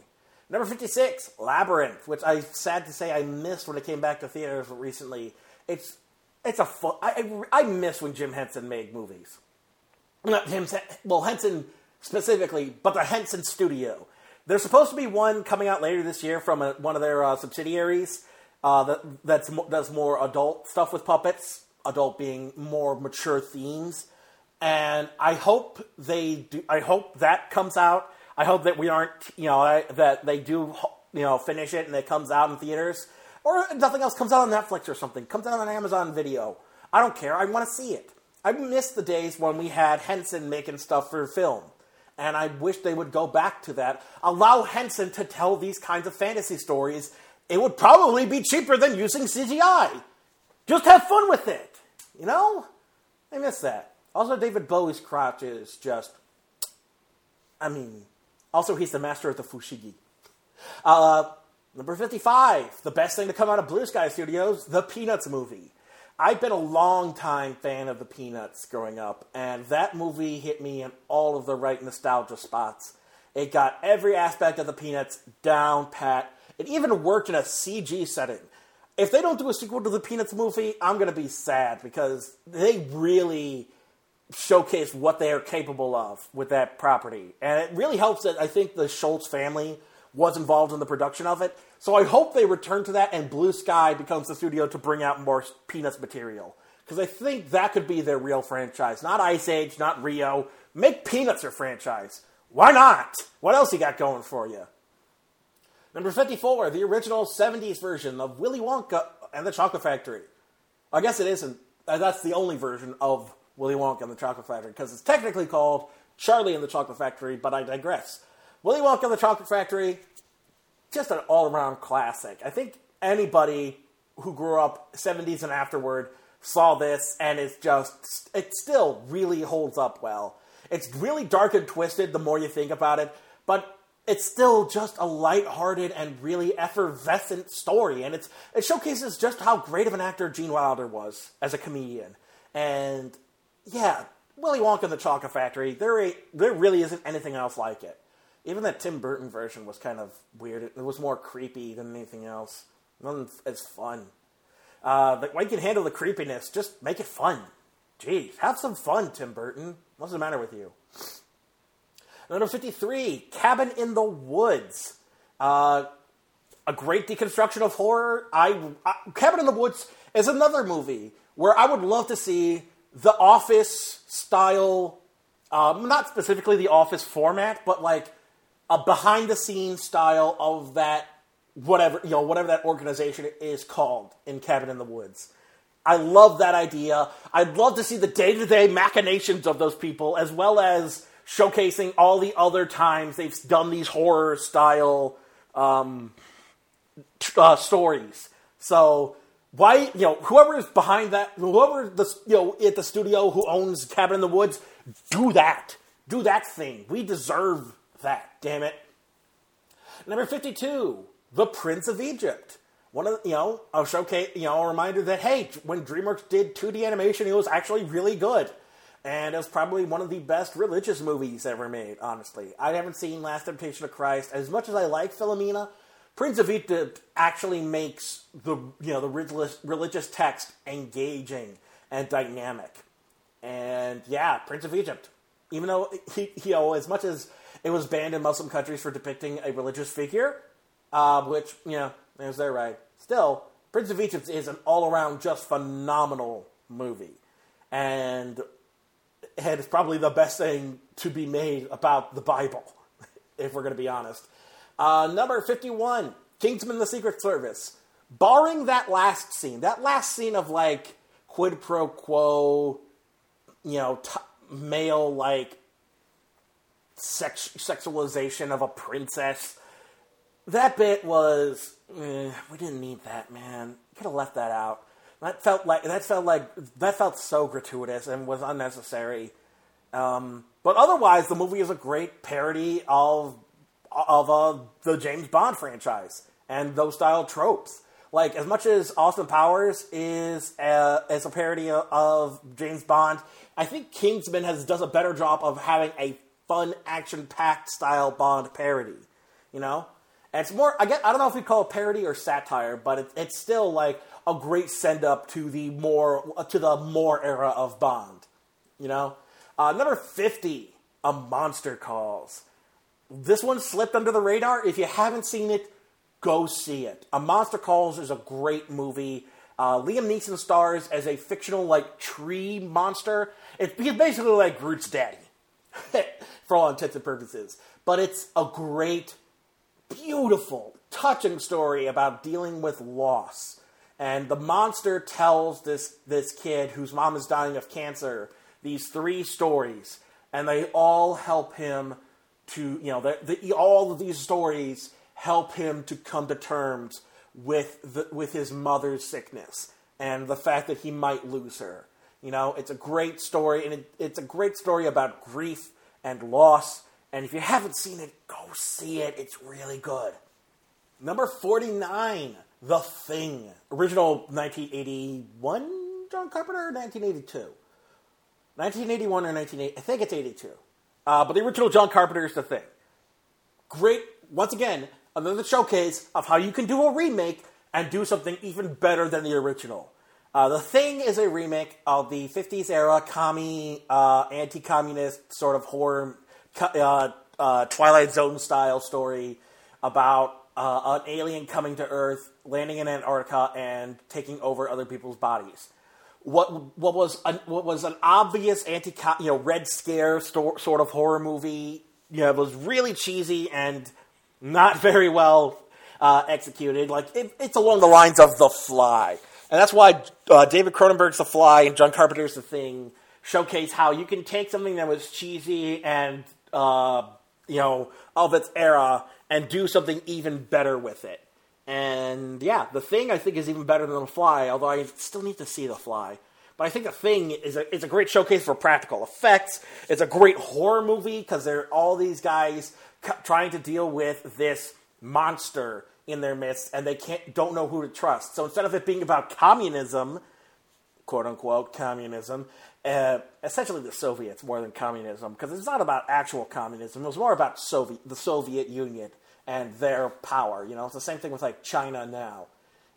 Number 56, Labyrinth, which I'm sad to say I missed when it came back to theaters recently. It's it's a fun, I, I, I miss when Jim Henson made movies. Not him, well, Henson specifically, but the Henson Studio. There's supposed to be one coming out later this year from a, one of their uh, subsidiaries uh, that that's does more adult stuff with puppets. Adult being more mature themes, and I hope they do. I hope that comes out. I hope that we aren't, you know, I, that they do, you know, finish it and it comes out in theaters, or nothing else comes out on Netflix or something. Comes out on Amazon Video. I don't care. I want to see it. I miss the days when we had Henson making stuff for film. And I wish they would go back to that. Allow Henson to tell these kinds of fantasy stories. It would probably be cheaper than using CGI. Just have fun with it. You know? I miss that. Also, David Bowie's crotch is just. I mean, also, he's the master of the fushigi. Uh, number 55, the best thing to come out of Blue Sky Studios, the Peanuts movie. I've been a long time fan of the Peanuts growing up, and that movie hit me in all of the right nostalgia spots. It got every aspect of the Peanuts down pat. It even worked in a CG setting. If they don't do a sequel to the Peanuts movie, I'm going to be sad because they really showcase what they are capable of with that property. And it really helps that I think the Schulz family was involved in the production of it. So I hope they return to that and Blue Sky becomes the studio to bring out more Peanuts material. Because I think that could be their real franchise. Not Ice Age, not Rio. Make Peanuts your franchise. Why not? What else you got going for you? Number 54, the original 70s version of Willy Wonka and the Chocolate Factory. I guess it isn't. That's the only version of Willy Wonka and the Chocolate Factory because it's technically called Charlie and the Chocolate Factory, but I digress. Willy Wonka and the Chocolate Factory, just an all around classic. I think anybody who grew up 70s and afterward saw this and it's just, it still really holds up well. It's really dark and twisted the more you think about it, but it's still just a light-hearted and really effervescent story, and it's it showcases just how great of an actor Gene Wilder was as a comedian. And yeah, Willy Wonka and the Chocolate Factory. There, there really isn't anything else like it. Even that Tim Burton version was kind of weird. It was more creepy than anything else. Nothing as fun. Uh, but when you can handle the creepiness, just make it fun. Jeez, have some fun, Tim Burton. What's the matter with you? Number 53, Cabin in the Woods. Uh, a great deconstruction of horror. I, I, Cabin in the Woods is another movie where I would love to see the Office style, um, not specifically the Office format, but like a behind the scenes style of that whatever you know whatever that organization is called in Cabin in the Woods. I love that idea. I'd love to see the day to day machinations of those people, as well as showcasing all the other times they've done these horror style um, uh, stories. So why you know whoever is behind that whoever the you know at the studio who owns cabin in the woods do that. Do that thing. We deserve that damn it. Number 52 the prince of egypt. One of the, you know a showcase you know a reminder that hey when dreamworks did 2d animation it was actually really good. And it was probably one of the best religious movies ever made honestly. I haven't seen last temptation of christ. As much as i like philomena Prince of Egypt actually makes the you know the religious, text engaging and dynamic. And yeah, Prince of Egypt, even though he, you know as much as it was banned in Muslim countries for depicting a religious figure, uh, which you know is their right. Still, Prince of Egypt is an all-around just phenomenal movie, and it's probably the best thing to be made about the Bible, if we're going to be honest. Uh, number 51, Kingsman the Secret Service. Barring that last scene, that last scene of like quid pro quo, you know, t- male like sex- sexualization of a princess. that bit was eh, we didn't need that, man. Could have left that out. That felt like that felt like that felt so gratuitous and was unnecessary. Um, but otherwise, the movie is a great parody of of uh, the James Bond franchise and those style tropes. Like as much as Austin Powers is a, is a parody of, of James Bond, I think Kingsman has does a better job of having a fun, action packed style Bond parody. You know, and it's more. I get. I don't know if we call it parody or satire, but it, it's still like a great send up to the more to the more era of Bond. You know, uh, number fifty, A Monster Calls. This one slipped under the radar. If you haven't seen it, go see it. A Monster Calls is a great movie. Uh, Liam Neeson stars as a fictional like tree monster. It's basically like Groot's daddy, for all intents and purposes. But it's a great, beautiful, touching story about dealing with loss. And the monster tells this this kid whose mom is dying of cancer these three stories, and they all help him to you know the, the, all of these stories help him to come to terms with the, with his mother's sickness and the fact that he might lose her. You know, it's a great story, and it, it's a great story about grief and loss. And if you haven't seen it, go see it. It's really good. Number 49, The Thing. Original 1981 John Carpenter 1982? 1981 or 1980? I think it's 82. Uh, but the original John Carpenter is The Thing. Great, once again, another showcase of how you can do a remake and do something even better than the original. Uh, the Thing is a remake of the 50s era commie, uh, anti communist sort of horror, uh, uh, Twilight Zone style story about uh, an alien coming to Earth, landing in Antarctica, and taking over other people's bodies. What what was an, what was an obvious anti you know red scare sto- sort of horror movie? You know, it was really cheesy and not very well uh, executed. Like it, it's along the lines of The Fly, and that's why uh, David Cronenberg's The Fly and John Carpenter's The Thing showcase how you can take something that was cheesy and uh, you know of its era and do something even better with it. And yeah, The Thing I think is even better than The Fly, although I still need to see The Fly. But I think The Thing is a, is a great showcase for practical effects. It's a great horror movie because there are all these guys trying to deal with this monster in their midst, and they can't don't know who to trust. So instead of it being about communism, quote unquote communism, uh, essentially the Soviets more than communism, because it's not about actual communism. It was more about Soviet the Soviet Union and their power. You know, it's the same thing with like China now.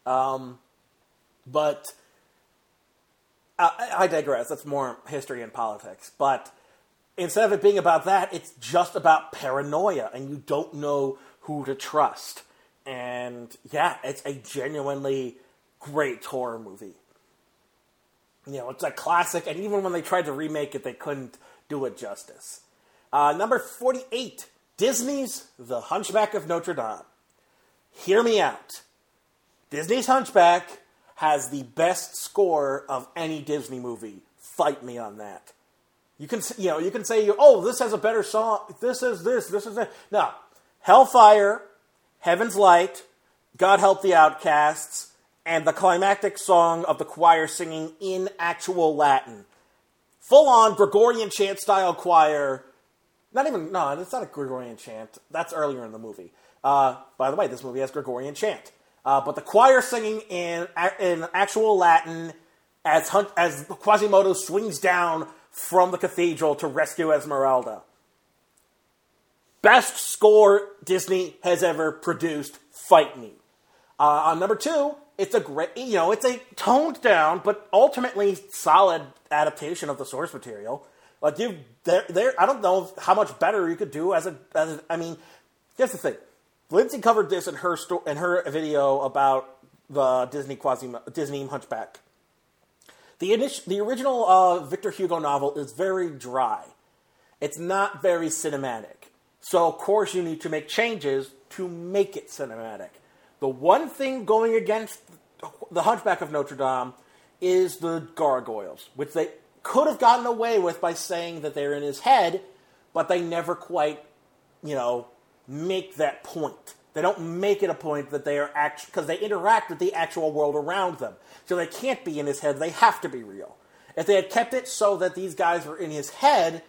Um, but I, I digress. That's more history and politics. But instead of it being about that, it's just about paranoia, and you don't know who to trust. And yeah, it's a genuinely great horror movie. You know, it's a classic, and even when they tried to remake it, they couldn't do it justice. Uh, number 48, Disney's The Hunchback of Notre Dame. Hear me out. Disney's Hunchback has the best score of any Disney movie. Fight me on that. You can, you know, you can say, oh, this has a better song. This is this. This is that. No, Hellfire, Heaven's Light, God Help the Outcasts, and the climactic song of the choir singing in actual Latin. Full on Gregorian chant style choir. Not even, no, it's not a Gregorian chant. That's earlier in the movie. Uh, by the way, this movie has Gregorian chant. Uh, but the choir singing in, in actual Latin as, Hunt, as Quasimodo swings down from the cathedral to rescue Esmeralda. Best score Disney has ever produced. Fight me. Uh, on number two, it's a great, you know, it's a toned down but ultimately solid adaptation of the source material. Like you, there, there. I don't know how much better you could do as a, as a. I mean, here's the thing. Lindsay covered this in her sto- in her video about the Disney Quasi Disney Hunchback. The init- the original uh, Victor Hugo novel is very dry. It's not very cinematic. So of course you need to make changes to make it cinematic. The one thing going against the Hunchback of Notre Dame is the gargoyles, which they could have gotten away with by saying that they're in his head, but they never quite, you know, make that point. They don't make it a point that they are act because they interact with the actual world around them. So they can't be in his head. They have to be real. If they had kept it so that these guys were in his head,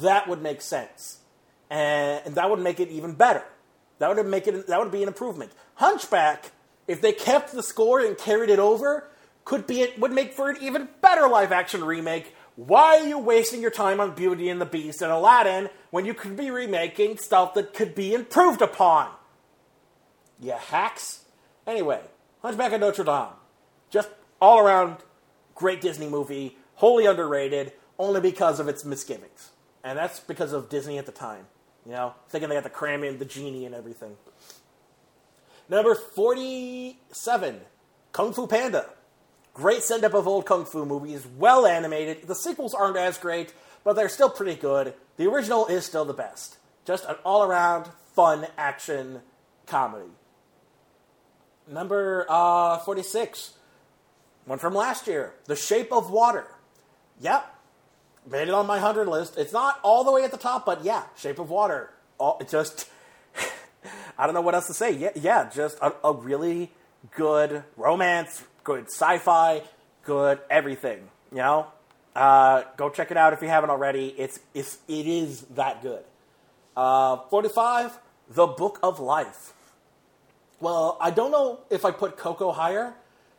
that would make sense, and, and that would make it even better. That would make it. That would be an improvement. Hunchback, if they kept the score and carried it over, could be it would make for an even better live action remake. Why are you wasting your time on Beauty and the Beast and Aladdin when you could be remaking stuff that could be improved upon? Yeah, hacks. Anyway, Hunchback of Notre Dame, just all around great Disney movie, wholly underrated, only because of its misgivings, and that's because of Disney at the time. You know, thinking they had to cram in the genie and everything. Number 47, Kung Fu Panda. Great send up of old Kung Fu movies, well animated. The sequels aren't as great, but they're still pretty good. The original is still the best. Just an all around fun action comedy. Number uh, 46, one from last year, The Shape of Water. Yep, made it on my 100 list. It's not all the way at the top, but yeah, Shape of Water. All, just, I don't know what else to say. Yeah, yeah just a, a really good romance, good sci fi, good everything. You know? Uh, go check it out if you haven't already. It's, it's, it is that good. Uh, 45, The Book of Life. Well, I don't know if I put Coco higher.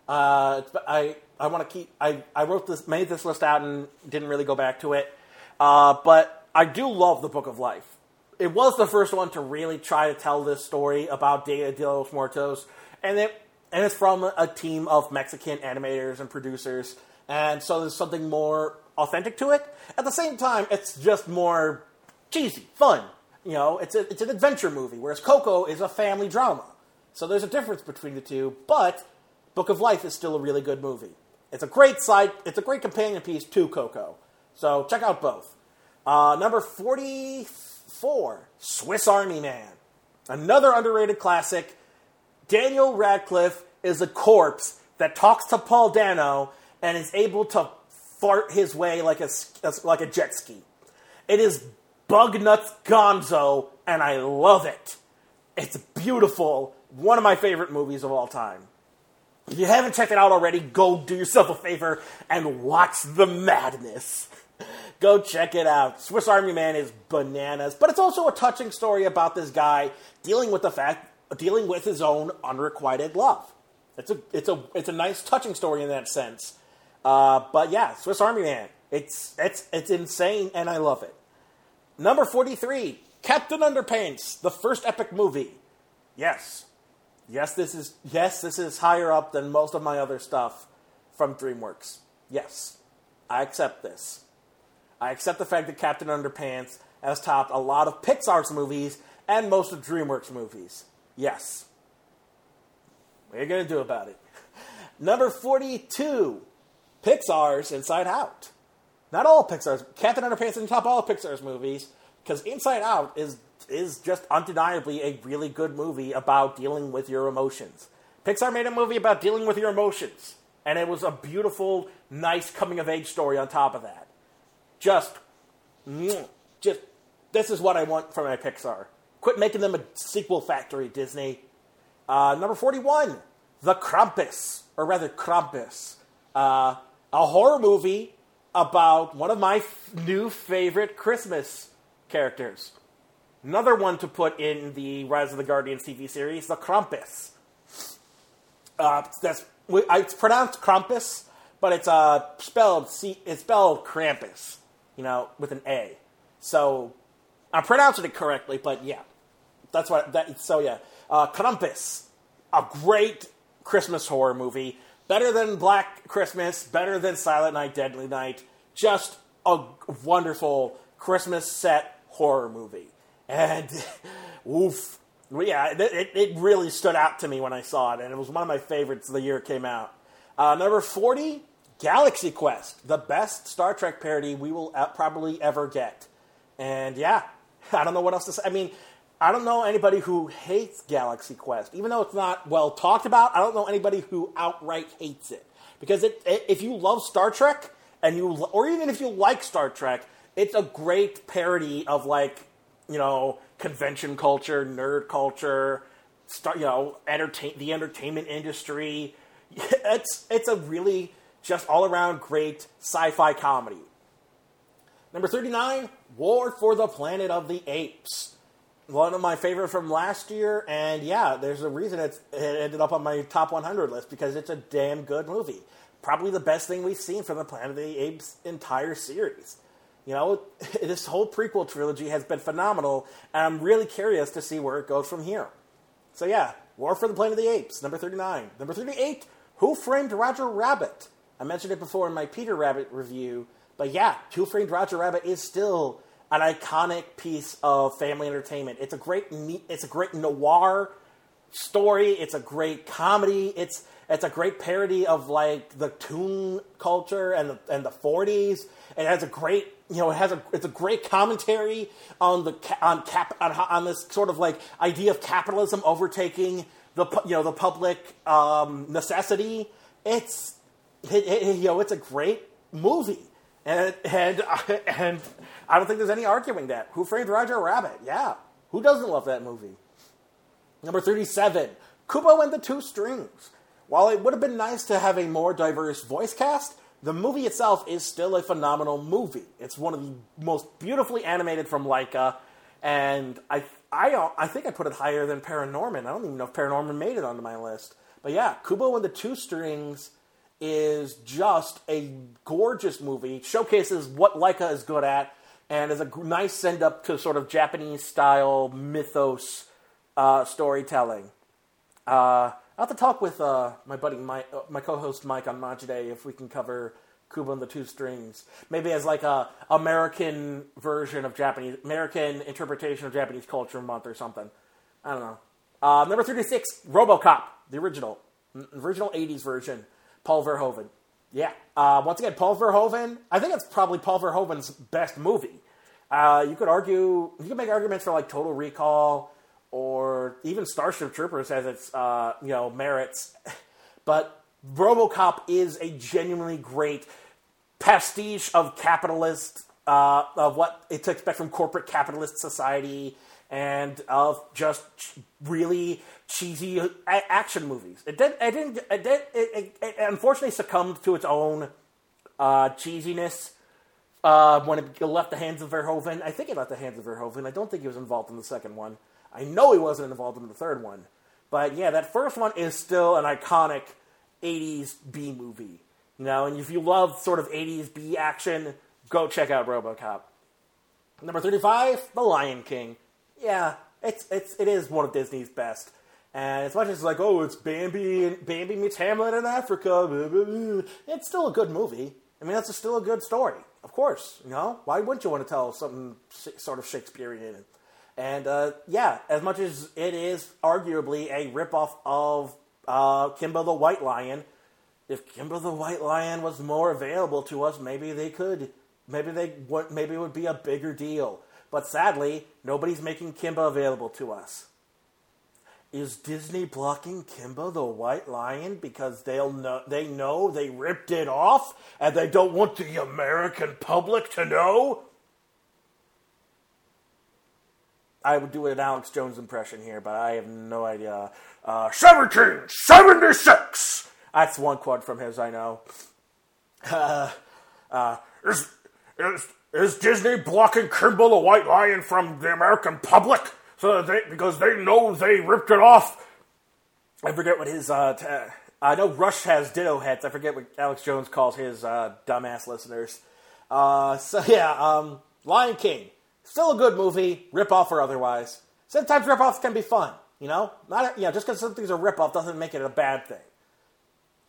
Uh, I I want to keep. I, I wrote this, made this list out, and didn't really go back to it. Uh, but I do love the Book of Life. It was the first one to really try to tell this story about Dia de los Muertos, and it and it's from a team of Mexican animators and producers, and so there's something more authentic to it. At the same time, it's just more cheesy, fun. You know, it's a, it's an adventure movie, whereas Coco is a family drama. So there's a difference between the two, but Book of Life is still a really good movie. It's a great side. It's a great companion piece to Coco. So check out both. Uh, number forty-four, Swiss Army Man, another underrated classic. Daniel Radcliffe is a corpse that talks to Paul Dano and is able to fart his way like a like a jet ski. It is bug nuts gonzo, and I love it. It's beautiful one of my favorite movies of all time. If you haven't checked it out already, go do yourself a favor and watch the madness. go check it out. Swiss Army Man is bananas, but it's also a touching story about this guy dealing with the fact dealing with his own unrequited love. It's a it's a it's a nice touching story in that sense. Uh, but yeah, Swiss Army Man. It's it's it's insane and I love it. Number 43, Captain Underpants, the first epic movie. Yes, Yes, this is yes, this is higher up than most of my other stuff from DreamWorks. Yes, I accept this. I accept the fact that Captain Underpants has topped a lot of Pixar's movies and most of DreamWorks movies. Yes. What are you going to do about it? Number 42, Pixar's Inside Out. Not all Pixar's. Captain Underpants didn't top all Pixar's movies because Inside Out is is just undeniably a really good movie about dealing with your emotions. Pixar made a movie about dealing with your emotions, and it was a beautiful, nice coming of age story on top of that. Just, just, this is what I want from my Pixar. Quit making them a sequel factory, Disney. Uh, number 41, The Krampus, or rather, Krampus. Uh, a horror movie about one of my f- new favorite Christmas characters. Another one to put in the Rise of the Guardians TV series, the Krampus. Uh, that's it's pronounced Krampus, but it's uh, spelled C, it's spelled Krampus, you know, with an A. So I'm pronouncing it correctly, but yeah, that's what that. So yeah, uh, Krampus, a great Christmas horror movie, better than Black Christmas, better than Silent Night, Deadly Night. Just a wonderful Christmas set horror movie. And oof, yeah, it, it really stood out to me when I saw it, and it was one of my favorites the year it came out. Uh, number 40, Galaxy Quest, the best Star Trek parody we will probably ever get. And yeah, I don't know what else to say. I mean, I don't know anybody who hates Galaxy Quest, even though it's not well talked about. I don't know anybody who outright hates it because it, it, if you love Star Trek and you, or even if you like Star Trek, it's a great parody of like you know, convention culture, nerd culture, start, you know, entertain the entertainment industry. It's it's a really just all around great sci-fi comedy. Number 39, War for the Planet of the Apes. One of my favorite from last year, and yeah, there's a reason it's, it ended up on my top 100 list because it's a damn good movie. Probably the best thing we've seen from the Planet of the Apes entire series. You know, this whole prequel trilogy has been phenomenal, and I'm really curious to see where it goes from here. So yeah, War for the Planet of the Apes, number 39. Number 38, Who Framed Roger Rabbit? I mentioned it before in my Peter Rabbit review, but yeah, Who Framed Roger Rabbit is still an iconic piece of family entertainment. It's a great, it's a great noir story. It's a great comedy. It's it's a great parody of like the toon culture and the and the forties. It has a great you know it has a it's a great commentary on the on cap on, on this sort of like idea of capitalism overtaking the you know the public um, necessity. It's it, it, you know it's a great movie. And and and I don't think there's any arguing that. Who Framed Roger Rabbit? Yeah, who doesn't love that movie? Number 37, Kubo and the Two Strings. While it would have been nice to have a more diverse voice cast, the movie itself is still a phenomenal movie. It's one of the most beautifully animated from Laika, and I, I, I think I put it higher than Paranorman. I don't even know if Paranorman made it onto my list. But yeah, Kubo and the Two Strings is just a gorgeous movie. showcases what Laika is good at, and is a nice send up to sort of Japanese style mythos uh, storytelling. Uh, I'll have to talk with uh, my buddy Mike, uh, my co-host Mike on Majide if we can cover Kubo and the Two Strings, maybe as like a American version of Japanese, American interpretation of Japanese culture month or something. I don't know. Uh, number thirty-six, RoboCop, the original, original '80s version, Paul Verhoeven. Yeah. Uh, once again, Paul Verhoeven. I think it's probably Paul Verhoeven's best movie. Uh, you could argue, you could make arguments for like Total Recall or even Starship Troopers has its uh, you know merits, but RoboCop is a genuinely great pastiche of capitalist uh, of what to expect from corporate capitalist society and of just really cheesy action movies. It did. It didn't. It did. It, it, it unfortunately succumbed to its own uh, cheesiness uh, when it left the hands of Verhoeven. I think it left the hands of Verhoeven. I don't think he was involved in the second one. I know he wasn't involved in the third one. But yeah, that first one is still an iconic 80s B movie. You know, and if you love sort of 80s B action, go check out RoboCop. Number 35, The Lion King. Yeah, it's it's it is one of Disney's best. And as much as like, oh, it's Bambi and Bambi meets Hamlet in Africa, blah, blah, blah, it's still a good movie. I mean, that's still a good story, of course. You know, why wouldn't you want to tell something sort of Shakespearean? And uh, yeah, as much as it is arguably a ripoff of uh, Kimba the White Lion, if Kimba the White Lion was more available to us, maybe they could, maybe they would, maybe it would be a bigger deal. But sadly, nobody's making Kimba available to us. Is Disney blocking Kimba the White Lion because they'll know they know they ripped it off and they don't want the American public to know? I would do an Alex Jones impression here, but I have no idea. Uh, 1776! That's one quote from his, I know. Uh, uh, is Disney blocking Kimba the White Lion from the American public? So they, because they know they ripped it off. I forget what his, uh, t- I know Rush has ditto heads. I forget what Alex Jones calls his, uh, dumbass listeners. Uh, so yeah, um, Lion King. Still a good movie, rip-off or otherwise. Sometimes rip-offs can be fun, you know? Not, you know, just because something's a rip-off doesn't make it a bad thing.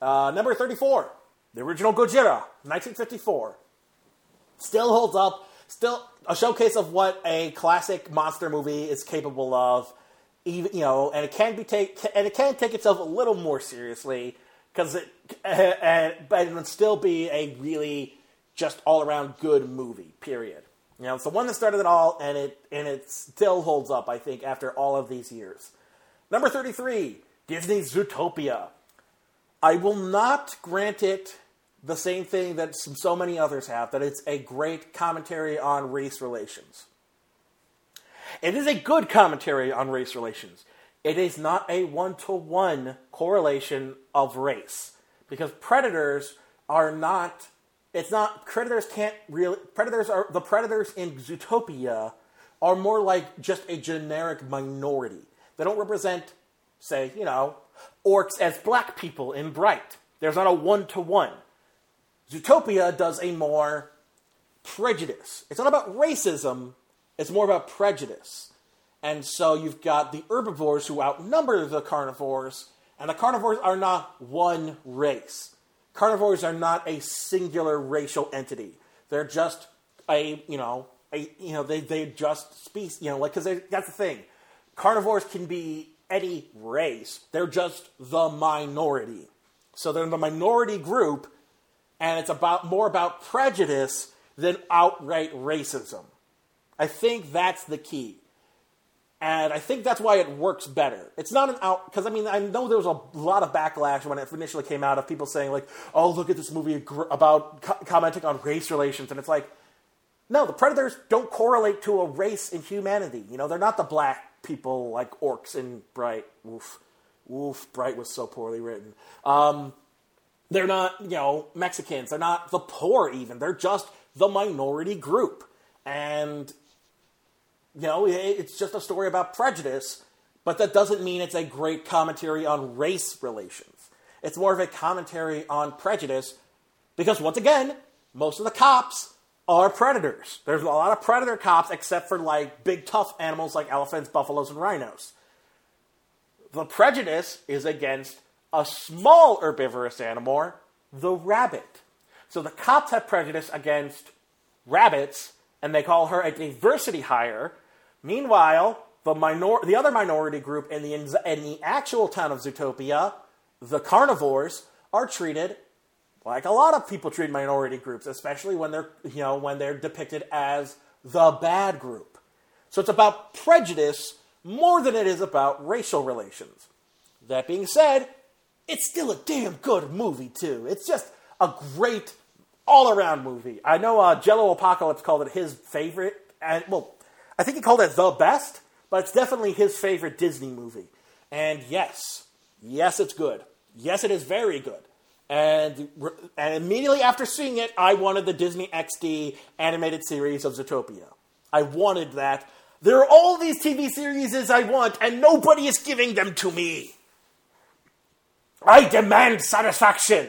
Uh, number 34, the original Gojira, 1954. Still holds up. Still a showcase of what a classic monster movie is capable of. Even you know, and it can be take and it can take itself a little more seriously because it, uh, but it would still be a really just all around good movie. Period. You know, it's the one that started it all, and it and it still holds up. I think after all of these years. Number thirty-three, Disney's Zootopia. I will not grant it the same thing that so many others have that it's a great commentary on race relations. It is a good commentary on race relations. it is not a one to one correlation of race because predators are not. It's not predators can't really predators are the predators in Zootopia are more like just a generic minority. They don't represent, say, you know, orcs as black people in Bright. There's not a one to one. Zootopia does a more prejudice. It's not about racism, it's more about prejudice. And so you've got the herbivores who outnumber the carnivores, and the carnivores are not one race. Carnivores are not a singular racial entity. They're just a, you know, a, you know, they, they just species, you know, like, because that's the thing. Carnivores can be any race, they're just the minority. So they're the minority group, and it's about more about prejudice than outright racism. I think that's the key. And I think that's why it works better. It's not an out because I mean I know there was a lot of backlash when it initially came out of people saying like, "Oh, look at this movie about co- commenting on race relations," and it's like, no, the predators don't correlate to a race in humanity. You know, they're not the black people like orcs in Bright. Oof, oof, Bright was so poorly written. Um, they're not, you know, Mexicans. They're not the poor even. They're just the minority group, and you know, it's just a story about prejudice, but that doesn't mean it's a great commentary on race relations. It's more of a commentary on prejudice because, once again, most of the cops are predators. There's a lot of predator cops, except for like big tough animals like elephants, buffaloes, and rhinos. The prejudice is against a small herbivorous animal, the rabbit. So the cops have prejudice against rabbits, and they call her a diversity hire Meanwhile, the minor- the other minority group in the in the actual town of Zootopia, the carnivores, are treated like a lot of people treat minority groups, especially when they're you know when they're depicted as the bad group. So it's about prejudice more than it is about racial relations. That being said, it's still a damn good movie too. It's just a great all-around movie. I know uh, Jello Apocalypse called it his favorite, and well, I think he called it the best, but it's definitely his favorite Disney movie. And yes, yes, it's good. Yes, it is very good. And, and immediately after seeing it, I wanted the Disney XD animated series of Zootopia. I wanted that. There are all these TV series I want, and nobody is giving them to me. I demand satisfaction.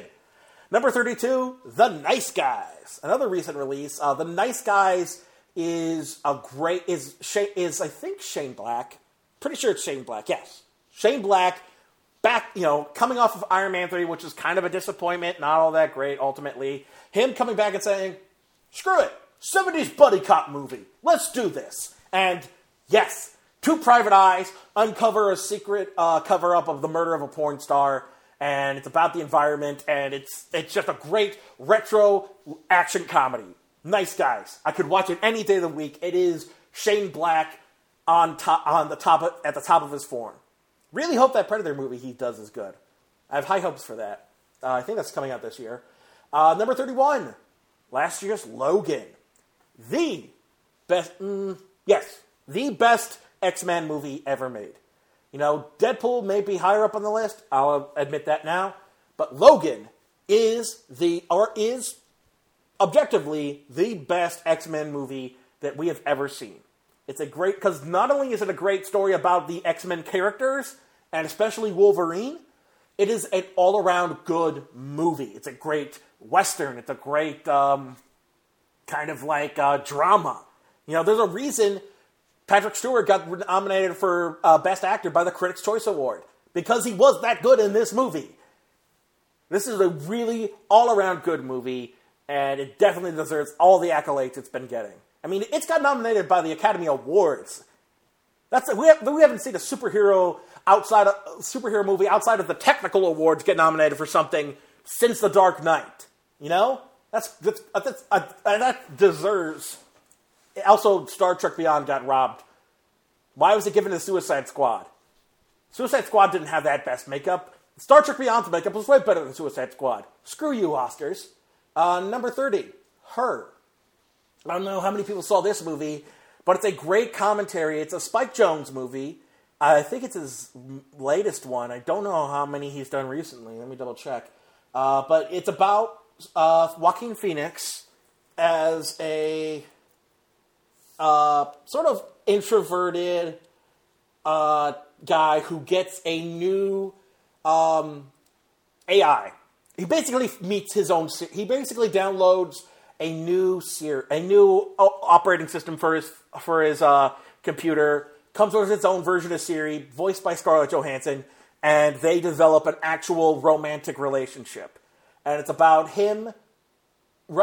Number 32, The Nice Guys. Another recent release. Uh, the Nice Guys is a great is is I think Shane Black. Pretty sure it's Shane Black. Yes, Shane Black. Back, you know, coming off of Iron Man three, which is kind of a disappointment, not all that great ultimately. Him coming back and saying, "Screw it, '70s buddy cop movie. Let's do this." And yes, two private eyes uncover a secret uh, cover up of the murder of a porn star and it's about the environment, and it's it's just a great retro action comedy. Nice guys. I could watch it any day of the week. It is Shane Black on top on the top of, at the top of his form. Really hope that Predator movie he does is good. I have high hopes for that. Uh, I think that's coming out this year. Uh, number thirty-one, last year's Logan, the best. Mm, yes, the best X-Men movie ever made. You know, Deadpool may be higher up on the list. I'll admit that now, but Logan is the or is objectively the best X Men movie that we have ever seen. It's a great because not only is it a great story about the X Men characters and especially Wolverine, it is an all around good movie. It's a great western. It's a great um, kind of like uh, drama. You know, there's a reason Patrick Stewart got nominated for uh, Best Actor by the Critics' Choice Award because he was that good in this movie. This is a really all around good movie and it definitely deserves all the accolades it's been getting. I mean, it's got nominated by the Academy Awards. That's we, have, we haven't seen a superhero outside of, superhero movie outside of the technical awards get nominated for something since The Dark Knight. You know, that's that's, that's uh, that deserves. Also, Star Trek Beyond got robbed. Why was it given to Suicide Squad? Suicide Squad didn't have that best makeup. Star Trek Beyond's makeup was way better than Suicide Squad. Screw you, Oscars. Uh, number 30, Her. I don't know how many people saw this movie, but it's a great commentary. It's a Spike Jonze movie, I think it's his latest one. I don't know how many he's done recently. Let me double check. Uh, but it's about uh, Joaquin Phoenix as a uh, sort of introverted uh, guy who gets a new um, AI. He basically meets his own. He basically downloads a new ser- a new operating system for his for his uh, computer. Comes with its own version of Siri, voiced by Scarlett Johansson, and they develop an actual romantic relationship. And it's about him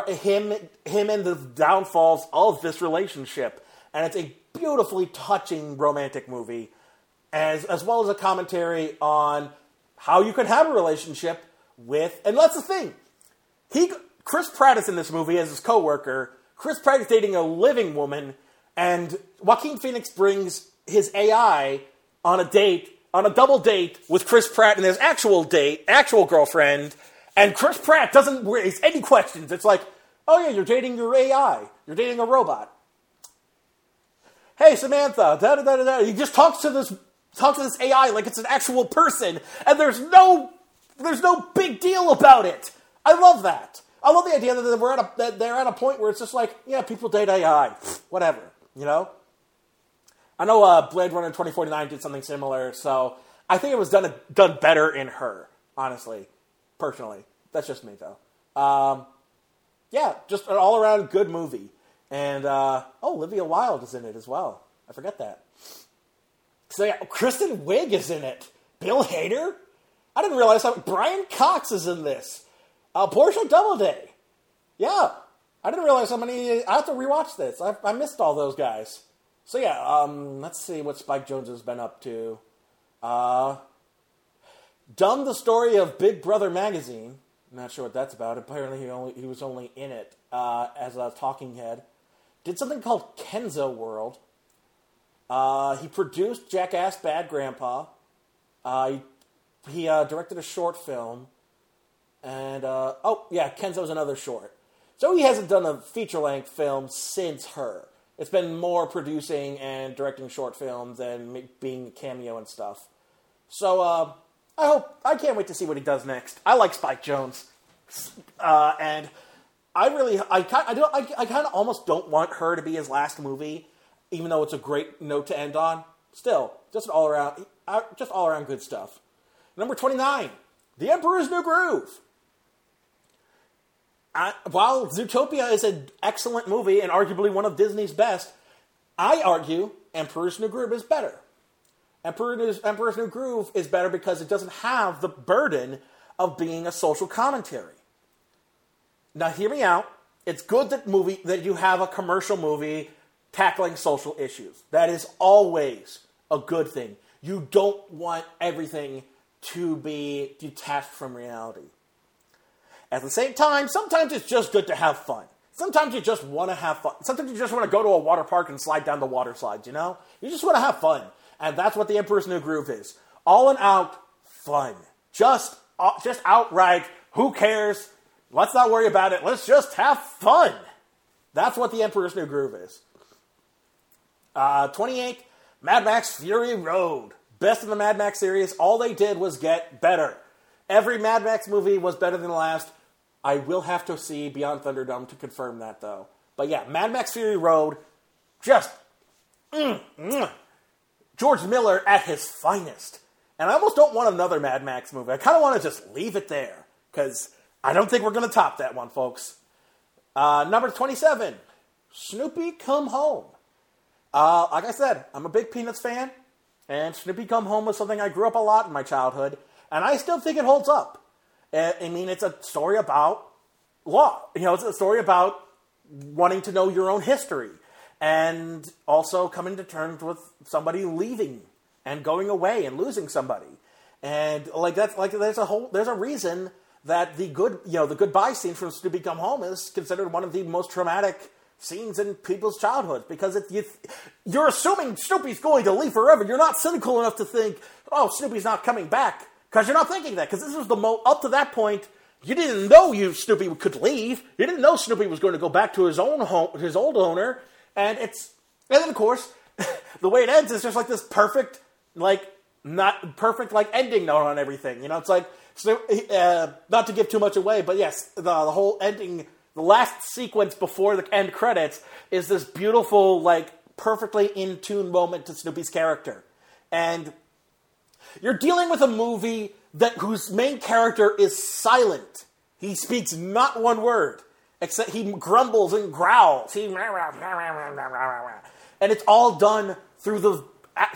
him him and the downfalls of this relationship. And it's a beautifully touching romantic movie as as well as a commentary on how you can have a relationship with and that's the thing. He Chris Pratt is in this movie as his coworker. Chris Pratt is dating a living woman and Joaquin Phoenix brings his AI on a date on a double date with Chris Pratt and his actual date actual girlfriend and Chris Pratt doesn't raise any questions. It's like, oh yeah, you're dating your AI. You're dating a robot. Hey Samantha, da da da da da. He just talks to this talks to this AI like it's an actual person, and there's no there's no big deal about it. I love that. I love the idea that we're at a that they're at a point where it's just like, yeah, people date AI, whatever, you know. I know uh, Blade Runner 2049 did something similar, so I think it was done done better in her, honestly, personally. That's just me though. Um, yeah, just an all around good movie, and uh, oh, Olivia Wilde is in it as well. I forget that. So yeah, Kristen Wiig is in it. Bill Hader. I didn't realize how Brian Cox is in this. Uh, Portia Doubleday. Yeah, I didn't realize how many. I have to rewatch this. I, I missed all those guys. So yeah, um, let's see what Spike Jonze has been up to. Uh, done the story of Big Brother magazine. I'm Not sure what that's about. Apparently, he only he was only in it uh, as a talking head. Did something called Kenzo World. Uh, he produced Jackass Bad Grandpa. Uh, he he uh, directed a short film. And, uh, oh, yeah, Kenzo's another short. So he hasn't done a feature length film since her. It's been more producing and directing short films and being a cameo and stuff. So, uh, I hope, I can't wait to see what he does next. I like Spike Jonze. Uh, and I really, I kind, I don't, I, I kind of almost don't want her to be his last movie, even though it's a great note to end on. Still, just all around, uh, just all around good stuff. Number twenty-nine, The Emperor's New Groove. I, while Zootopia is an excellent movie and arguably one of Disney's best, I argue Emperor's New Groove is better. Emperor's, Emperor's New Groove is better because it doesn't have the burden of being a social commentary. Now, hear me out. It's good that movie that you have a commercial movie tackling social issues. That is always a good thing. You don't want everything to be detached from reality. At the same time, sometimes it's just good to have fun. Sometimes you just want to have fun. Sometimes you just want to go to a water park and slide down the water slides, you know? You just want to have fun. And that's what the Emperor's New Groove is. All and out fun. Just, uh, just outright, who cares? Let's not worry about it. Let's just have fun. That's what the Emperor's New Groove is. Uh, 28, Mad Max Fury Road. Best of the Mad Max series. All they did was get better. Every Mad Max movie was better than the last. I will have to see Beyond Thunderdome to confirm that, though. But yeah, Mad Max Fury Road, just mm, mm. George Miller at his finest. And I almost don't want another Mad Max movie. I kind of want to just leave it there because I don't think we're going to top that one, folks. Uh, number 27, Snoopy Come Home. Uh, like I said, I'm a big Peanuts fan, and Snoopy Come Home was something I grew up a lot in my childhood, and I still think it holds up. I mean, it's a story about law. You know, it's a story about wanting to know your own history, and also coming to terms with somebody leaving and going away and losing somebody, and like that's like there's a whole there's a reason that the good you know the goodbye scene from Snoopy Come Home is considered one of the most traumatic scenes in people's childhoods because you, you're assuming Snoopy's going to leave forever. You're not cynical enough to think, oh, Snoopy's not coming back because you're not thinking that because this was the mo up to that point. You didn't know you Snoopy could leave. You didn't know Snoopy was going to go back to his own home, his old owner, and it's and then of course the way it ends is just like this perfect like not perfect like ending note on everything. You know, it's like so, uh, not to give too much away, but yes, the, the whole ending, the last sequence before the end credits is this beautiful, like perfectly in tune moment to Snoopy's character, and you're dealing with a movie that whose main character is silent. He speaks not one word, except he grumbles and growls. He and it's all done through the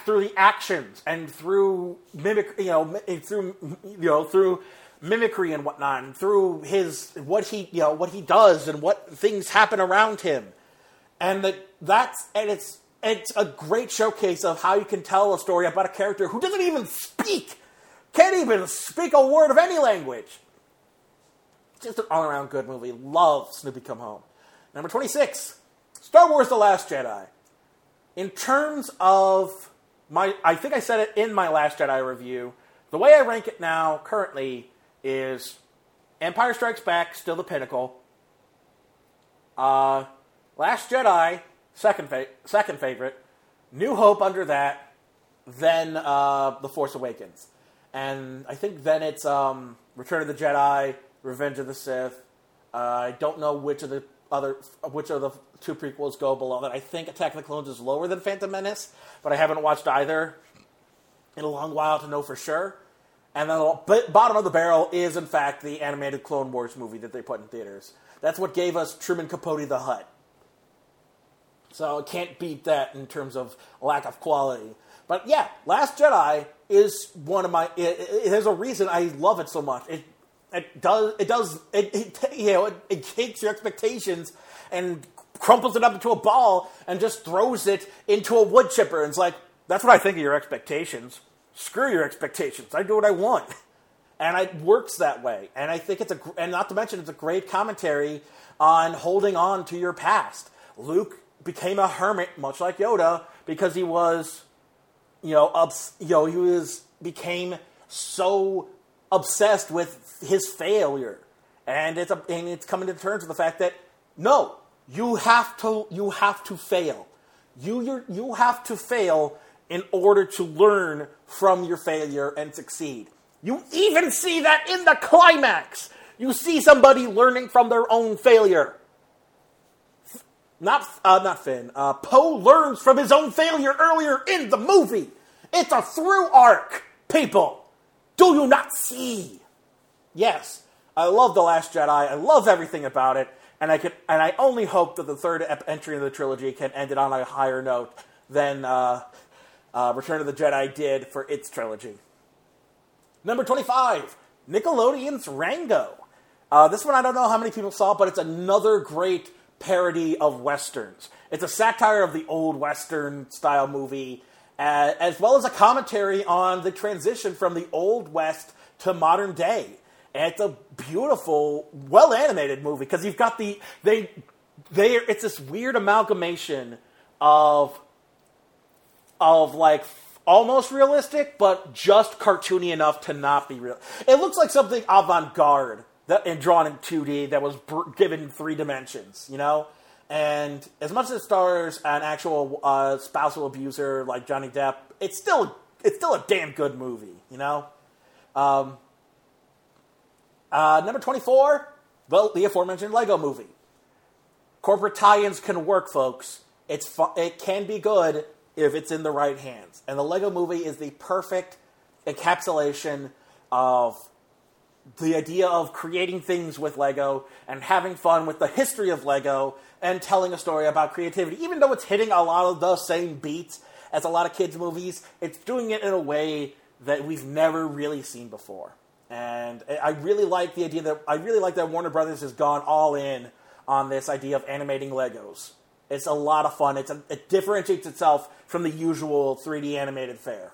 through the actions and through mimic, you know, eh, through you know through mimicry and whatnot, and through his what he you know what he does and what things happen around him, and that that's and it's it's a great showcase of how you can tell a story about a character who doesn't even speak, can't even speak a word of any language. Just an all around good movie. Love Snoopy Come Home. Number 26, Star Wars The Last Jedi. In terms of my, I think I said it in my Last Jedi review. The way I rank it now, currently, is Empire Strikes Back, still the pinnacle. Uh, Last Jedi, second fa- second favorite. New Hope under that. Then uh, The Force Awakens, and I think then it's um, Return of the Jedi, Revenge of the Sith. Uh, I don't know which of the other which of the two prequels go below that. I think Attack of the Clones is lower than Phantom Menace, but I haven't watched either in a long while to know for sure. And then the bottom of the barrel is, in fact, the animated Clone Wars movie that they put in theaters. That's what gave us Truman Capote the Hutt. So I can't beat that in terms of lack of quality. But yeah, Last Jedi is one of my. It, it, there's a reason I love it so much. It it does it does it, it you know it, it takes your expectations and crumples it up into a ball and just throws it into a wood chipper and it's like that's what I think of your expectations. Screw your expectations. I do what I want. And it works that way. And I think it's a and not to mention it's a great commentary on holding on to your past. Luke became a hermit much like Yoda because he was you know, ups, you know, he was became so obsessed with his failure, and it's a, and it's coming to terms with the fact that no, you have to you have to fail. You you you have to fail in order to learn from your failure and succeed. You even see that in the climax. You see somebody learning from their own failure. Not uh, not Finn. Uh, Poe learns from his own failure earlier in the movie. It's a through arc, people. Do you not see? Yes, I love The Last Jedi. I love everything about it, and I can, and I only hope that the third ep- entry in the trilogy can end it on a higher note than uh, uh, Return of the Jedi did for its trilogy. Number twenty-five, Nickelodeon's Rango. Uh, this one I don't know how many people saw, but it's another great parody of westerns. It's a satire of the old western style movie uh, as well as a commentary on the transition from the old west to modern day. And it's a beautiful, well animated movie because you've got the they they it's this weird amalgamation of of like almost realistic but just cartoony enough to not be real. It looks like something avant-garde that and drawn in 2D that was br- given three dimensions, you know? And as much as it stars an actual uh, spousal abuser like Johnny Depp, it's still it's still a damn good movie, you know. Um, uh, number twenty four, well, the aforementioned Lego Movie. Corporate tie-ins can work, folks. It's fu- it can be good if it's in the right hands, and the Lego Movie is the perfect encapsulation of the idea of creating things with Lego and having fun with the history of Lego and telling a story about creativity. Even though it's hitting a lot of the same beats as a lot of kids' movies, it's doing it in a way that we've never really seen before. And I really like the idea that I really like that Warner Brothers has gone all in on this idea of animating Legos. It's a lot of fun. It's a, it differentiates itself from the usual 3D animated fare.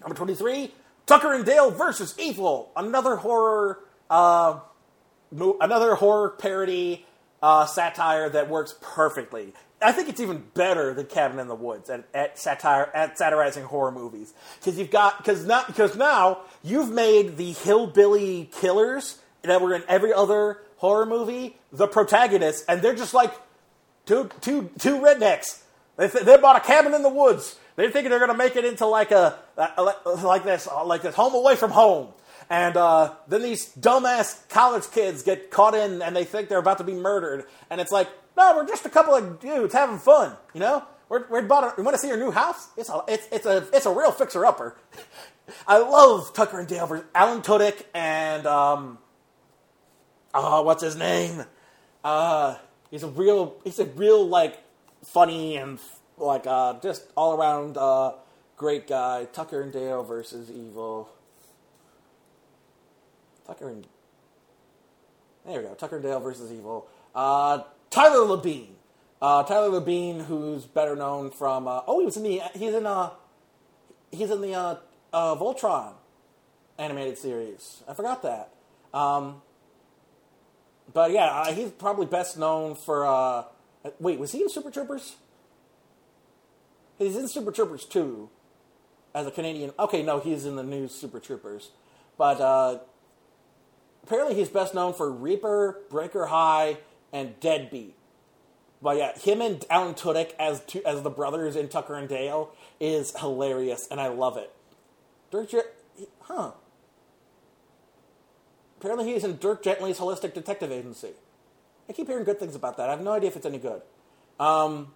Number 23, Tucker and Dale versus Evil, another horror, uh, another horror parody uh, satire that works perfectly. I think it's even better than Cabin in the Woods at, at satire at satirizing horror movies because you've got because now because now you've made the hillbilly killers that were in every other horror movie the protagonists, and they're just like two two two rednecks. They, th- they bought a cabin in the woods. They're thinking they're going to make it into like a uh, like this like this home away from home. And uh, then these dumbass college kids get caught in, and they think they're about to be murdered. And it's like, no, we're just a couple of dudes having fun, you know. We're, we're bought a, we want to see your new house. It's a it's, it's a it's a real fixer upper. I love Tucker and Dale versus Alan Tudyk and um, uh, what's his name? Uh, he's a real he's a real like funny and like uh, just all around uh, great guy. Tucker and Dale versus Evil. Tucker and there we go. Tucker and Dale versus Evil. Uh, Tyler Labine. Uh, Tyler Labine, who's better known from uh, oh he was in the he's in uh he's in the uh, Voltron animated series. I forgot that. Um, but yeah, he's probably best known for. Wait, was he in Super Troopers? He's in Super Troopers 2 as a Canadian. Okay, no, he's in the new Super Troopers. But uh, apparently he's best known for Reaper, Breaker High, and Deadbeat. But yeah, him and Alan Tudyk as two, as the brothers in Tucker and Dale is hilarious, and I love it. Dirk, Jet, huh? Apparently, he's in Dirk Gently's Holistic Detective Agency. I keep hearing good things about that. I have no idea if it's any good. Um,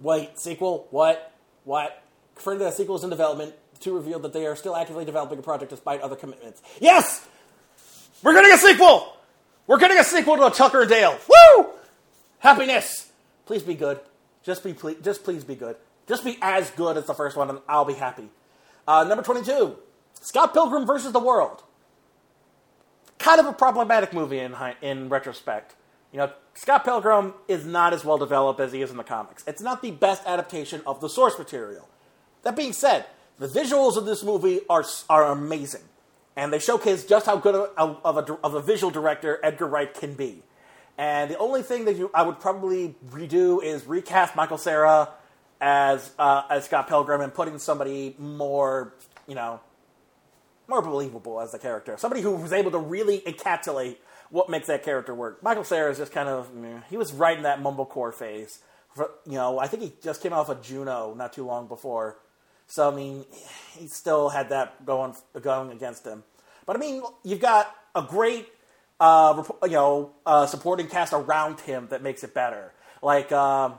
wait, sequel? What? What? Confirmed that a sequel is in development. To reveal that they are still actively developing a project despite other commitments. Yes, we're getting a sequel. We're getting a sequel to a Tucker and Dale. Woo! Happiness. Please be good. Just be please. Just please be good. Just be as good as the first one, and I'll be happy. Uh, number twenty-two, Scott Pilgrim versus the World. Kind of a problematic movie in in retrospect. You know, Scott Pilgrim is not as well developed as he is in the comics. It's not the best adaptation of the source material. That being said, the visuals of this movie are are amazing, and they showcase just how good of, of, a, of a visual director Edgar Wright can be. And the only thing that you, I would probably redo is recast Michael Cera as uh, as Scott Pilgrim and putting somebody more, you know, more believable as the character. Somebody who was able to really encapsulate what makes that character work. Michael Cera is just kind of he was right in that mumblecore phase. For- You know, I think he just came off of Juno not too long before. So I mean, he still had that going going against him. But I mean, you've got a great uh, you know uh, supporting cast around him that makes it better. Like um,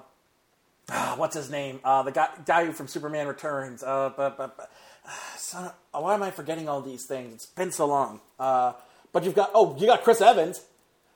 what's his name? Uh, the guy, guy from Superman Returns. Uh, but, but, but, son, why am I forgetting all these things? It's been so long. Uh, but you've got oh, you got Chris Evans.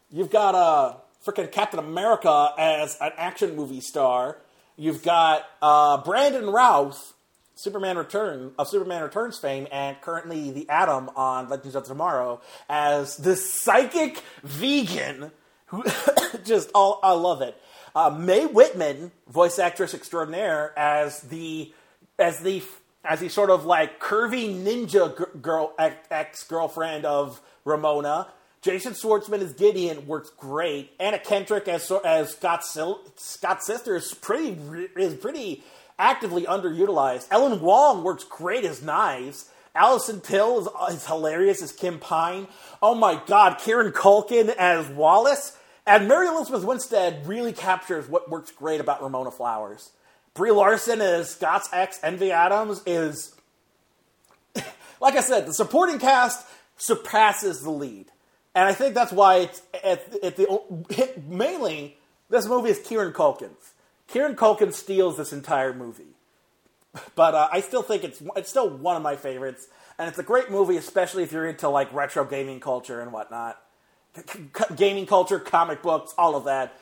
You've got uh, freaking Captain America as an action movie star. You've got uh, Brandon Routh, Superman Return of Superman Returns fame, and currently the Atom on Legends of Tomorrow as this psychic vegan who just all I love it. Uh, Mae Whitman, voice actress extraordinaire, as the as the as the sort of like curvy ninja girl ex girlfriend of Ramona. Jason Schwartzman as Gideon works great. Anna Kendrick as as Scott Sil- Scott's sister is pretty is pretty actively underutilized. Ellen Wong works great as Knives. Alison Pill is, is hilarious as Kim Pine. Oh my God, Kieran Culkin as Wallace. And Mary Elizabeth Winstead really captures what works great about Ramona Flowers. Brie Larson as Scott's ex, Envy Adams, is like I said, the supporting cast surpasses the lead, and I think that's why it's at, at the mainly this movie is Kieran Culkin's. Kieran Culkin steals this entire movie, but uh, I still think it's it's still one of my favorites, and it's a great movie, especially if you're into like retro gaming culture and whatnot, C- c- gaming culture, comic books, all of that.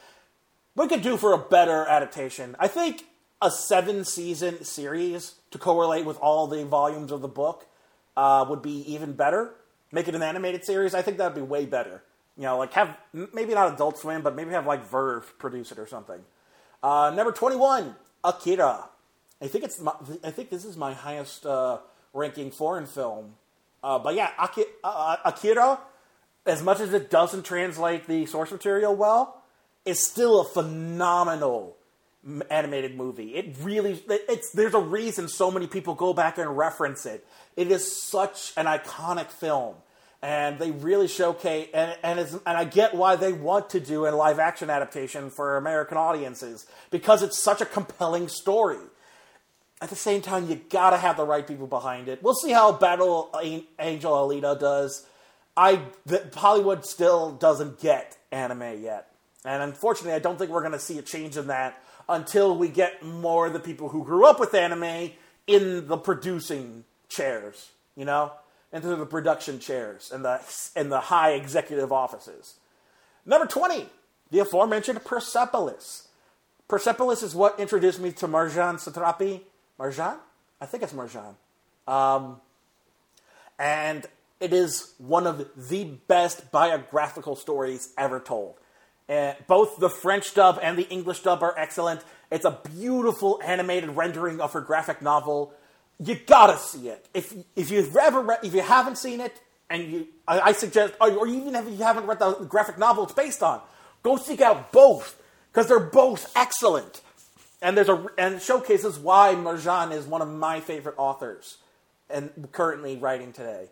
We could do for a better adaptation. I think a seven season series to correlate with all the volumes of the book uh, would be even better. Make it an animated series. I think that would be way better. You know, like have maybe not Adult Swim, but maybe have like Verve produce it or something. Uh, number twenty one, Akira. I think it's my, I think this is my highest uh, ranking foreign film. Uh, but yeah, Aki, uh, Akira, as much as it doesn't translate the source material well, is still a phenomenal animated movie. It really, it's there's a reason so many people go back and reference it. It is such an iconic film, and they really showcase and and, and I get why they want to do a live action adaptation for American audiences because it's such a compelling story. At the same time, you gotta have the right people behind it. We'll see how Battle Angel Alita does. I the, Hollywood still doesn't get anime yet, and unfortunately, I don't think we're gonna see a change in that until we get more of the people who grew up with anime in the producing chairs. You know into the production chairs and the, and the high executive offices. Number 20, the aforementioned Persepolis. Persepolis is what introduced me to Marjane Satrapi. Marjan, I think it's Marjan, Um, and it is one of the best biographical stories ever told. Uh, both the French dub and the English dub are excellent. It's a beautiful animated rendering of her graphic novel you gotta see it. If if you've ever read, if you haven't seen it, and you, I, I suggest, or, even if you haven't read the graphic novel it's based on, go seek out both because they're both excellent. And there's a and showcases why Marjane is one of my favorite authors, and currently writing today.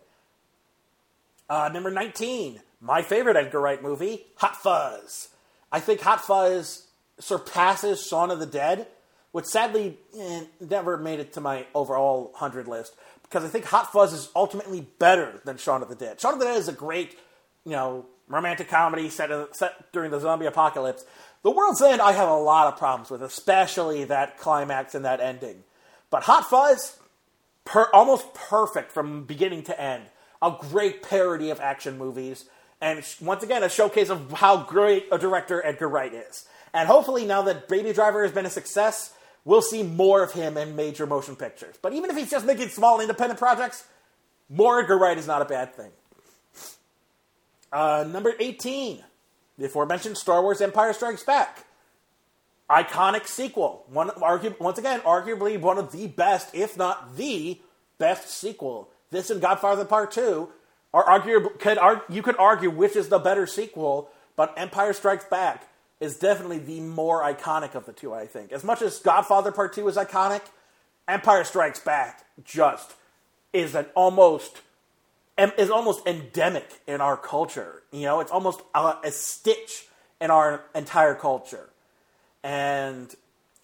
Uh, number nineteen, my favorite Edgar Wright movie, Hot Fuzz. I think Hot Fuzz surpasses Shaun of the Dead which sadly eh, never made it to my overall 100 list because I think Hot Fuzz is ultimately better than Shaun of the Dead. Shaun of the Dead is a great, you know, romantic comedy set, set during the zombie apocalypse. The World's End, I have a lot of problems with, especially that climax and that ending. But Hot Fuzz, per, almost perfect from beginning to end. A great parody of action movies. And once again, a showcase of how great a director Edgar Wright is. And hopefully, now that Baby Driver has been a success, we'll see more of him in major motion pictures. But even if he's just making small independent projects, more Edgar Wright is not a bad thing. Uh, number 18, the aforementioned Star Wars Empire Strikes Back. Iconic sequel. One, once again, arguably one of the best, if not the best sequel. This and Godfather Part 2 are arguable, could, you could argue which is the better sequel, but Empire Strikes Back is definitely the more iconic of the two, I think. As much as Godfather Part 2 is iconic, Empire Strikes Back just is an almost is almost endemic in our culture. You know, it's almost a, a stitch in our entire culture. And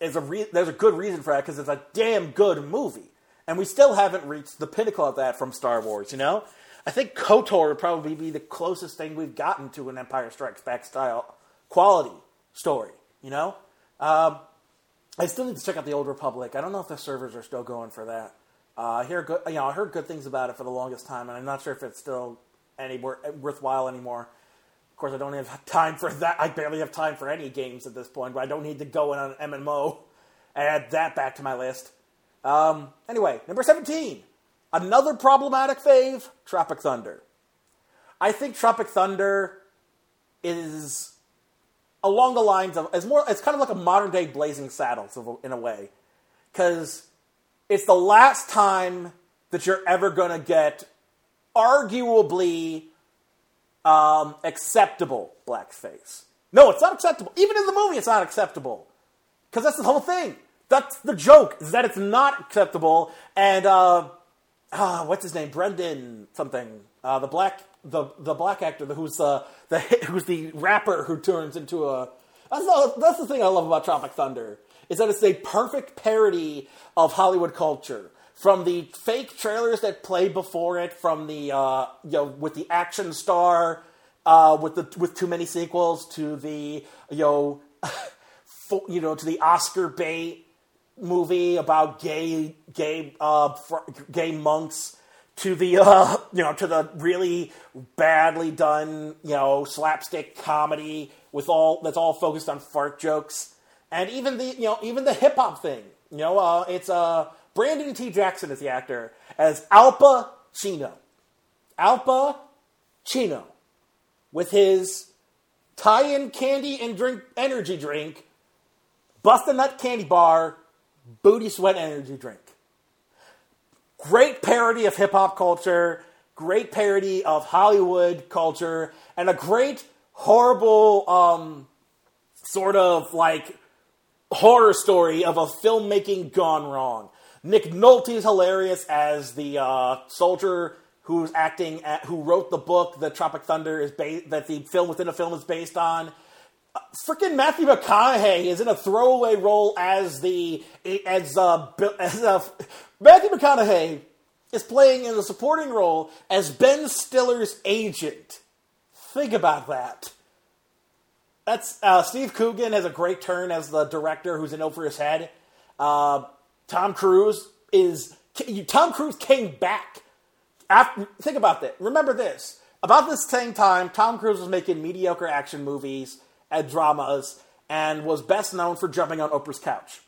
a, re- there's a good reason for that because it's a damn good movie. And we still haven't reached the pinnacle of that from Star Wars, you know? I think KOTOR would probably be the closest thing we've gotten to an Empire Strikes Back style quality story, you know? Um, I still need to check out the Old Republic. I don't know if the servers are still going for that. Uh, I hear good, you know, I heard good things about it for the longest time, and I'm not sure if it's still any worthwhile anymore. Of course, I don't have time for that. I barely have time for any games at this point, but I don't need to go in on an MMO and add that back to my list. Um, anyway, number 17. Another problematic fave, Tropic Thunder. I think Tropic Thunder is along the lines of it's more it's kind of like a modern day Blazing Saddles in a way, because it's the last time that you're ever going to get arguably um, acceptable blackface. No, it's not acceptable. Even in the movie, it's not acceptable because that's the whole thing. That's the joke is that it's not acceptable. And uh, uh, what's his name? Brendan something. Uh, the black the the black actor who's uh, the who's the rapper who turns into a. That's the, that's the thing I love about Tropic Thunder is that it's a perfect parody of Hollywood culture. From the fake trailers that play before it, from the uh, you know with the action star, uh, with the with too many sequels, to the you know, you know to the Oscar bait movie about gay gay uh, fr- gay monks to the uh, you know to the really badly done you know slapstick comedy with all that's all focused on fart jokes. And even the you know even the hip hop thing you know uh, it's uh, Brandon T. Jackson is the actor as Alpa Chino Alpa Chino with his tie-in candy and drink energy drink bust a nut candy bar booty sweat energy drink great parody of hip hop culture, great parody of Hollywood culture, and a great horrible um, sort of like horror story of a filmmaking gone wrong. Nick Nolte is hilarious as the uh, soldier who's acting at, who wrote the book that Tropic Thunder is based, that the film within a film is based on. Freaking Matthew McConaughey is in a throwaway role as the as uh, as uh, Matthew McConaughey is playing in a supporting role as Ben Stiller's agent. Think about that. That's uh, Steve Coogan has a great turn as the director who's in over his head. Uh, Tom Cruise is Tom Cruise came back. After, think about that. Remember this. About this same time, Tom Cruise was making mediocre action movies dramas and was best known for jumping on Oprah's couch.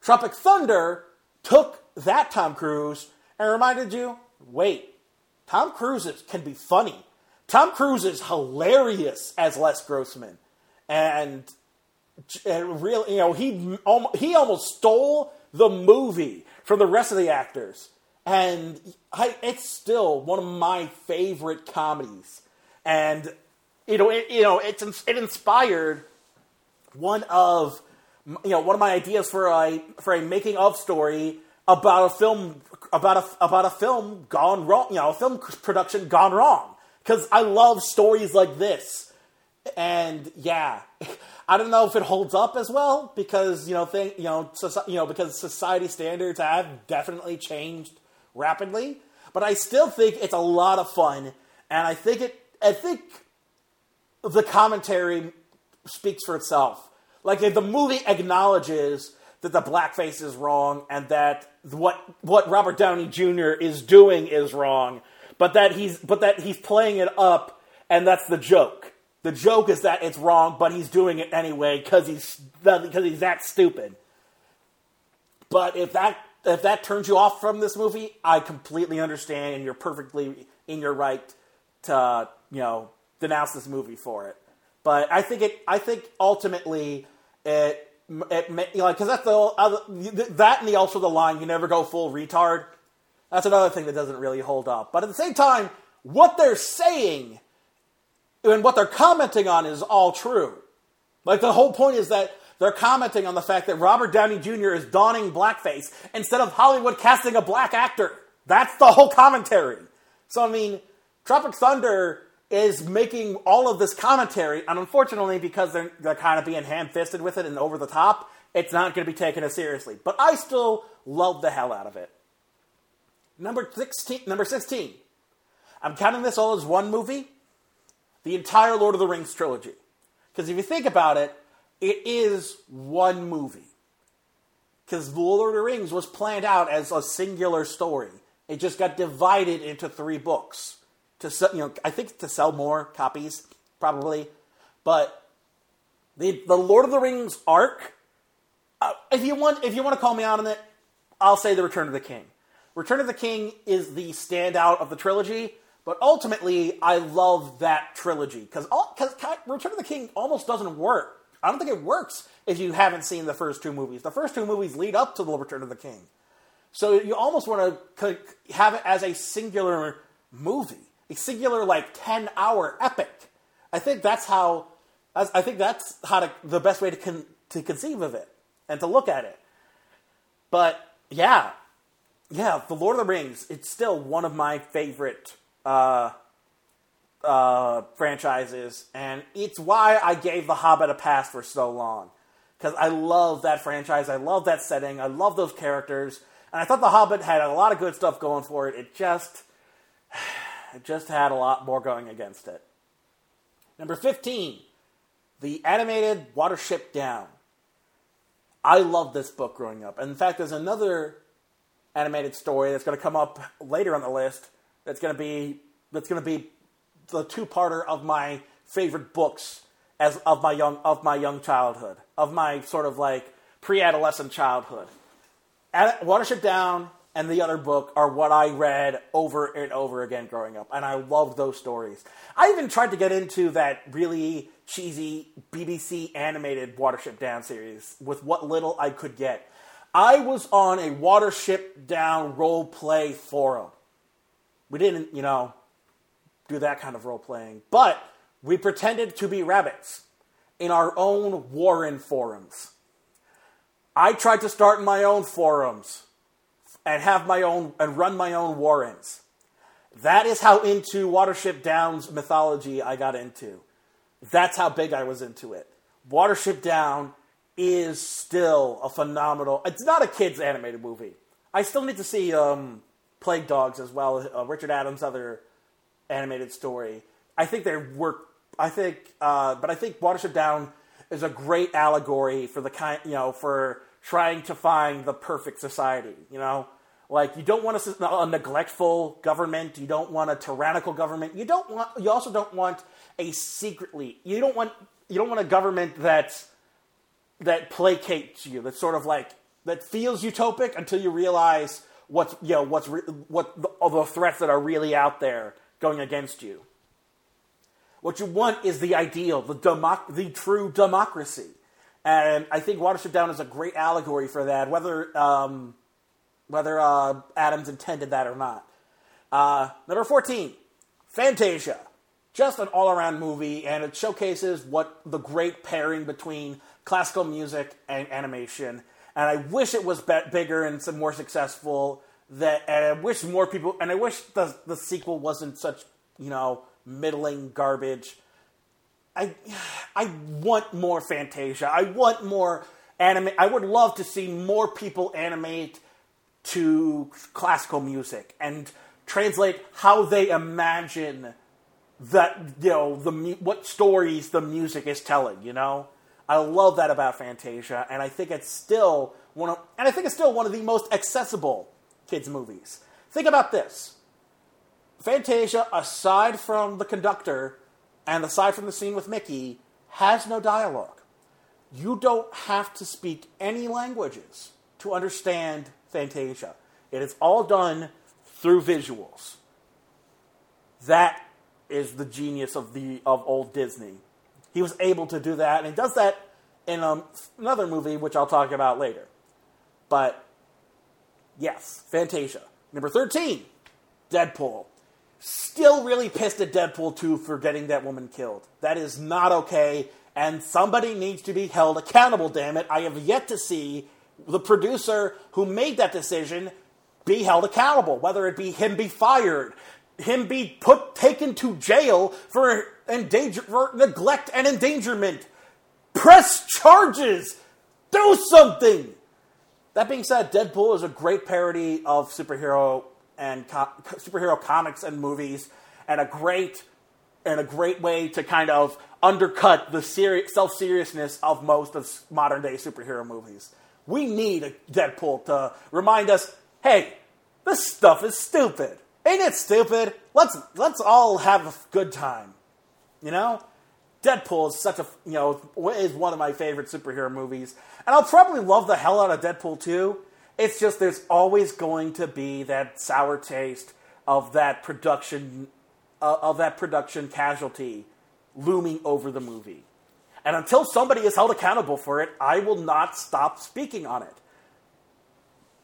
Tropic Thunder took that Tom Cruise and reminded you wait, Tom Cruise can be funny. Tom Cruise is hilarious as Les Grossman. And, and real, you know, he, he almost stole the movie from the rest of the actors. And I, it's still one of my favorite comedies. And, you know, it, you know, it's, it inspired one of you know one of my ideas for a for a making of story about a film about a about a film gone wrong you know a film production gone wrong. Because I love stories like this. And yeah I don't know if it holds up as well because you know thing you know soci- you know because society standards have definitely changed rapidly. But I still think it's a lot of fun. And I think it I think the commentary speaks for itself. Like the movie acknowledges that the blackface is wrong and that what what Robert Downey Jr. is doing is wrong, but that he's but that he's playing it up and that's the joke. The joke is that it's wrong, but he's doing it anyway because he's because he's that stupid. But if that if that turns you off from this movie, I completely understand, and you're perfectly in your right to you know denounce this movie for it. But I think it. I think ultimately it. It you know, because that's the other, that and the also the line you never go full retard. That's another thing that doesn't really hold up. But at the same time, what they're saying and what they're commenting on is all true. Like the whole point is that they're commenting on the fact that Robert Downey Jr. is donning blackface instead of Hollywood casting a black actor. That's the whole commentary. So I mean, Tropic Thunder is making all of this commentary, and unfortunately, because they're they're kind of being ham-fisted with it and over the top, it's not going to be taken as seriously. But I still love the hell out of it. Number sixteen. Number sixteen. I'm counting this all as one movie. The entire Lord of the Rings trilogy. Because if you think about it, it is one movie. Because The Lord of the Rings was planned out as a singular story. It just got divided into three books to you know, I think to sell more copies, probably. But the the Lord of the Rings arc, uh, if you want, if you want to call me out on it, I'll say the Return of the King. Return of the King is the standout of the trilogy, but ultimately, I love that trilogy because because Return of the King almost doesn't work. I don't think it works if you haven't seen the first two movies. The first two movies lead up to the Return of the King, so you almost want to have it as a singular movie, a singular like ten hour epic. I think that's how. I think that's how to, the best way to con, to conceive of it and to look at it. But yeah, yeah, The Lord of the Rings. It's still one of my favorite uh, uh, franchises, and it's why I gave The Hobbit a pass for so long. Because I love that franchise, I love that setting, I love those characters, and I thought The Hobbit had a lot of good stuff going for it. It just, it just had a lot more going against it. Number fifteen, the animated Watership Down. I loved this book growing up. And in fact, there's another animated story that's going to come up later on the list. That's going to be that's going to be the two-parter of my favorite books as of my young of my young childhood, of my sort of like pre-adolescent childhood. Ad- Watership Down and the other book are what I read over and over again growing up, and I loved those stories. I even tried to get into that really cheesy BBC animated Watership Down series with what little I could get. I was on a Watership Down role play forum. We didn't, you know, do that kind of role playing, but we pretended to be rabbits in our own Warren forums. I tried to start my own forums and have my own and run my own Warrens. That is how into Watership Down's mythology I got into. That's how big I was into it. Watership Down is still a phenomenal. It's not a kids animated movie. I still need to see um, Plague Dogs as well, uh, Richard Adams' other animated story. I think they work. I think, uh, but I think Watership Down is a great allegory for the kind, you know, for trying to find the perfect society. You know, like you don't want a, a neglectful government. You don't want a tyrannical government. You don't want. You also don't want a secretly. You don't want. You don't want a government that's that placates you. That's sort of like that feels utopic until you realize what's you know what's re- what the, all the threats that are really out there going against you. What you want is the ideal, the democ- the true democracy, and I think Watership Down is a great allegory for that. Whether um, whether uh, Adams intended that or not. Uh, number fourteen, Fantasia, just an all-around movie, and it showcases what the great pairing between classical music and animation. And I wish it was bigger and some more successful. That and I wish more people. And I wish the the sequel wasn't such you know middling garbage. I I want more Fantasia. I want more anime. I would love to see more people animate to classical music and translate how they imagine that you know the what stories the music is telling. You know, I love that about Fantasia, and I think it's still one of and I think it's still one of the most accessible kids movies. Think about this. Fantasia, aside from the conductor and aside from the scene with Mickey, has no dialogue. You don't have to speak any languages to understand Fantasia. It is all done through visuals. That is the genius of the of old Disney. He was able to do that, and he does that in um, another movie, which I'll talk about later. But yes, Fantasia. Number thirteen, Deadpool. Still really pissed at Deadpool 2 for getting that woman killed. That is not okay, and somebody needs to be held accountable, damn it. I have yet to see the producer who made that decision be held accountable, whether it be him be fired, him be put taken to jail for endanger for neglect and endangerment. Press charges. Do something. That being said, Deadpool is a great parody of superhero and co- superhero comics and movies, and a great and a great way to kind of undercut the seri- self seriousness of most of modern day superhero movies. We need a Deadpool to remind us, hey, this stuff is stupid. Ain't it stupid? Let's let's all have a good time. You know? Deadpool is such a you know is one of my favorite superhero movies, and I'll probably love the hell out of Deadpool too. It's just there's always going to be that sour taste of that production uh, of that production casualty looming over the movie. And until somebody is held accountable for it, I will not stop speaking on it.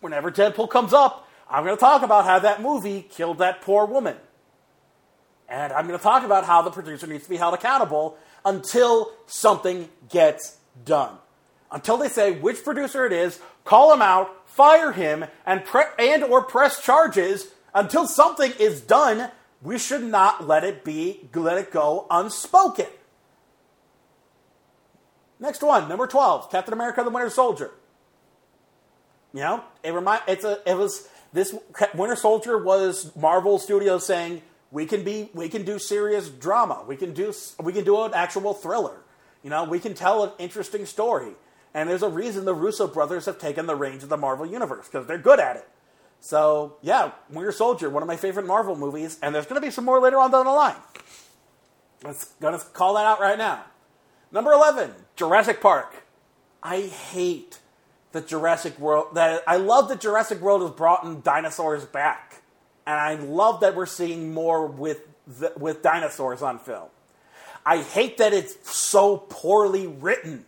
Whenever Deadpool comes up, I'm going to talk about how that movie killed that poor woman. And I'm going to talk about how the producer needs to be held accountable until something gets done. Until they say which producer it is, call him out, fire him, and pre- and or press charges. Until something is done, we should not let it be let it go unspoken. Next one, number twelve, Captain America: The Winter Soldier. You know, it remind it's a it was this Winter Soldier was Marvel Studios saying we can be we can do serious drama, we can do we can do an actual thriller. You know, we can tell an interesting story. And there's a reason the Russo brothers have taken the reins of the Marvel universe because they're good at it. So yeah, Winter Soldier, one of my favorite Marvel movies, and there's going to be some more later on down the line. Let's gonna call that out right now. Number eleven, Jurassic Park. I hate the Jurassic World. That I love that Jurassic World has brought in dinosaurs back, and I love that we're seeing more with the, with dinosaurs on film. I hate that it's so poorly written,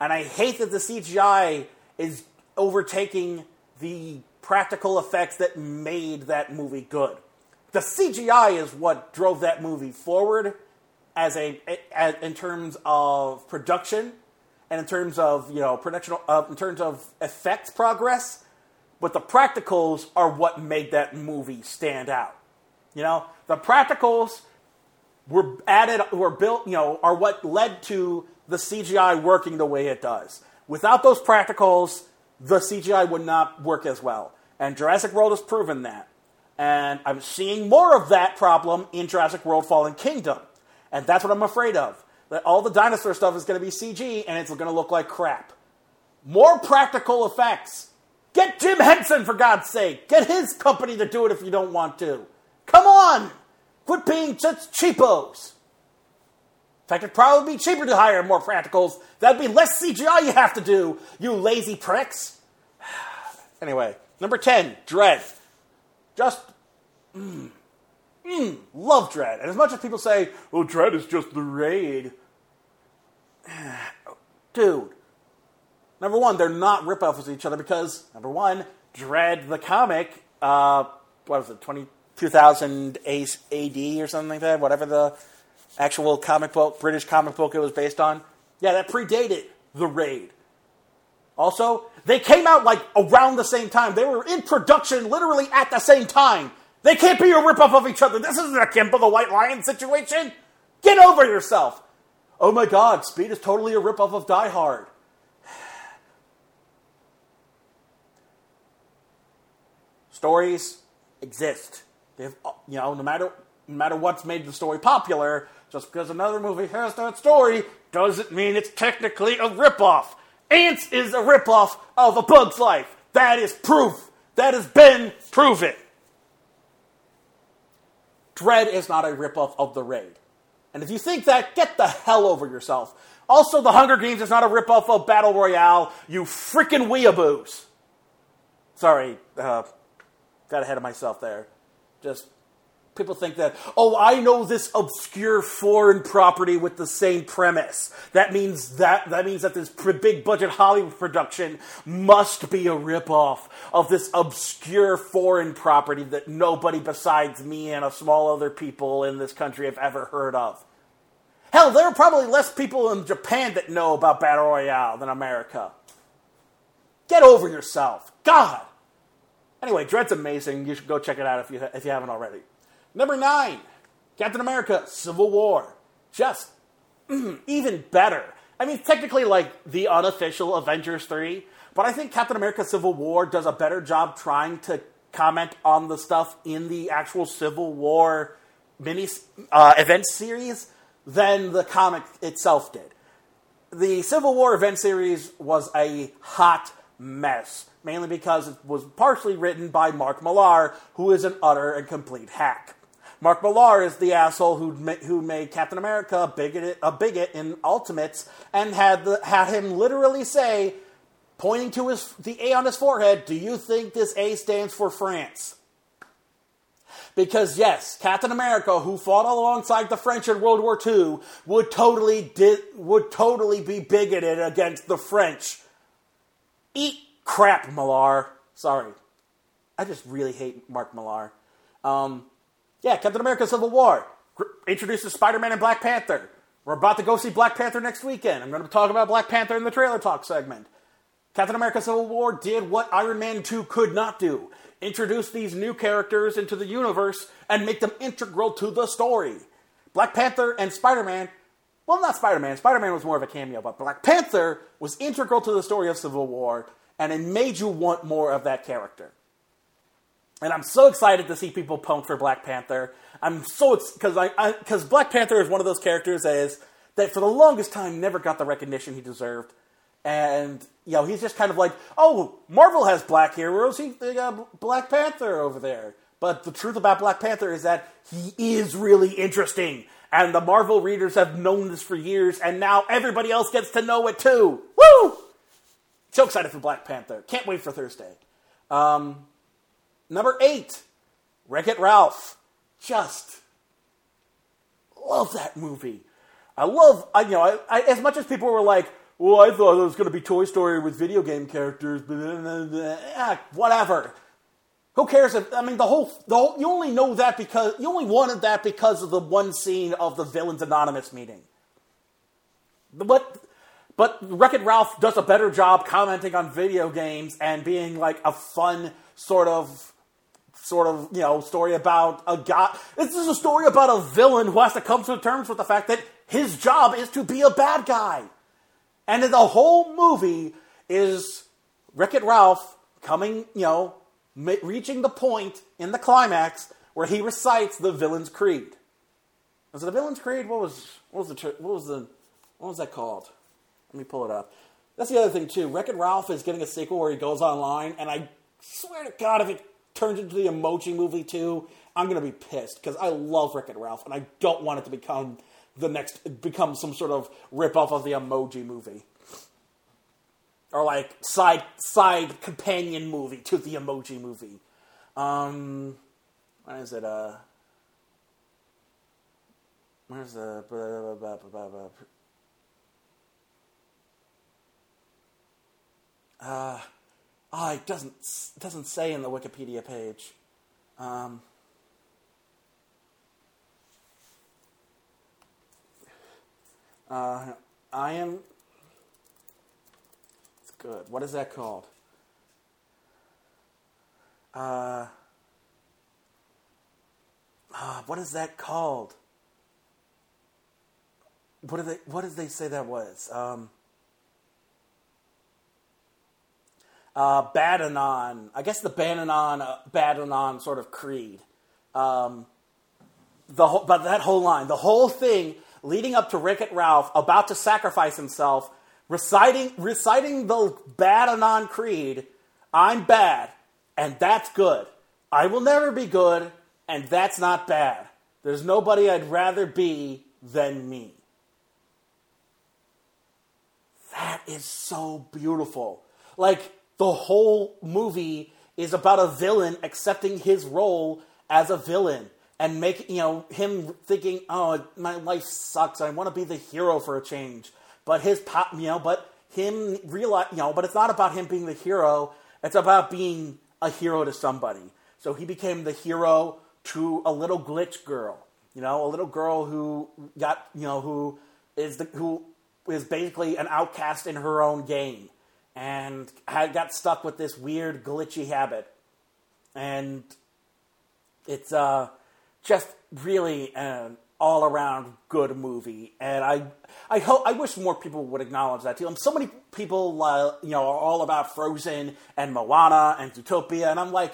and I hate that the CGI is overtaking the practical effects that made that movie good. The CGI is what drove that movie forward as a as, in terms of production and in terms of you know production uh, in terms of effects progress. But the practicals are what made that movie stand out. You know, the practicals were added, were built, you know, are what led to the CGI working the way it does. Without those practicals, the CGI would not work as well. And Jurassic World has proven that. And I'm seeing more of that problem in Jurassic World Fallen Kingdom. And that's what I'm afraid of. That all the dinosaur stuff is going to be CG and it's going to look like crap. More practical effects. Get Jim Henson, for God's sake. Get his company to do it if you don't want to. Come on! Quit being such cheapos. In fact, it'd probably be cheaper to hire more practicals. That'd be less CGI you have to do, you lazy pricks. anyway, number 10, Dredd. Just, mm, mm, love Dredd. And as much as people say, well, Dredd is just the raid. Dude, number one, they're not ripoffs of each other because, number one, Dredd, the comic, uh, what was it, 20, 2000 AD or something like that, whatever the actual comic book, British comic book it was based on. Yeah, that predated the raid. Also, they came out like around the same time. They were in production literally at the same time. They can't be a ripoff of each other. This isn't a Kimba the White Lion situation. Get over yourself. Oh my god, Speed is totally a ripoff of Die Hard. Stories exist. They've, you know, no matter no matter what's made the story popular, just because another movie has that story doesn't mean it's technically a ripoff. Antz is a ripoff of A Bug's Life. That is proof. That has been proven. Dredd is not a ripoff of The Raid. And if you think that, get the hell over yourself. Also, The Hunger Games is not a ripoff of Battle Royale, you freaking weeaboos. Sorry, uh, got ahead of myself there. Just people think that, oh, I know this obscure foreign property with the same premise. That means that that means that this big budget Hollywood production must be a ripoff of this obscure foreign property that nobody besides me and a small other people in this country have ever heard of. Hell, there are probably less people in Japan that know about Battle Royale than America. Get over yourself. God. Anyway, Dredd's amazing. You should go check it out if you, if you haven't already. Number nine, Captain America Civil War. Just even better. I mean, technically, like the unofficial Avengers 3, but I think Captain America Civil War does a better job trying to comment on the stuff in the actual Civil War mini uh, event series than the comic itself did. The Civil War event series was a hot mess, mainly because it was partially written by Mark Millar, who is an utter and complete hack. Mark Millar is the asshole who who made Captain America a bigot, a bigot in Ultimates, and had the, had him literally say, pointing to his the A on his forehead, "Do you think this A stands for France?" Because yes, Captain America, who fought alongside the French in World War II, would totally di- would totally be bigoted against the French. Eat crap, Millar. Sorry, I just really hate Mark Millar. Um, yeah, Captain America Civil War introduces Spider Man and Black Panther. We're about to go see Black Panther next weekend. I'm going to talk about Black Panther in the trailer talk segment. Captain America Civil War did what Iron Man 2 could not do introduce these new characters into the universe and make them integral to the story. Black Panther and Spider Man, well, not Spider Man, Spider Man was more of a cameo, but Black Panther was integral to the story of Civil War, and it made you want more of that character. And I'm so excited to see people punk for Black Panther. I'm so because I because Black Panther is one of those characters that is that for the longest time never got the recognition he deserved, and you know he's just kind of like, oh, Marvel has black heroes, he they got Black Panther over there. But the truth about Black Panther is that he is really interesting, and the Marvel readers have known this for years, and now everybody else gets to know it too. Woo! So excited for Black Panther! Can't wait for Thursday. Um, Number eight, Wreck It Ralph. Just love that movie. I love, I, you know, I, I, as much as people were like, well, I thought it was going to be Toy Story with video game characters, but eh, whatever. Who cares? If, I mean, the whole, the whole, you only know that because, you only wanted that because of the one scene of the Villains Anonymous meeting. But, but Wreck It Ralph does a better job commenting on video games and being like a fun sort of sort of you know story about a guy. This is a story about a villain who has to come to terms with the fact that his job is to be a bad guy, and the whole movie is Wreck It Ralph coming, you know, reaching the point in the climax where he recites the villain's creed. Was it the villain's creed? What was what was the what was the what was that called? Let me pull it up. That's the other thing too. Wreck It Ralph is getting a sequel where he goes online, and I swear to God, if it turns into the Emoji Movie too, I'm gonna be pissed because I love Wreck It Ralph, and I don't want it to become the next become some sort of ripoff of the Emoji Movie or like side side companion movie to the Emoji Movie. Um, what is it? Uh, where's the? Blah, blah, blah. Uh, oh, it doesn't it doesn't say in the Wikipedia page. Um, uh, I am. It's good. What is that called? Uh, uh, what is that called? What do they? What did they say that was? Um, uh, Badanon. I guess the Badanon, uh, Badanon sort of creed. Um, the whole, but that whole line, the whole thing leading up to It Ralph about to sacrifice himself, reciting reciting the Badanon creed. I'm bad, and that's good. I will never be good, and that's not bad. There's nobody I'd rather be than me. That is so beautiful. Like, the whole movie is about a villain accepting his role as a villain and make you know him thinking, "Oh, my life sucks. I want to be the hero for a change." But his pop, you know, but him realize, you know, but it's not about him being the hero. It's about being a hero to somebody. So he became the hero to a little glitch girl, you know, a little girl who got, you know, who is the who is basically an outcast in her own game and had got stuck with this weird glitchy habit. And it's uh, just really an all around good movie. And I I hope I wish more people would acknowledge that too. And so many people uh, you know are all about Frozen and Moana and Zootopia, and I'm like,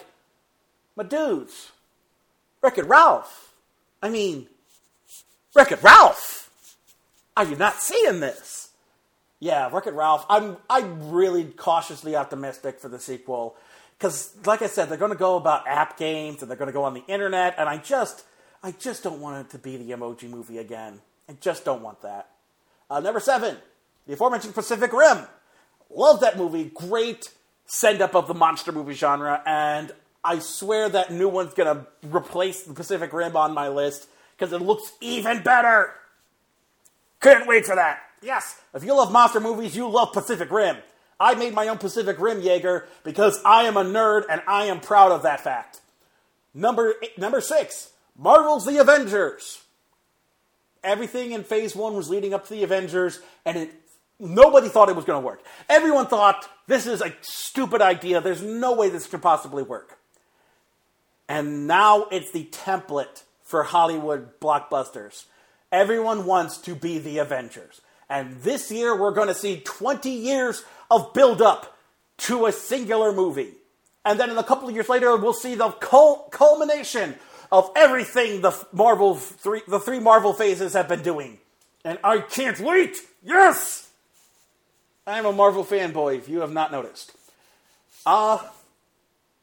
my dudes, Wreck It Ralph. I mean, Wreck It Ralph. Are you not seeing this? Yeah, Wreck It Ralph. I'm I'm really cautiously optimistic for the sequel because, like I said, they're going to go about app games and they're going to go on the internet, and I just I just don't want it to be the Emoji Movie again. I just don't want that. Uh, number seven, the aforementioned Pacific Rim. Love that movie. Great send up of the monster movie genre, and I swear that new one's going to replace the Pacific Rim on my list because it looks even better. Couldn't wait for that. Yes, if you love monster movies, you love Pacific Rim. I made my own Pacific Rim Jaeger because I am a nerd and I am proud of that fact. Number eight, number six, Marvel's The Avengers. Everything in Phase One was leading up to the Avengers, and it nobody thought it was going to work. Everyone thought this is a stupid idea. There's no way this could possibly work. And now it's the template for Hollywood blockbusters. Everyone wants to be the Avengers. And this year, we're going to see 20 years of build up to a singular movie. And then in a couple of years later, we'll see the cul- culmination of everything the Marvel three, the three Marvel phases have been doing. And I can't wait! Yes! I'm a Marvel fanboy, if you have not noticed. Uh,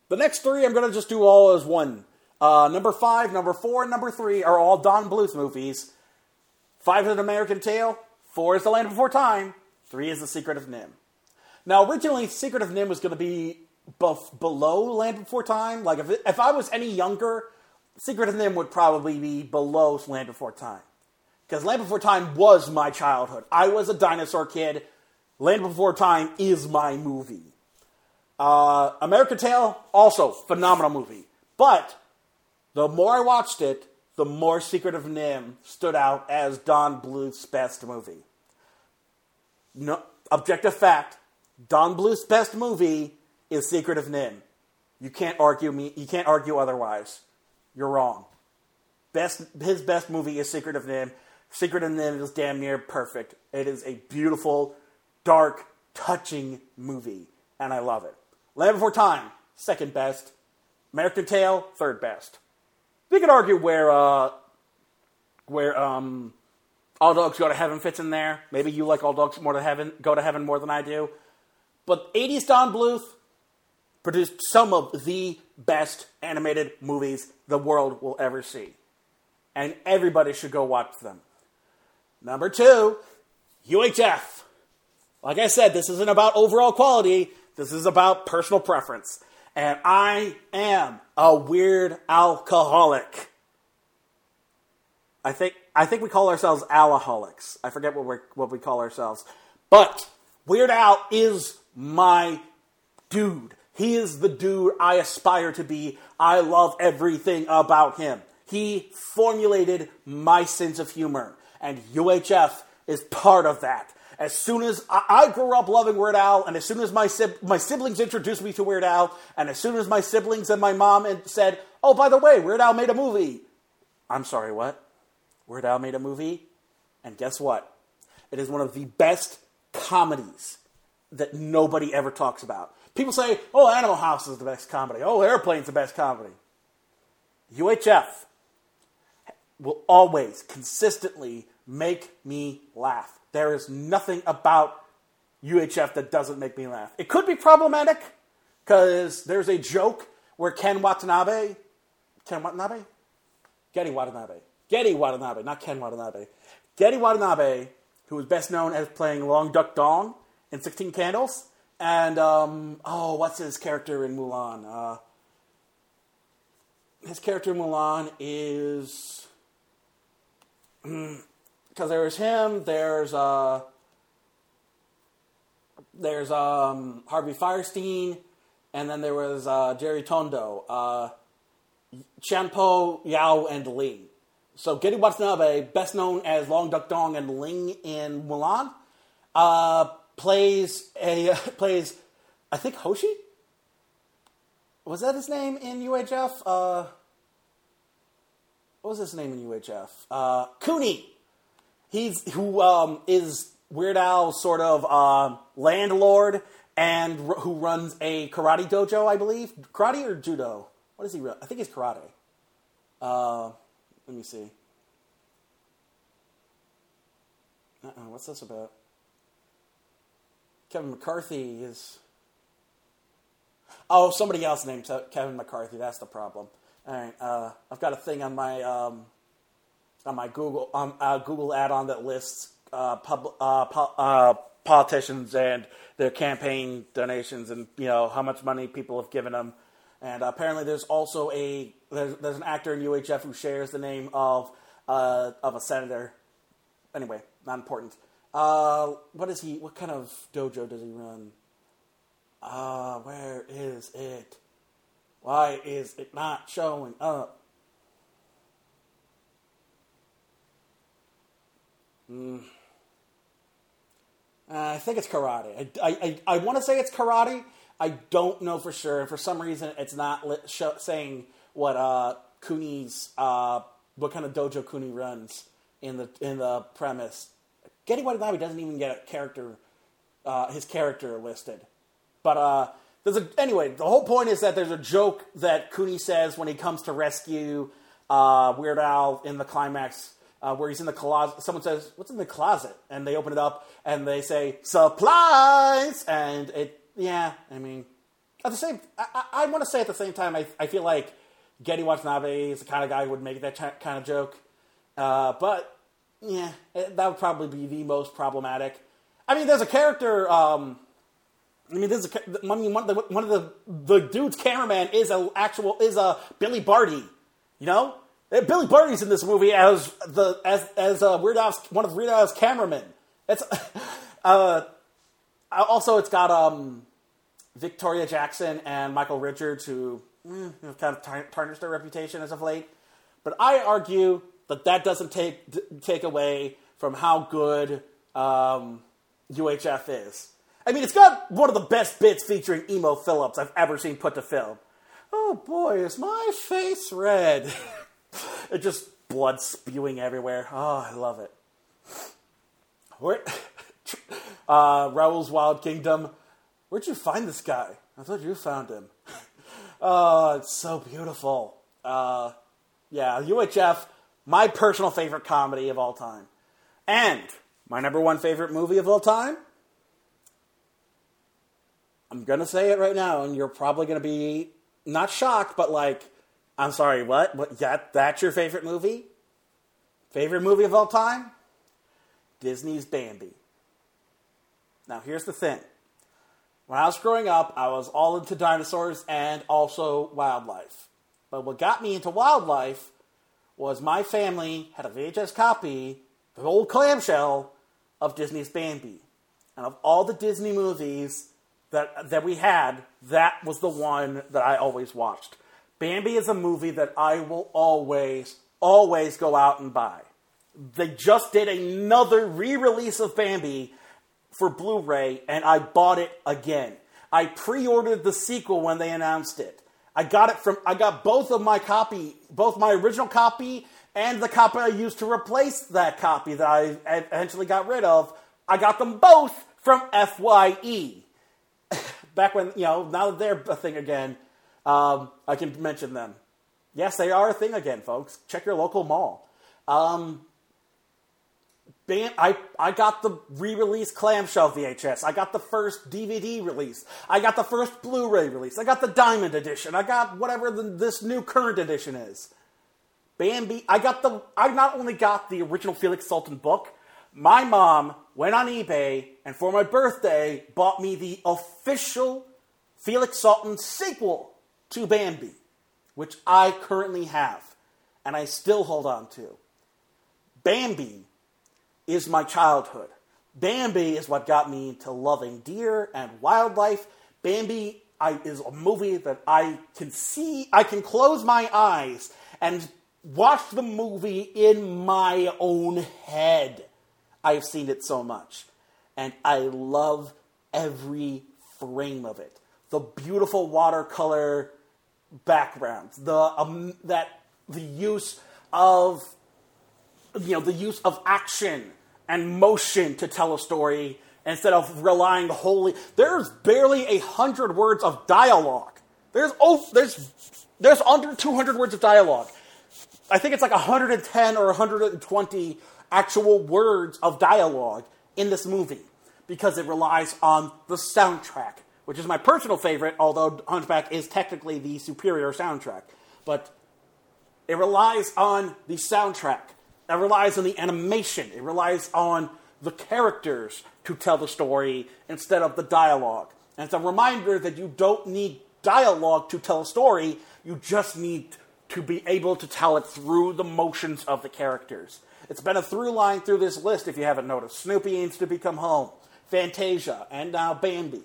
the next three I'm going to just do all as one. Uh, number five, number four, and number three are all Don Bluth movies. Five is an American Tail, four is The Land Before Time, three is The Secret of NIMH. Now, originally, Secret of NIMH was going to be buff below Land Before Time. Like, if, it, if I was any younger, Secret of NIMH would probably be below Land Before Time. Because Land Before Time was my childhood. I was a dinosaur kid. Land Before Time is my movie. Uh, American Tail, also phenomenal movie. But the more I watched it, the more Secret of NIMH stood out as Don Bluth's best movie. No, objective fact, Don Bluth's best movie is Secret of NIMH. You can't argue me. You can't argue otherwise. You're wrong. Best his best movie is Secret of NIMH. Secret of NIMH is damn near perfect. It is a beautiful, dark, touching movie, and I love it. Land Before Time, second best. American Tail, third best. We could argue where uh, where um, All Dogs Go to Heaven fits in there. Maybe you like All Dogs more to Heaven, Go to Heaven more than I do. But 80s Don Bluth produced some of the best animated movies the world will ever see. And everybody should go watch them. Number two, UHF. Like I said, this isn't about overall quality, this is about personal preference. And I am a weird alcoholic. I think I think we call ourselves alcoholics. I forget what we what we call ourselves. But Weird Al is my dude. He is the dude I aspire to be. I love everything about him. He formulated my sense of humor, and UHF is part of that. As soon as I, I grew up loving Weird Al, and as soon as my my siblings introduced me to Weird Al, and as soon as my siblings and my mom and said, "Oh, by the way, Weird Al made a movie," I'm sorry, what? Weird Al made a movie, and guess what? It is one of the best comedies that nobody ever talks about. People say, "Oh, Animal House is the best comedy. Oh, Airplane's the best comedy." UHF will always consistently make me laugh. There is nothing about UHF that doesn't make me laugh. It could be problematic because there's a joke where Ken Watanabe, Ken Watanabe, Gedde Watanabe, Gedde Watanabe, not Ken Watanabe, Gedde Watanabe, who is best known as playing Long Duck Dong in Sixteen Candles, and um, oh, what's his character in Mulan? Uh, his character in Mulan is because there's him, there's uh, there's um, Harvey Fierstein, and then there was uh, Jerry Tondo, uh, Chien-Po, Yao, and Ling. So Gedde Watanabe, best known as Long Duck Dong and Ling in Mulan, uh, plays a plays I think Hoshi. Was that his name in UHF? Uh, what was his name in UHF? Uh, Kuni. He's who um, is Weird Al's sort of uh, landlord and r- who runs a karate dojo, I believe. Karate or judo? What is he run? I think it's karate. Uh, let me see. Uh-uh, what's this about? Kevin McCarthy is. Oh, somebody else named Kevin McCarthy. That's the problem. All right, uh, I've got a thing on my um, on my Google um, uh, Google add-on that lists uh, pub, uh, po- uh, politicians and their campaign donations and you know how much money people have given them. And apparently, there's also a there's, there's an actor in UHF who shares the name of uh, of a senator. Anyway, not important. Uh, what is he? What kind of dojo does he run? Where is it? Why is it not showing up? Mm. Uh, I think it's karate. I, I, I, I want to say it's karate. I don't know for sure. And for some reason, it's not li- sh- saying what uh, Kuni's, uh, what kind of dojo Kuni runs in the in the premise. Gedde Watanabe doesn't even get a character, uh, his character listed. But uh, there's a anyway. The whole point is that there's a joke that Kuni says when he comes to rescue uh, Weird Al in the climax, uh, where he's in the closet. Someone says, "What's in the closet?" And they open it up and they say, "Supplies!" And it, yeah, I mean, at the same, I, I, I want to say at the same time, I, I feel like Gedde Watanabe is the kind of guy who would make that ch- kind of joke. Uh, but yeah, it, that would probably be the most problematic. I mean, there's a character. Um, I mean, there's a, I mean, one of the one of the the dude's cameraman is a actual is a Billy Barty. You know, Billy Barty's in this movie as the as as uh, Weird Al's one of Weird Al's cameramen. It's uh, also it's got um, Victoria Jackson and Michael Richards who mm, have kind of tar- tarnished their reputation as of late. But I argue that that doesn't take take away from how good um, UHF is. I mean, it's got one of the best bits featuring Emo Phillips I've ever seen put to film. Oh boy, is my face red. it just blood spewing everywhere. Oh, I love it. Where, uh, Raoul's Wild Kingdom. Where'd you find this guy? I thought you found him. oh, it's so beautiful. Uh, yeah, UHF, my personal favorite comedy of all time. And my number one favorite movie of all time. I'm going to say it right now, and you're probably going to be not shocked, but like, I'm sorry, what? What? That, that's your favorite movie? Favorite movie of all time? Disney's Bambi. Now, here's the thing. When I was growing up, I was all into dinosaurs and also wildlife. But what got me into wildlife was my family had a VHS copy, the old clamshell, of Disney's Bambi. And of all the Disney movies that, that we had, that was the one that I always watched. Bambi is a movie that I will always, always go out and buy. They just did another re release of Bambi for Blu ray, and I bought it again. I pre ordered the sequel when they announced it. I got it from, I got both of my copy, both my original copy and the copy I used to replace that copy that I eventually got rid of. I got them both from FYE. Back when, you know, now that they're a thing again, um, I can mention them. Yes, they are a thing again, folks. Check your local mall. Um, Bam, I, I got the re-release clamshell VHS. I got the first DVD release. I got the first Blu-ray release. I got the Diamond edition. I got whatever the, this new current edition is. Bambi. I got the. I not only got the original Felix Salten book. My mom went on eBay and for my birthday bought me the official Felix Salten sequel to Bambi, which I currently have and I still hold on to. Bambi is my childhood. Bambi is what got me into loving deer and wildlife. Bambi I, is a movie that I can see, I can close my eyes and watch the movie in my own head. I've seen it so much. And I love every frame of it. The beautiful watercolor backgrounds, the um, that the use of you know the use of action and motion to tell a story instead of relying wholly. There's barely a hundred words of dialogue. There's oh, there's there's under 200 words of dialogue. I think it's like 110 or 120 actual words of dialogue in this movie because it relies on the soundtrack, which is my personal favorite, although Hunchback is technically the superior soundtrack. But it relies on the soundtrack it relies on the animation. It relies on the characters to tell the story instead of the dialogue. And it's a reminder that you don't need dialogue to tell a story, you just need to be able to tell it through the motions of the characters. It's been a through line through this list if you haven't noticed. Snoopy needs to become home, Fantasia, and now Bambi.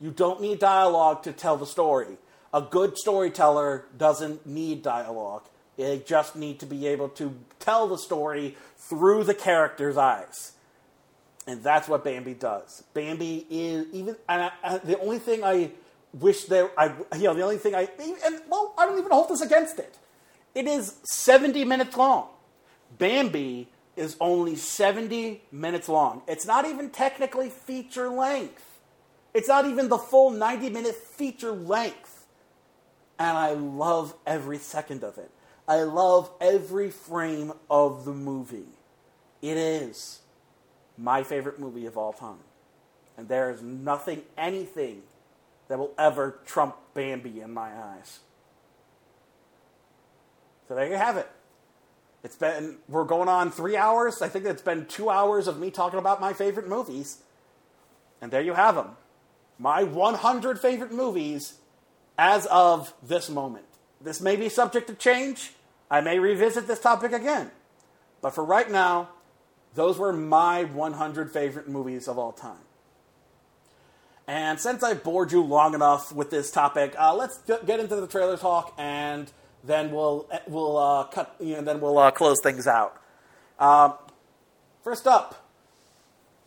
You don't need dialogue to tell the story. A good storyteller doesn't need dialogue. They just need to be able to tell the story through the character's eyes. And that's what Bambi does. Bambi is even I, I, the only thing I wish there I you know the only thing I and well I don't even hold this against it. It is 70 minutes long. Bambi is only 70 minutes long. It's not even technically feature length. It's not even the full 90 minute feature length. And I love every second of it. I love every frame of the movie. It is my favorite movie of all time. And there is nothing, anything that will ever trump Bambi in my eyes. So there you have it. It's been, we're going on three hours. I think it's been two hours of me talking about my favorite movies. And there you have them. My 100 favorite movies as of this moment. This may be subject to change. I may revisit this topic again. But for right now, those were my 100 favorite movies of all time. And since I bored you long enough with this topic, uh, let's get into the trailer talk, and then we'll we'll uh, cut, you know, then we'll uh, close things out. Um, first up,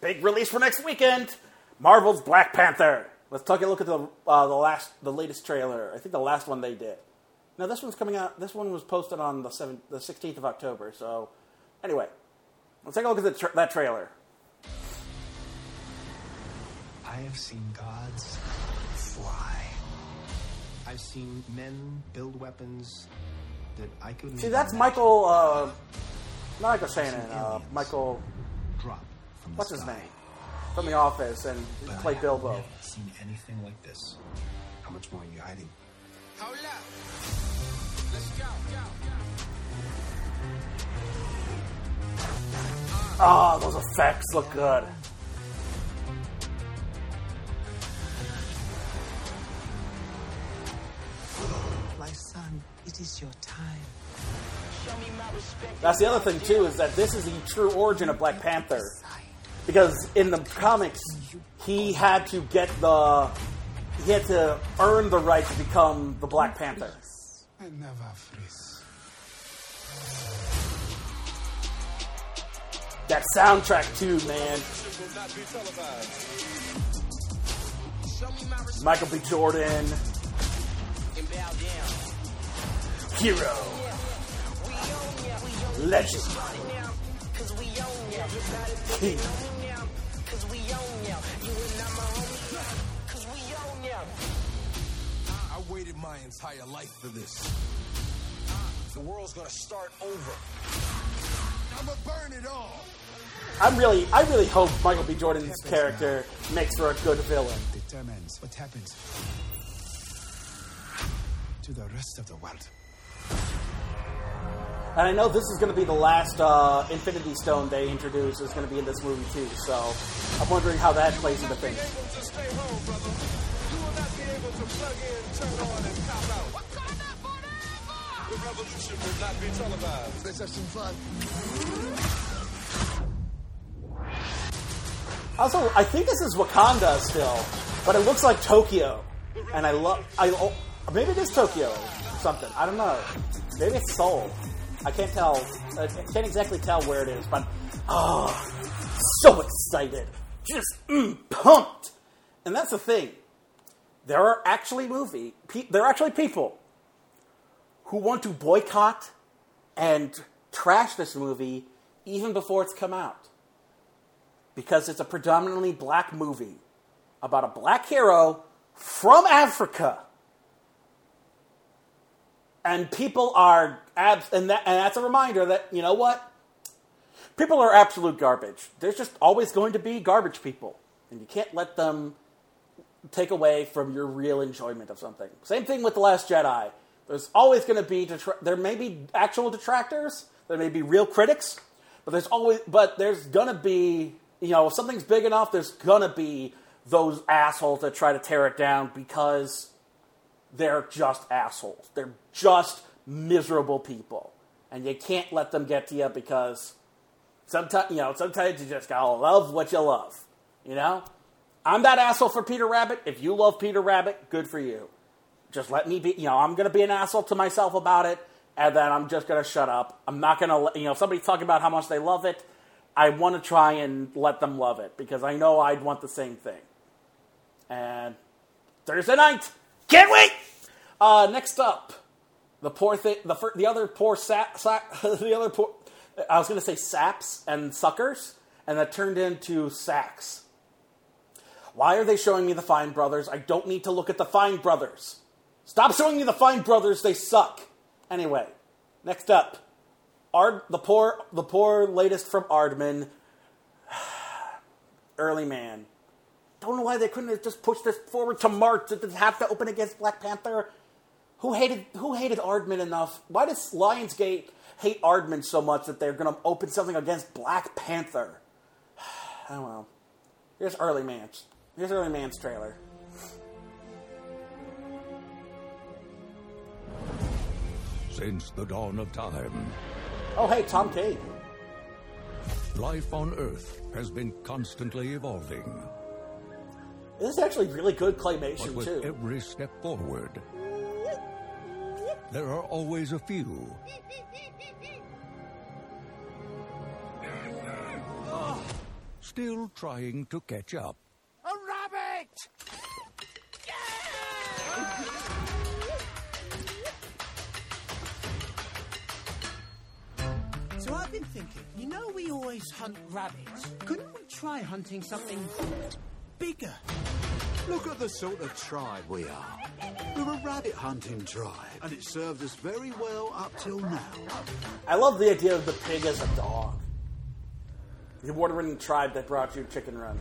big release for next weekend: Marvel's Black Panther. let's take a look at the uh, the last the latest trailer. I think the last one they did. Now this one's coming out. This one was posted on the seven, the sixteenth of October. So anyway, let's take a look at the tra- that trailer. I have seen gods fly. I've seen men build weapons that I couldn't. See, that's. Michael. Uh, not Michael Shannon. Uh, Michael. Drop from the What's his name? From The Office and he But I've Bilbo. never seen anything like this. How much more are you hiding? Hold up. Let's go. Oh, those effects look good. My son, it is your time. That's the other thing too is that this is the true origin of Black Panther, because in the comics he had to get the he had to earn the right to become the Black Panther. I never freeze. That soundtrack too, man. Michael B. Jordan, hero, legend, king. I waited my entire life for this. The world's gonna start over. I'ma burn it all. I'm really, I really hope Michael B. Jordan's character makes for a good villain. Determines what happens to the rest of the world. And I know this is going to be the last uh, Infinity Stone they introduce is going to be in this movie too. So I'm wondering how that plays into things. Let's have some fun. Also, I think this is Wakanda still, but it looks like Tokyo, and I love. I oh, maybe it is Tokyo, something. I don't know. Maybe it's Seoul. I can't tell. I can't exactly tell where it is, but oh, so excited, just mm, pumped. And that's the thing. There are actually movie. Pe- there are actually people who want to boycott and trash this movie even before it's come out because it's a predominantly black movie about a black hero from Africa. And people are abs- and, that, and that's a reminder that you know what? People are absolute garbage. There's just always going to be garbage people, and you can't let them take away from your real enjoyment of something. Same thing with the Last Jedi. There's always going to be detra- there may be actual detractors, there may be real critics, but there's always but there's going to be you know if something's big enough, there's going to be those assholes that try to tear it down because they're just assholes. They're just miserable people, and you can't let them get to you because sometimes you know sometimes you just gotta love what you love. You know, I'm that asshole for Peter Rabbit. If you love Peter Rabbit, good for you. Just let me be. You know, I'm gonna be an asshole to myself about it, and then I'm just gonna shut up. I'm not gonna. You know, if somebody's talking about how much they love it. I want to try and let them love it because I know I'd want the same thing. And Thursday night, can't wait. Uh, next up, the poor thing, the fir- the other poor sap, the other poor. I was going to say saps and suckers, and that turned into sacks. Why are they showing me the Fine Brothers? I don't need to look at the Fine Brothers. Stop showing me the Fine Brothers. They suck. Anyway, next up, Ard, the poor, the poor latest from Aardman, Early Man. Don't know why they couldn't have just pushed this forward to March. Did it have to open against Black Panther? Who hated Who hated Aardman enough? Why does Lionsgate hate Aardman so much that they're going to open something against Black Panther? I don't know. Here's Early Man's. Here's Early Man's trailer. Since the dawn of time, Oh, hey, Tom Cade. life on Earth has been constantly evolving. This is actually really good But claymation with too. every step forward, there are always a few still trying to catch up. A rabbit! So I've been thinking, you know we always hunt rabbits. Couldn't we try hunting something bigger? Look at the sort of tribe we are. We're a rabbit hunting tribe, and it served us very well up till now. I love the idea of the pig as a dog. The award-winning tribe that brought you Chicken Run.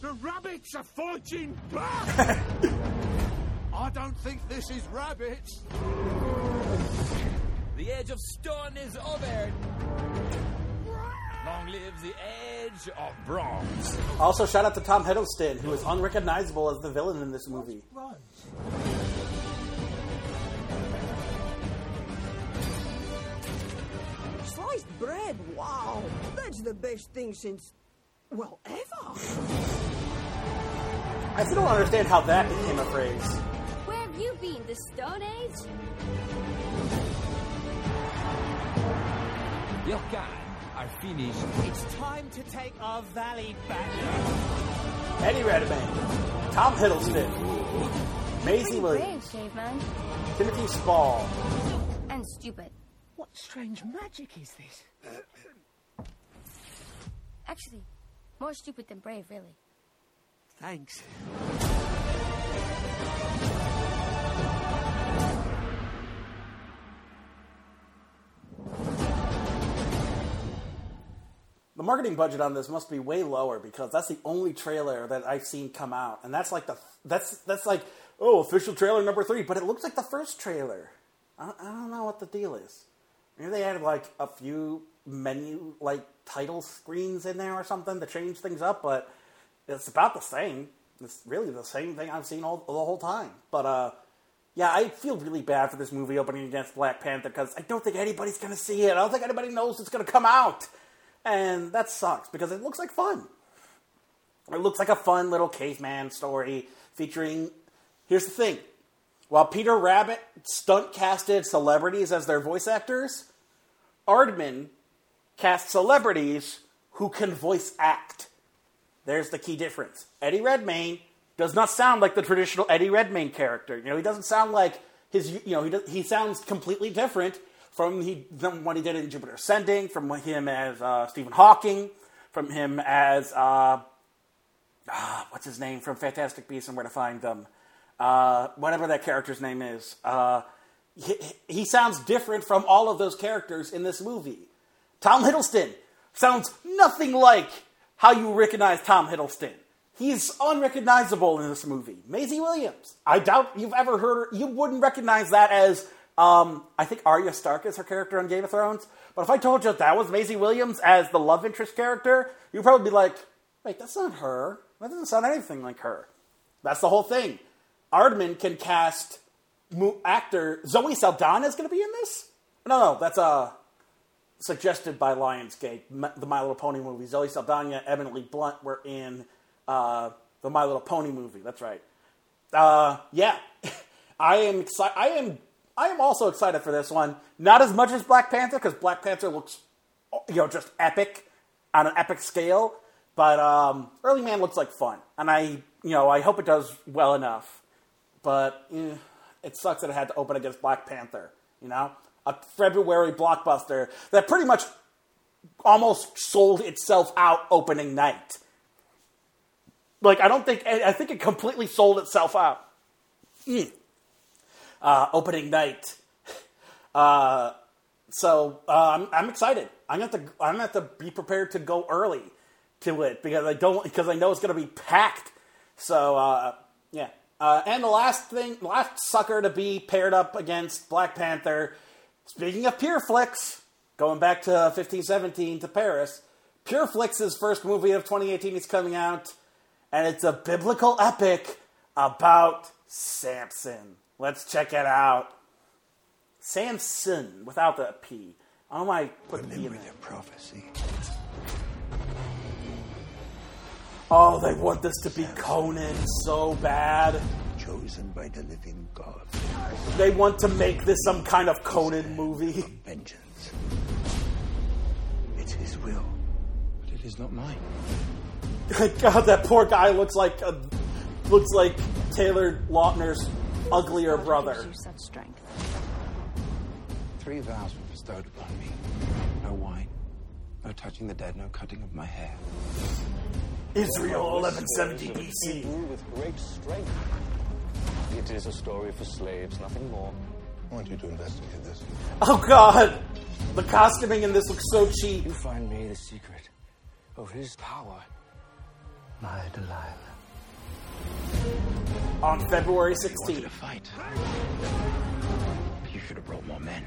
The rabbits are fighting back! I don't think this is rabbits. The age of stone is over. Long live the age of bronze. Also, shout out to Tom Hiddleston, who is unrecognizable as the villain in this movie. Sliced bread, wow. That's the best thing since, well, ever. I still don't understand how that became a phrase. Where have you been? The Stone Age? Your guys are finished. It's time to take our valley back. Eddie Redmayne, Tom Hiddleston, Maisie Williams, Brave, Caveman. Timothy Spall. And stupid. What strange magic is this? Actually, more stupid than brave, really. Thanks. The marketing budget on this must be way lower because that's the only trailer that I've seen come out, and that's like the that's that's like oh official trailer number three, but it looks like the first trailer. I, I don't know what the deal is. Maybe they added like a few menu like title screens in there or something to change things up, but it's about the same. It's really the same thing I've seen all the whole time. But uh, yeah, I feel really bad for this movie opening against Black Panther because I don't think anybody's to see it. I don't think anybody knows it's to come out. And that sucks because it looks like fun. It looks like a fun little caveman story featuring. Here's the thing while Peter Rabbit stunt casted celebrities as their voice actors, Aardman cast celebrities who can voice act. There's the key difference. Eddie Redmayne does not sound like the traditional Eddie Redmayne character. You know, he doesn't sound like his. You know, he does, he sounds completely different from he from what he did in Jupiter Ascending, from him as uh, Stephen Hawking, from him as uh, ah, what's his name from Fantastic Beasts and Where to Find Them, uh, whatever that character's name is. Uh, he, he sounds different from all of those characters in this movie. Tom Hiddleston sounds nothing like how you recognize Tom Hiddleston. He's unrecognizable in this movie. Maisie Williams. I doubt you've ever heard her. You wouldn't recognize that as um, I think Arya Stark is her character on Game of Thrones. But if I told you that was Maisie Williams as the love interest character, you'd probably be like, wait, that's not her. That doesn't sound anything like her. That's the whole thing. Aardman can cast mo- actor Zoe Saldana is going to be in this. No, no, that's uh, suggested by Lionsgate, the My Little Pony movie. Zoe Saldana, Emily Blunt were in uh, the My Little Pony movie. That's right. Uh, yeah, I am excited. I am. I am also excited for this one. Not as much as Black Panther because Black Panther looks, you know, just epic on an epic scale. But um, Early Man looks like fun, and I, you know, I hope it does well enough. But eh, it sucks that it had to open against Black Panther. You know, a February blockbuster that pretty much almost sold itself out opening night. Like I don't think I think it completely sold itself out. Mm. Uh, opening night. Uh, so uh, I'm, I'm excited. I'm gonna have to I'm gonna have to be prepared to go early to it because I don't because I know it's gonna be packed. So uh, yeah. Uh, and the last thing, last sucker to be paired up against Black Panther. Speaking of Pure Flix, going back to 1517 to Paris, Pure Flix's first movie of 2018 is coming out, and it's a biblical epic about Samson. Let's check it out. Samson without the P. I don't know why I put the P in there. prophecy. Oh, they want this to be Conan so bad. Chosen by the living God. They want to make this some kind of Conan movie. Vengeance. It's his will. But It is not mine. God, that poor guy looks like a, looks like Taylor Lautner's uglier brother. you such strength. Three vows were bestowed upon me. No wine, no touching the dead, no cutting of my hair. Israel, 1170 BC. with great strength. It is a story for slaves, nothing more. I want you to investigate this. Oh God, the costuming in this looks so cheap. You find me the secret of his power. My Delilah. On February 16th, to fight. You should have brought more men.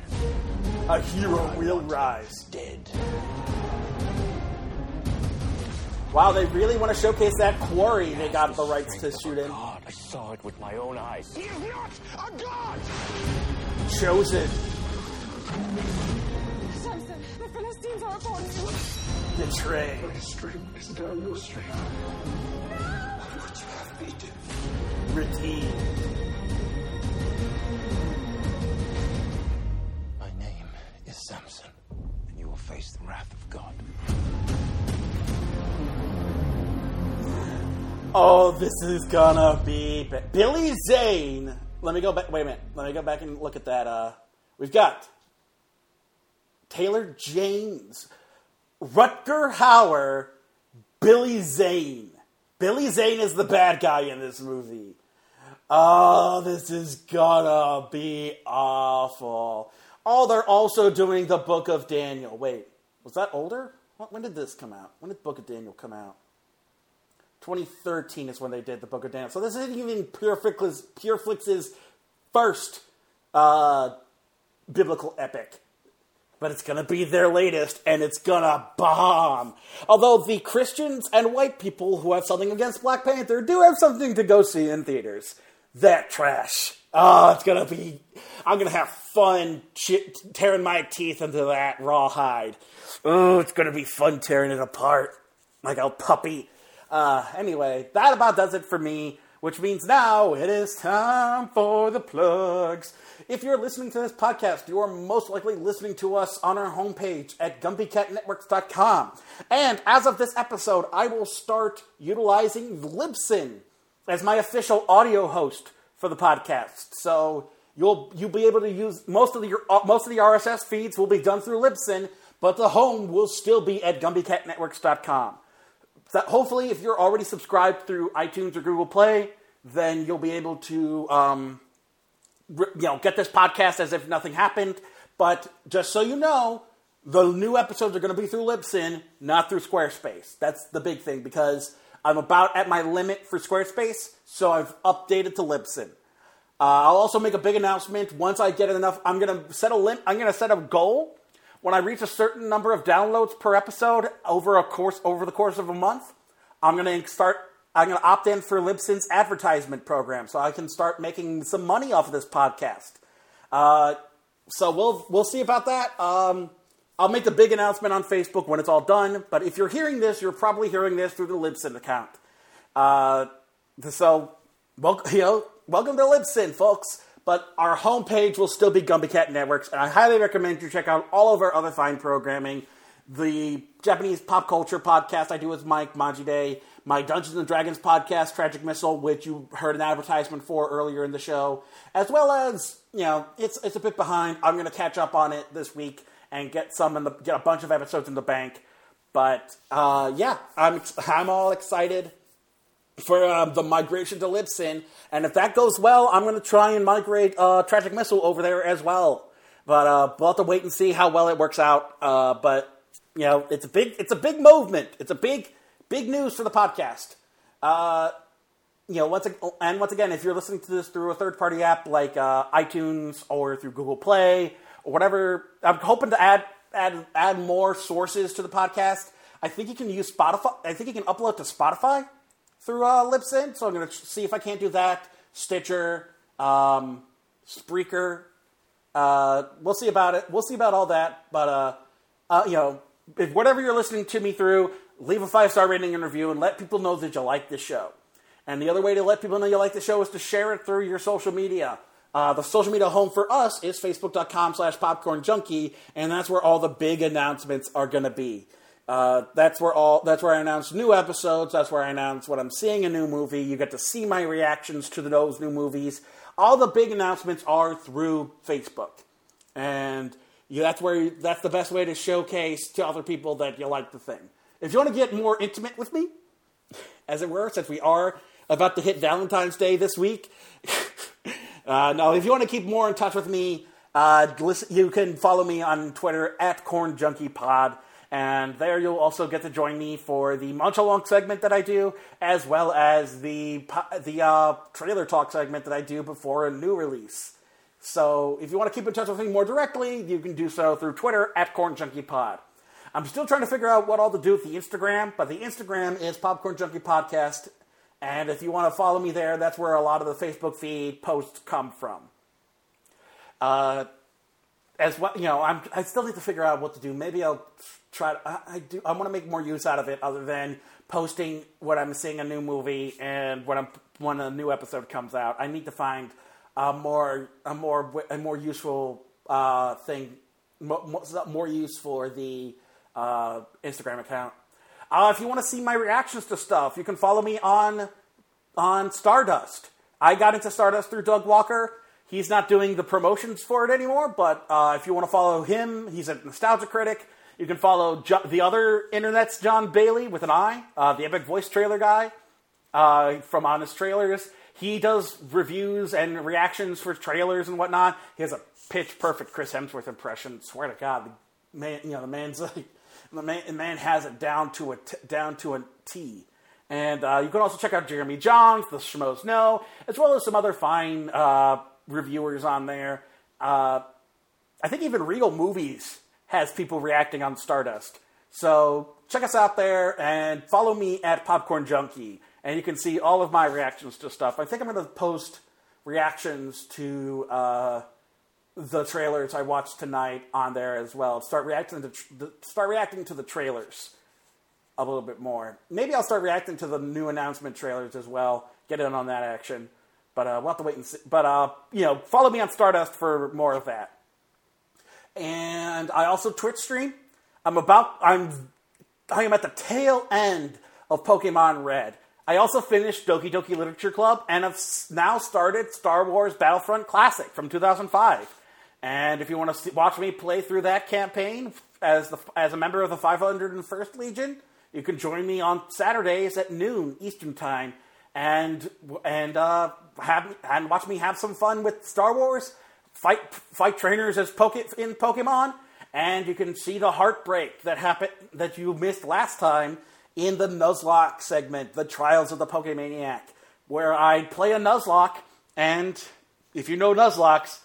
a hero will rise. Dead. Wow, they really want to showcase that quarry they got the rights to shoot in. God, I saw it with my own eyes. He is not a god! Chosen, Samson, the Philistines are upon you. betrayed, My strength is now your strength. Do? My name is Samson, and you will face the wrath of God. Oh, this is gonna be ba- Billy Zane. Let me go back. Wait a minute. Let me go back and look at that. Uh, we've got Taylor James, Rutger Hauer, Billy Zane. Billy Zane is the bad guy in this movie. Oh, this is gonna be awful. Oh, they're also doing the Book of Daniel. Wait, was that older? When did this come out? When did the Book of Daniel come out? 2013 is when they did the Book of Daniel. So this isn't even Pure Flix's, Pureflix's first uh, biblical epic. But it's to be their latest, and it's to bomb. Although the Christians and white people who have something against Black Panther do have something to go see in theaters. That trash. Oh, it's to be. I'm to have fun tearing my teeth into that rawhide. Oh, it's to be fun tearing it apart like a puppy. Uh, anyway, that about does it for me, which means now it is time for the plugs. If you're listening to this podcast, you are most likely listening to us on our homepage at GumpyCatNetworks.com. And as of this episode, I will start utilizing Libsyn as my official audio host for the podcast. So you'll you'll be able to use most of the your, most of the RSS feeds will be done through Libsyn, but the home will still be at GumpyCatNetworks.com. That hopefully, if you're already subscribed through iTunes or Google Play, then you'll be able to, um, you know, get this podcast as if nothing happened. But just so you know, the new episodes are going to be through Libsyn, not through Squarespace. That's the big thing because I'm about at my limit for Squarespace, so I've updated to Libsyn. Uh, I'll also make a big announcement once I get enough. I'm gonna set a lim- I'm gonna set a goal when I reach a certain number of downloads per episode over a course over the course of a month. I'm gonna start. I'm gonna opt in for Libsyn's advertisement program, so I can start making some money off of this podcast. Uh, so we'll we'll see about that. Um, I'll make the big announcement on Facebook when it's all done. But if you're hearing this, you're probably hearing this through the Libsyn account. Uh, so, wel- you know, welcome to Libsyn, folks. But our homepage will still be Gumby Cat Networks, and I highly recommend you check out all of our other fine programming. The Japanese pop culture podcast I do with Mike Majide, my Dungeons and Dragons podcast, Tragic Missile, which you heard an advertisement for earlier in the show, as well as you know, it's it's a bit behind. I'm going to catch up on it this week and get some in the get a bunch of episodes in the bank. But uh, yeah, I'm I'm all excited for uh, the migration to Libsyn, and if that goes well, I'm going to try and migrate uh, Tragic Missile over there as well. But uh, we'll have to wait and see how well it works out. Uh, but you know, it's a big it's a big movement. It's a big big news for the podcast. Uh, you know, once and once again, if you're listening to this through a third party app like iTunes or through Google Play or whatever, I'm hoping to add add add more sources to the podcast. I think you can use Spotify. I think you can upload to Spotify through uh, Libsyn. So I'm going to see if I can't do that. Stitcher, um, Spreaker. Uh, we'll see about it. We'll see about all that. But uh, uh, you know, if whatever you're listening to me through, leave a five star rating and review, and let people know that you like this show. And the other way to let people know you like the show is to share it through your social media. Uh, the social media home for us is facebook.com slash popcorn junkie, and that's where all the big announcements are going to be. Uh, that's where all that's where I announce new episodes. That's where I announce what I'm seeing a new movie. You get to see my reactions to those new movies. All the big announcements are through Facebook, and you, that's where that's the best way to showcase to other people that you like the thing. If you want to get more intimate with me, as it were, since we are about to hit Valentine's Day this week, uh, if you want to keep more in touch with me, uh, listen, you can follow me on Twitter at Corn Junkie Pod. And there you'll also get to join me for the Munch Along segment that I do, as well as the the uh, trailer talk segment that I do before a new release. So if you want to keep in touch with me more directly, you can do so through Twitter at Corn Junkie Pod. I'm still trying to figure out what all to do with the Instagram, but the Instagram is Popcorn Junkie Podcast. And if you want to follow me there, that's where a lot of the Facebook feed posts come from. Uh, as well, you know, I'm, I still need to figure out what to do. Maybe I'll try. To, I, I do. I want to make more use out of it, other than posting what I'm seeing a new movie and when I'm when a new episode comes out. I need to find a more a more a more useful uh, thing, more, more use for the uh, Instagram account. Uh, if you want to see my reactions to stuff, you can follow me on on Stardust. I got into Stardust through Doug Walker. He's not doing the promotions for it anymore, but uh, if you want to follow him, he's a nostalgia critic. You can follow jo- the other internet's John Bailey with an I, uh, the Epic Voice Trailer guy uh, from Honest Trailers. He does reviews and reactions for trailers and whatnot. He has a pitch perfect Chris Hemsworth impression. Swear to God, the man, you know, the man's like, the man, the man has it down to a t- down to a T. And uh, you can also check out Jeremy Jahns, the Schmoes Know, as well as some other fine uh, reviewers on there. Uh, I think even Real Movies has people reacting on Stardust. So check us out there and follow me at Popcorn Junkie, and you can see all of my reactions to stuff. I think I'm going to post reactions to uh, the trailers I watched tonight on there as well. Start reacting to the, start reacting to the trailers a little bit more. Maybe I'll start reacting to the new announcement trailers as well. Get in on that action. But uh, we'll have to wait and see. But uh, you know, follow me on Stardust for more of that. And I also Twitch stream. I'm about. I'm. I am at the tail end of Pokemon Red. I also finished Doki Doki Literature Club and have now started Star Wars Battlefront Classic from 2005. And if you want to see, watch me play through that campaign as the as a member of the 501st Legion, you can join me on Saturdays at noon Eastern Time, and and uh, have and watch me have some fun with Star Wars, fight fight trainers as Poke, in Pokemon, and you can see the heartbreak that happened that you missed last time in the Nuzlocke segment, the Trials of the Pokemaniac, where I play a Nuzlocke, and if you know Nuzlockes,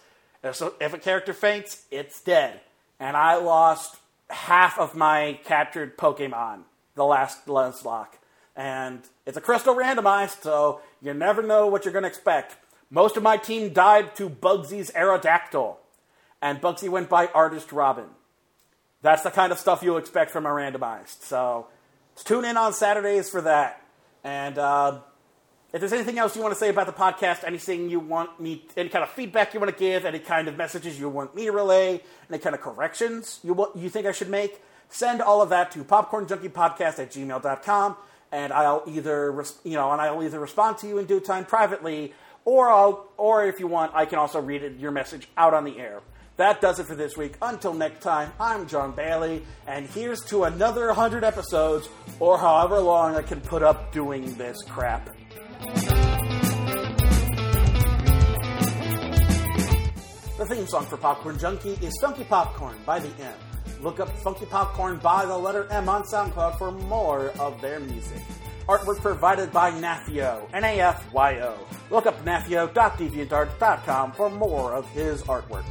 so if a character faints, it's dead, and I lost half of my captured Pokemon the last Nuzlocke. And it's a crystal randomized, so you never know what you're going to expect. Most of my team died to Bugsy's Aerodactyl, and Bugsy went by Artist Robin. That's the kind of stuff you'll expect from a randomized. So tune in on Saturdays for that. And uh, if there's anything else you want to say about the podcast, anything you want me, any kind of feedback you want to give, any kind of messages you want me to relay, any kind of corrections you, you think I should make, send all of that to popcornjunkiepodcast at gmail.com and I'll either you know and I'll either respond to you in due time privately or I'll or if you want I can also read your message out on the air. That does it for this week. Until next time, I'm John Bailey, and here's to another 100 episodes, or however long I can put up doing this crap. The theme song for Popcorn Junkie is Funky Popcorn by The M. Look up Funky Popcorn by the letter M on SoundCloud for more of their music. Artwork provided by Nafyo, N-A-F-Y-O. Look up nafyo.deviantart.com for more of his artwork.